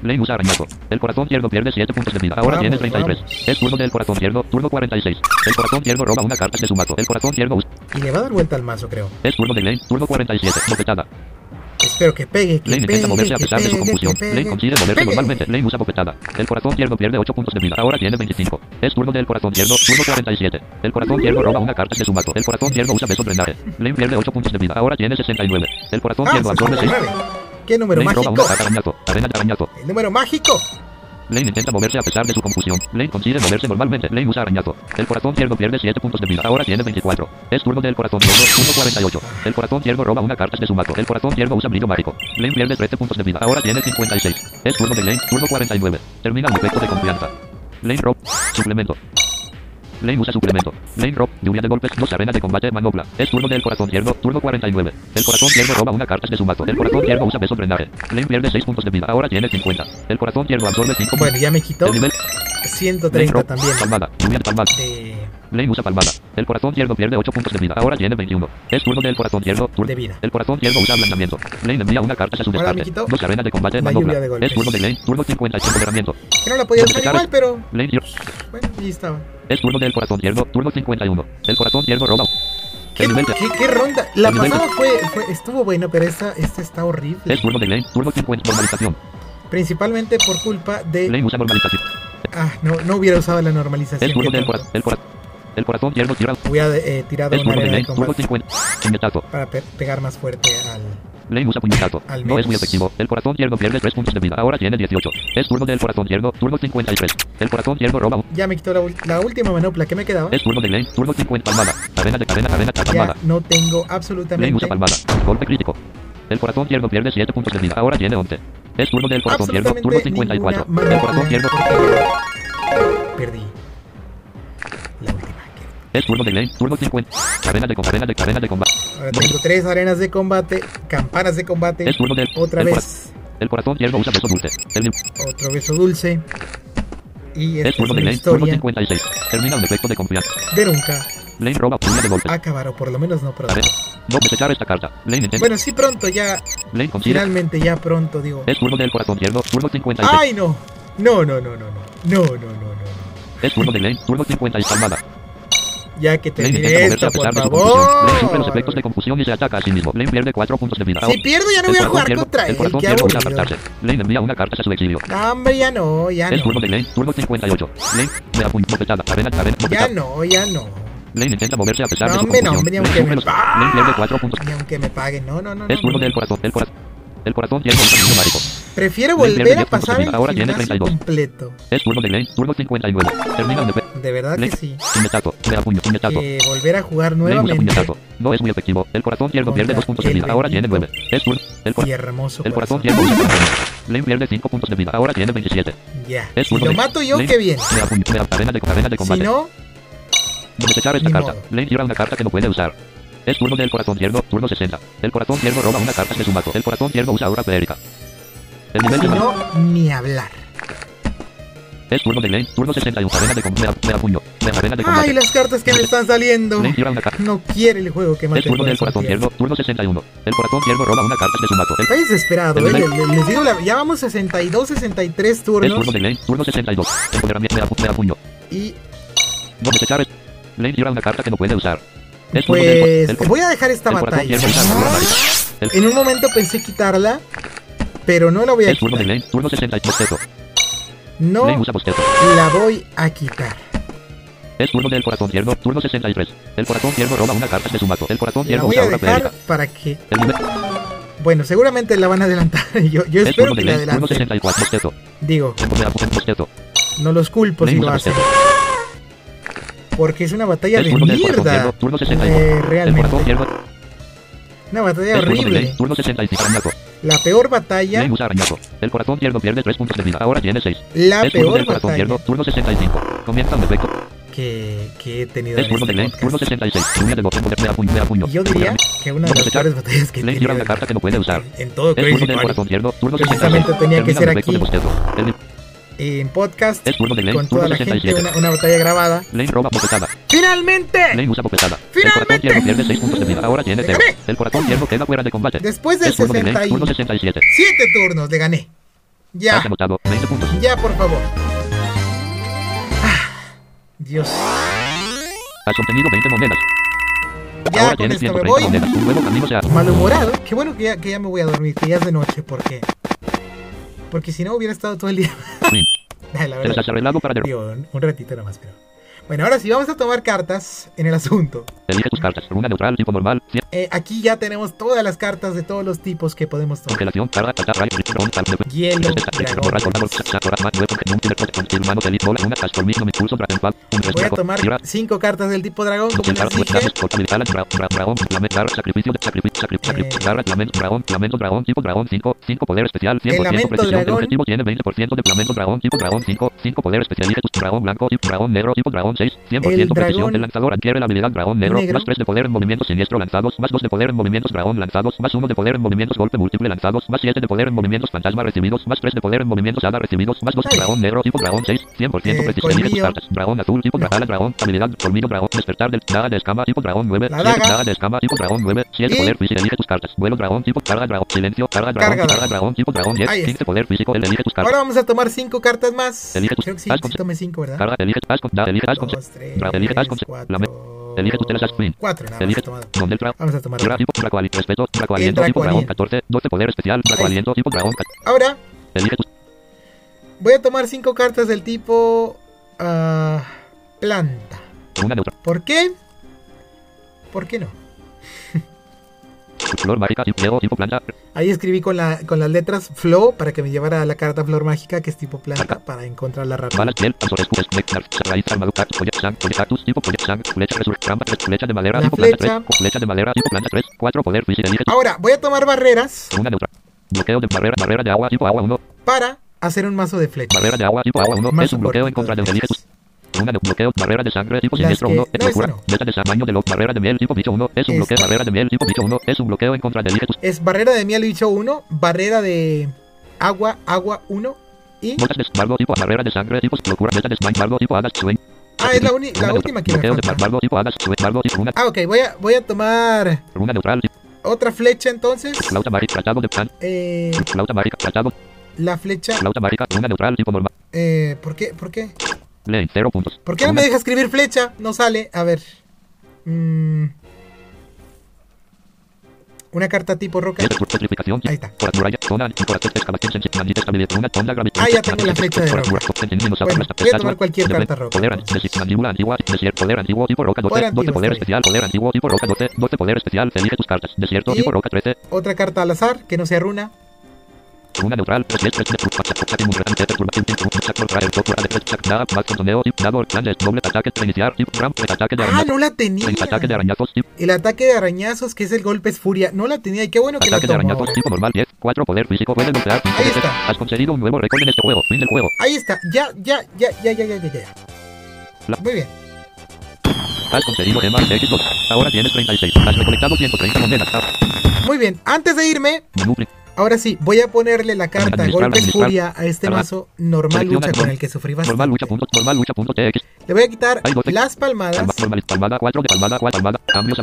Lane usa arañazo. El corazón ciervo pierde 7 puntos de vida. Ahora Vamos, tiene 33. Es turno del corazón ciervo. Turno 46. El corazón ciervo roba una carta de su mazo. El corazón ciervo usa. Y le va a dar vuelta al mazo, creo. Es turno de Lane. Turno 47. Bofetada. Espero que pegue, que Lane pegue, intenta moverse a pesar de su confusión. Lane consigue moverse normalmente. Lane usa bofetada. El corazón ciervo pierde 8 puntos de vida. Ahora tiene 25. Es turno del corazón ciervo. Turno 47. El corazón ciervo roba una carta de su mazo. El corazón ciervo usa beso drenaje. Lane pierde 8 puntos de vida. Ahora tiene 69. El corazón Ah, absorbe 6. 69. ¿Qué número Lane roba mágico? una carta arañazo. Arena de arañazo. El número mágico. Lane intenta moverse a pesar de su confusión. Lane consigue moverse normalmente. Lane usa arañazo. El corazón ciervo pierde 7 puntos de vida. Ahora tiene 24. Es turno del corazón ciervo. Turno 48. El corazón ciervo roba una carta de su mazo. El corazón ciervo usa brillo mágico. Lane pierde 13 puntos de vida. Ahora tiene 56. Es turno de Lane. Turno 49. Termina un efecto de confianza. Lane rob. Suplemento. Lane usa suplemento. Lane rob. Lluvia de golpes. Dos arenas de combate. Manopla. Es turno del corazón ciervo. Turno 49. El corazón ciervo roba una carta de su mazo. El corazón ciervo usa beso drenaje. Lane pierde 6 puntos de vida. Ahora tiene 50. El corazón ciervo absorbe 5 Bueno, ya me quitó el nivel 130 Lane también. Palmada. Lluvia de palmada. De, Lane usa palmada. El corazón ciervo pierde 8 puntos de vida. Ahora tiene 21. Es turno del corazón ciervo. Turno. De vida. El corazón ciervo usa ablandamiento. Lane envía una carta a su descarte. Dos arenas de combate. la manopla. de. Es turno de Lane. Turno 55. Empoderamiento. que no la podía usar igual, pero Lane bueno, ahí estaba. Es turno del corazón ciervo. Turno 51. El corazón ciervo roba. ¿Qué, El qué, qué ronda? La el pasada fue, fue, estuvo bueno, pero esta, esta está horrible. Es turno de Lane. Turno 50. Normalización. Principalmente por culpa de... Lane usa normalización. Ah, no, no hubiera usado la normalización. Es turno del corazón. El corazón. El corazón eh, tirado Es una turno de arena de Lane. Turno combate 50. Puñetazo. para pe- pegar más fuerte al... No es muy efectivo. El corazón ciervo pierde 3 puntos de vida. Ahora tiene 18. Es turno del corazón ciervo. Turno 53. El corazón ciervo roba. un- Ya me quitó la, última manopla que me quedaba. Es turno de Lane. Turno 50. Palmada. Arena de arena, Ya palmada. no tengo absolutamente... palmada. Golpe crítico. El corazón ciervo pierde 7 puntos de vida. Ahora tiene 11. Es turno del corazón ciervo. Turno absolutamente 54. ninguna El corazón porque Perdí. Es turno de Lane. Turno 50. Arena de arena de arena de combate. Ahora tengo tres arenas de combate, campanas de combate. Es turno del. Otra el vez. cora- El corazón ciervo usa beso dulce. El Otro beso dulce. Y es turno de una Lane. Turno historia 56. Termina un efecto de confianza. de nunca Lane roba lluvia de golpes. acabar, o por lo menos no pronto. No desechar esta carta. Lane intenta. Bueno, sí pronto, ya, Lane consigue. finalmente ya pronto, digo. Es turno del corazón ciervo. Turno 56. ¡Ay, no! No, no, no, no, no. No, no, no, no. Es turno de Lane. Turno 56. Palmada. Ya que Lane intenta termine moverse a esto, pesar por. Lane sufre los efectos favor. de confusión y se ataca a sí mismo. Lane pierde 4 puntos de vida. Si pierdo ya no El voy a jugar contra El él, corazón apartarse. Lane envía una carta a su exilio. No, hombre, ya no, ya Es turno no. de Lane. Turno 58. Lane. Me. Ya no, ya no. Intenta moverse a pesar No, de su hombre, no, hombre, Lane aunque me pierde 4 puntos. Ni aunque me paguen. No, no, no. Es no, turno no. del corazón. El corazón. El corazón tiene un camino mágico. Prefiero volver a 10 puntos pasar el. Ahora tiene gimnasio 32. completo. Es turno de Lane. Turno 59. Termina de De verdad que sí. Puñetazo. Puño. Puñetazo. Que volver a jugar nuevamente. No es muy efectivo. El corazón izquierdo pierde Contra 2 puntos de el vida. Ahora tiene Benito. 9. Es turno. El, cor- Y hermoso el corazón corazón. corazón. Lane pierde 5 puntos de vida. Ahora tiene 27. Ya. Es Si turno lo mato yo, qué bien. Me da puño. Me arena de, de Si combate. no, Desechar esta carta. Lane tira una carta que no puede usar. Es turno del corazón izquierdo, turno 60. El corazón izquierdo roba una carta de su mazo. El corazón izquierdo usa aura feérica. El nivel si de no, ni hablar. Es turno de Lane, turno 61. Arena de combate. Me da puño. Me da arena de combate. Ay, las cartas que me están saliendo. No quiere el juego que mate el turno del corazón izquierdo, turno 61. El corazón izquierdo roba una carta de su mazo. El Estoy desesperado, El eh. Les digo, la- ya vamos 62, 63 es turnos. turno de Lane, turno 62. Empoderamiento. Me da, me da puño. Y No desechar es. Lane tira una carta que no puede usar. Pues voy a dejar esta batalla. En un momento pensé quitarla, pero no la voy a quitar. Lane, turno 62. Bostezo. No la voy a quitar. Es turno del corazón izquierdo, turno 63. El corazón izquierdo roba una carta de su mazo. El corazón voy usa a aura dejar para que... Bueno, seguramente la van a adelantar. Yo, yo es espero que la adelanten. 64. Bostezo. Digo, no los culpo si lo hacen. Porque es una batalla de mierda. izquierdo, turno 62. Eh, El realmente. izquierdo Una batalla horrible. Lane, turno 65. Arañazo. La peor batalla. El corazón pierde 3 puntos de vida. Ahora tiene 6. La turno peor del corazón turno 65. Comienza un que, que he tenido Es en este turno podcast. 66. Lluvia de bote, me da puño, me da puño. Y yo diría que una de las peores batallas que he tenido en, carta que no puede usar. en todo Crazy Party. Precisamente 66. tenía que ser el aquí. El- En podcast Es turno de Lane, con toda la gente 67. una, una batalla grabada. Lane roba bofetada. ¡Finalmente! Lane usa bofetada. El ¡Finalmente! corazón izquierdo pierde 6 puntos de vida. Ahora tiene 0. ¡Gané! El corazón izquierdo queda fuera de combate. Después de Es turno de Lane, 60 y turno 67. 7 turnos le gané. Ya, Has anotado 20 puntos. ya por favor. Ah, Dios. Has obtenido 20 monedas. Ya Ahora con esto me 130 voy. monedas. Un nuevo camino se. Malhumorado. Qué bueno que ya, que ya me voy a dormir, que ya es de noche, porque. Porque si no hubiera estado todo el día. Fin. La verdad. para. Digo, un, un ratito nomás, pero. Bueno, ahora sí, vamos a tomar cartas en el asunto. Elige tus cartas. Runa neutral, tipo normal. Eh, aquí ya tenemos todas las cartas de todos los tipos que podemos tomar. Hielo, una, Voy a tomar cinco cartas del tipo dragón, como les dije. sacrificio, lamento, dragón, lamento, dragón, tipo dragón, 5, 5 poder especial, 100% lamento precisión, el dragón. objetivo tiene 20% de lamento, dragón, tipo dragón, 5, 5 poder especial, elige tu dragón blanco, dragón negro, tipo dragón 6, 100% dragón precisión, el lanzador adquiere la habilidad dragón negro, negro. más 3 de poder en movimientos siniestro lanzados, más 2 de poder en movimientos dragón lanzados, más 1 de poder en movimientos golpe múltiple lanzados, más 7 de poder en movimientos fantasma recibidos, más 3 de poder en movimientos hada recibidos, más 2 Ay. dragón negro, tipo dragón 6, 100% Eh, precisión, elige tus cartas, dragón azul, tipo No. dragón, dragón, habilidad, colmillo, dragón, despertar del daga de escama, tipo dragón 9, La 7 daga. de escama, tipo dragón 9, 7 Y- poder físico, elige tus cartas, vuelo dragón, tipo carga dragón, silencio, carga dragón, Carga carga, dragón. dragón, tipo dragón 10, Ahí está. 15 poder físico, el elige tus cartas, Ahora vamos a tomar cinco cartas más. Elige tus- Creo que sí, sí con- tomé cinco, ¿verdad? carga, elige, haz da, elige, haz Dos, tres, elige, cuatro, elige tus telas, screen, cuatro, nada elige, donde el Vamos a tomar respeto, tipo dragón Dracoaliento. 14, 12 poder especial, tipo dragón, Ahora elige tus voy a tomar cinco cartas del tipo ah, planta. ¿Por qué? ¿Por qué no? Flor mágica, tipo tipo planta, Ahí escribí con, la, con las letras Flow para que me llevara a la carta Flor Mágica, que es tipo planta, para madera, La tipo planta flecha. 3, flecha de madera, tipo planta 3, 4 poder físico, elige tus- Ahora, voy a tomar barreras una neutra, bloqueo de barrera, barrera de agua, tipo agua 1, para hacer un mazo de flechas. barrera de agua, tipo agua 1, Mazo es un bloqueo en contra de de. Una de bloqueo, barrera de sangre, tipo siniestro que- 1, no, es beta de tamaño de barrera de miel, tipo bicho 1, es un bloqueo, barrera de miel, tipo bicho 1, es un bloqueo en contra de Es barrera de miel bicho 1, barrera de agua, agua 1 y... botas de bardo, tipo barrera de sangre, tipo locura, beta de smite, bardo, tipo hadas, swing, Ah, es la, uni- la última que me falta. Ah, ok, voy a, voy a tomar neutral, otra flecha entonces. flauta mágica, tratado de pan, Eh, flauta mágica, tratado, la flecha... flauta mágica, una neutral, tipo normal, Eh, ¿Por qué? ¿Por qué? 0 puntos. ¿Por qué no me deja escribir flecha? No sale. A ver. Mm. Una carta tipo roca. Ahí está. Ah, ya tengo la flecha de roca. Bueno, voy a tomar cualquier carta roca. Poder mandíbula antigua, desierto, poder antiguo, tipo roca, 12, Poder 12 antiguo, poder está especial, poder antiguo, tipo roca, 12, 12 poder especial, elige tus cartas, desierto, Y- tipo roca, 13, Otra carta al azar, que no sea runa. Una neutral, de de de Ah, no la tenía. ataque de arañazos, El ataque de arañazos, que es el golpe es furia. No la tenía y qué bueno que la ataque de arañazos, tipo normal, 10, 4, poder físico, puede golpear, cinco Ahí veces, está. has conseguido un nuevo récord en este juego, fin del juego, Ahí está. Ya, ya, ya, ya, ya, ya, ya, ya. Muy bien. has conseguido gemas X2, ahora tienes 36, has recolectado 130 monedas, ah, Muy bien. Antes de irme, menú, ahora sí, voy a ponerle la carta golpe furia a este mazo normal lucha con el que sufrí normal bastante. lucha, punto, normal lucha, punto, TX, Le voy a quitar las palmadas. palma, normal, palmada, 4 de palmada, 4 palmada, cambios,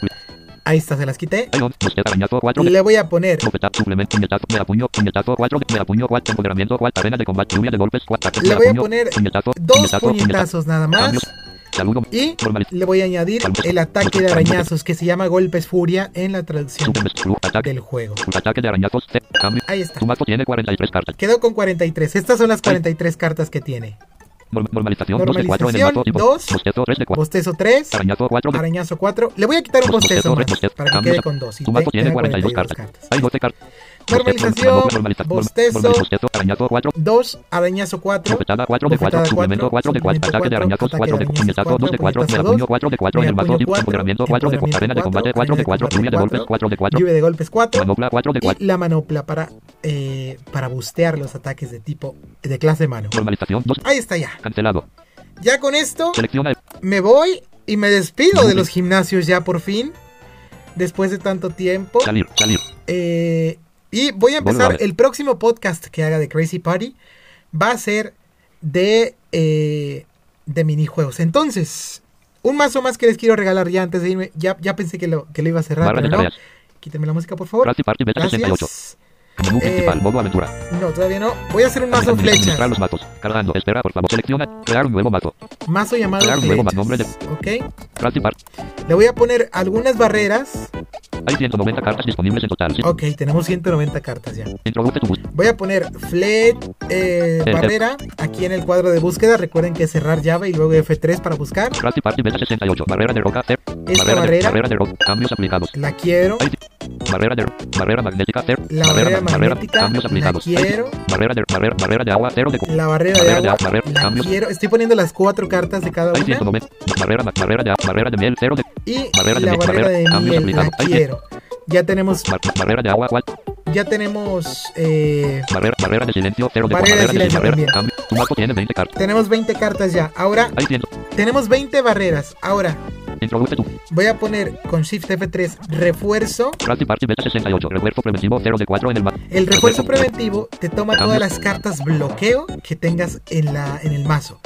Ahí está, se las quité. hay 11, bosqueta, arañazo, 4 de Le voy a poner Bofetada, suplemento, puñetazo, me apuño, puñetazo, 4, me apuño, 4, empoderamiento, 4, arena de combate, lluvia de golpes, 4, Le voy a poner dos puñetazo, puñetazo, puñetazos nada más. Y le voy a añadir el ataque de arañazos que se llama golpes furia en la traducción del juego. ataque de arañazos, Ahí está. tiene 43 cartas, Quedó con 43. Estas son las 43 cartas que tiene. Norm- normalización, 2 de 4 en el Normalización, mazo, tipo, dos. bostezo, 3 de 4, Bostezo 3. arañazo, 4 de Arañazo 4. Le voy a quitar un bostezo más para que quede con 2. tu mazo tiene 42 cartas, hay 12 cartas, Normalización, normaliza- norm- bostezo, arañazo, 4, 2. Arañazo 4. bofetada, 4 de 4, Bofetada suplemento, 4 de 4, suplemento ataque de arañazos, 4 de arañazos puñetazo, 2 de 4, me puñetazo apuño, dos, 4 de 4 en el mazo, tipo, empoderamiento, 4 de 4, arena de combate, 4 de 4, lluvia de golpes, 4 de 4, Lluvia de golpes 4. manopla, 4 de 4, Y la manopla para, eh, para bustear los ataques de tipo de clase mano. normalización, 2, Ahí está ya. cancelado, Ya con esto selecciona me voy y me despido de los gimnasios ya por fin. Después de tanto tiempo. salir, salir, Eh, y voy a empezar el próximo podcast que haga de Crazy Party. Va a ser de, eh, de minijuegos. Entonces, un mazo más que les quiero regalar ya antes de irme. Ya, ya pensé que lo, que lo iba a cerrar, barra pero no. Quítenme la música, por favor. Crazy Party Beta 68, Gracias. Menú Eh, principal, modo aventura, No, todavía no. Voy a hacer un mazo flechas. los mazos, cargando, espera, por favor, selecciona, crear un nuevo mazo, Mazo llamado Crear un nuevo flechas. nombre de- Ok. Le voy a poner algunas barreras. hay 190 cartas disponibles en total. Ok, tenemos 190 cartas ya. introduce tu bus, Voy a poner flet eh, Eh, barrera aquí en el cuadro de búsqueda. Recuerden que cerrar llave y luego F3 para buscar. Beta 68, barrera de roca, cer, Esta barrera, barrera. de, barrera de roca, cambios aplicados, La quiero. Barrera de, barrera magnética, cer, La barrera magnética, cambios la aplicados, quiero. barrera de, barrera, barrera de agua, cero de, La barrera de Barrera de agua. agua, barrera, La cambios. quiero. Estoy poniendo las cuatro cartas de cada una. 190, barrera, barrera de, barrera de miel, cero de, Y barrera de la miel, barrera barrera, de cambios miel. La aplicados. Ay, quiero. Ya tenemos. bar- barrera de agua, cual, Ya tenemos. eh, barrera, barrera de silencio, cero de, Barrera de silencio barrera, tiene 20 cartas, tenemos 20 cartas ya. Ahora hay 100, tenemos 20 barreras. Ahora introduce voy a poner con Shift F3 refuerzo. Party Beta 68, refuerzo preventivo, 0 de 4 en el mazo, El refuerzo preventivo te toma todas las cartas bloqueo que tengas en, la, en el mazo.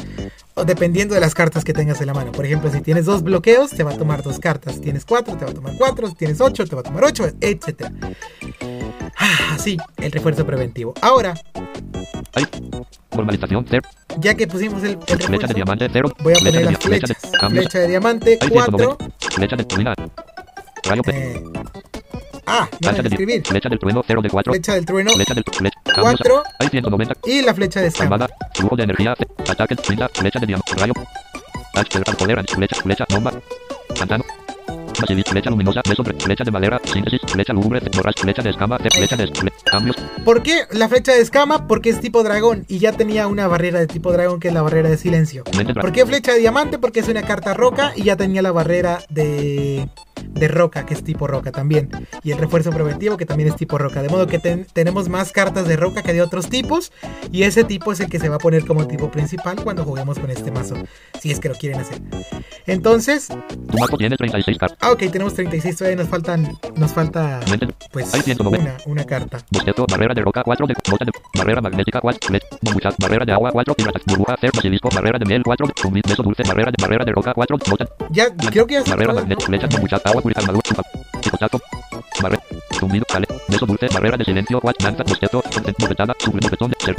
O dependiendo de las cartas que tengas en la mano. Por ejemplo, si tienes dos bloqueos, te va a tomar dos cartas. Si tienes cuatro, te va a tomar cuatro. Si tienes ocho, te va a tomar ocho, etc. Así, el refuerzo preventivo. Ahora, cero, ya que pusimos el, el flecha de diamante, cero, voy a flecha poner de, las flecha de, Flecha de diamante, hay 4. 190, flecha de ruina, rayo, Eh, ah, no flecha escribir. flecha del trueno, 0 de 4, Flecha del trueno flecha del, flecha, cambios, 4 hay 190, y la flecha de. Palmada, flujo de energía, ataque, flecha de diamante, rayo, H, poder, flecha, flecha, bomba, basilis, flecha luminosa, flecha de madera, síntesis, flecha lúgubre, borracho, flecha de escama, flecha de cambios, ¿Por qué la flecha de escama? Porque es tipo dragón y ya tenía una barrera de tipo dragón que es la barrera de silencio. ¿Por qué flecha de diamante? Porque es una carta roca y ya tenía la barrera de, de roca, que es tipo roca también. Y el refuerzo preventivo, que también es tipo roca. De modo que ten- tenemos más cartas de roca que de otros tipos. Y ese tipo es el que se va a poner como tipo principal cuando juguemos con este mazo. Si es que lo quieren hacer. Entonces, tu mazo tiene 36 cartas, ah, ok, tenemos 36. Todavía nos faltan. Nos falta. Pues Hay 190. una, una carta. bostezo, barrera de roca, 4 de, de, barrera magnética, 4, flecha, bombuchas, barrera de agua, 4, piratas, burbuja, cero, basilisco, barrera de miel, 4, zumbi, beso dulce, barrera de, barrera de roca, 4, bota, Ya, creo que ya barrera magnética, agua, purita, armadura, barrera, Zumbido, sale. Beso dulce, barrera de silencio, cuatro, bofetada,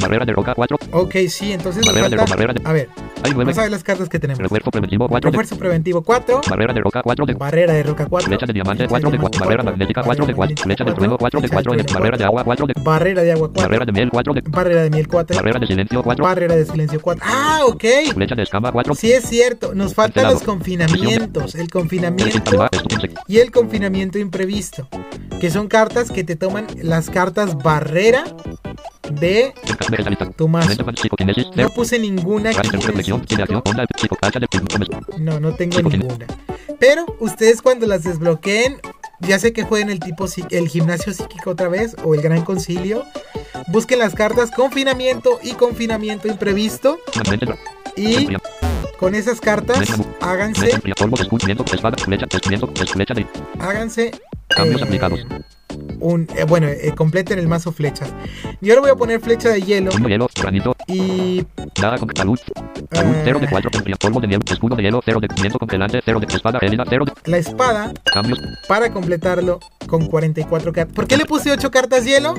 barrera de roca, cuatro. Ok, sí, entonces nos Barrera de falta... ro- barrera de- A ver, Hay nueve. vamos a ver las cartas que tenemos. Refuerzo preventivo, cuatro. de- Refuerzo preventivo 4, Barrera de roca, cuatro. De... barrera de roca 4, Flecha de diamante, 4 de 4. Barrera magnética, 4 de 4. Flecha del trueno, 4 de 4. Barrera de agua, 4 de barrera de agua 4, Barrera de miel, 4 de barrera de miel 4, Barrera de silencio, 4. barrera de silencio 4. Ah, ok. Flecha de escama, 4. Sí es cierto, nos faltan los confinamientos, el confinamiento y el confinamiento imprevisto, que son cartas que te toman las cartas barrera de tu mazo. No puse ninguna No, no tengo ninguna. Pero ustedes cuando las desbloqueen, ya sé que jueguen el tipo el gimnasio psíquico otra vez o el gran concilio, busquen las cartas confinamiento y confinamiento imprevisto. Y con esas cartas háganse háganse Cambios eh, aplicados. un eh, bueno, eh, completen el mazo flechas. Yo le voy a poner flecha de hielo hielo, granito, y daga con salud, salud, 0 de 4, polvo de nieve, escudo de hielo, 0 de viento congelante, 0 de espada gélida, 0 de la espada cambios, para completarlo con 44 cartas. ¿Por qué le puse 8 cartas hielo?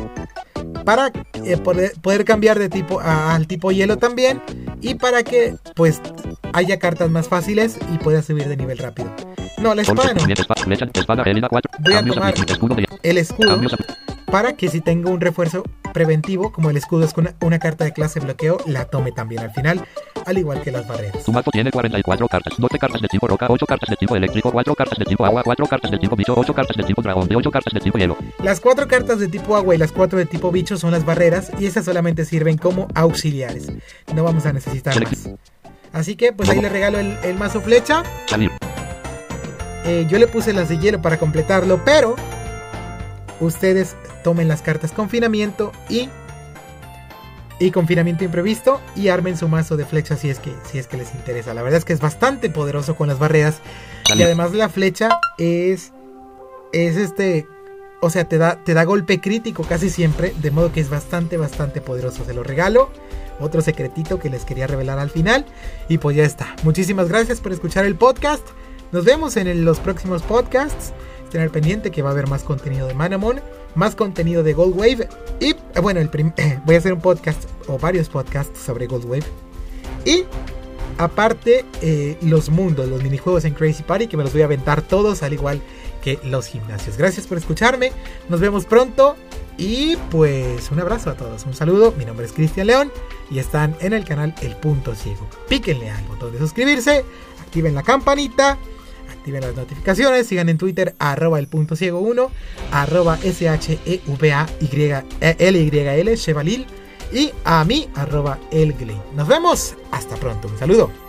Para eh, poder, poder cambiar de tipo a- al tipo hielo también y para que pues haya cartas más fáciles y pueda subir de nivel rápido. No, la espada no, Ponce, espada, flecha, espada gélida, 4, Voy a tomar- el escudo para que si tengo un refuerzo preventivo como el escudo es con una, una carta de clase bloqueo, la tome también al final, al igual que las barreras. Tu mazo tiene 44 cartas, 12 cartas de tipo roca, 8 cartas de tipo eléctrico, 4 cartas de tipo agua, 4 cartas de tipo bicho, 8 cartas de tipo dragón, 8 cartas de tipo hielo. Las cuatro cartas de tipo agua y las cuatro de tipo bicho son las barreras y esas solamente sirven como auxiliares. No vamos a necesitar más. Así que pues ahí le regalo el, el mazo flecha. Salir. Eh, yo le puse las de hielo para completarlo, pero ustedes tomen las cartas confinamiento y y confinamiento imprevisto y armen su mazo de flechas si es que si es que les interesa. La verdad es que es bastante poderoso con las barreras y además la flecha es es este o sea, te da te da golpe crítico casi siempre, de modo que es bastante bastante poderoso. Se lo regalo. Otro secretito que les quería revelar al final y pues ya está. Muchísimas gracias por escuchar el podcast. Nos vemos en los próximos podcasts. Al pendiente que va a haber más contenido de Manamon, más contenido de Gold Wave y eh, bueno, el voy a hacer un podcast o varios podcasts sobre Gold Wave. Y aparte eh, los mundos, los minijuegos en Crazy Party que me los voy a aventar todos al igual que los gimnasios. Gracias por escucharme. Nos vemos pronto y pues un abrazo a todos. Un saludo. Mi nombre es Cristian León y están en el canal El Punto Ciego. Píquenle al botón de suscribirse, activen la campanita, activen las notificaciones, sigan en Twitter arroba el punto ciego 1, arroba E S-H-E-V-A-L-Y-L, Chevalil y a mí arroba el Nos vemos, hasta pronto, un saludo.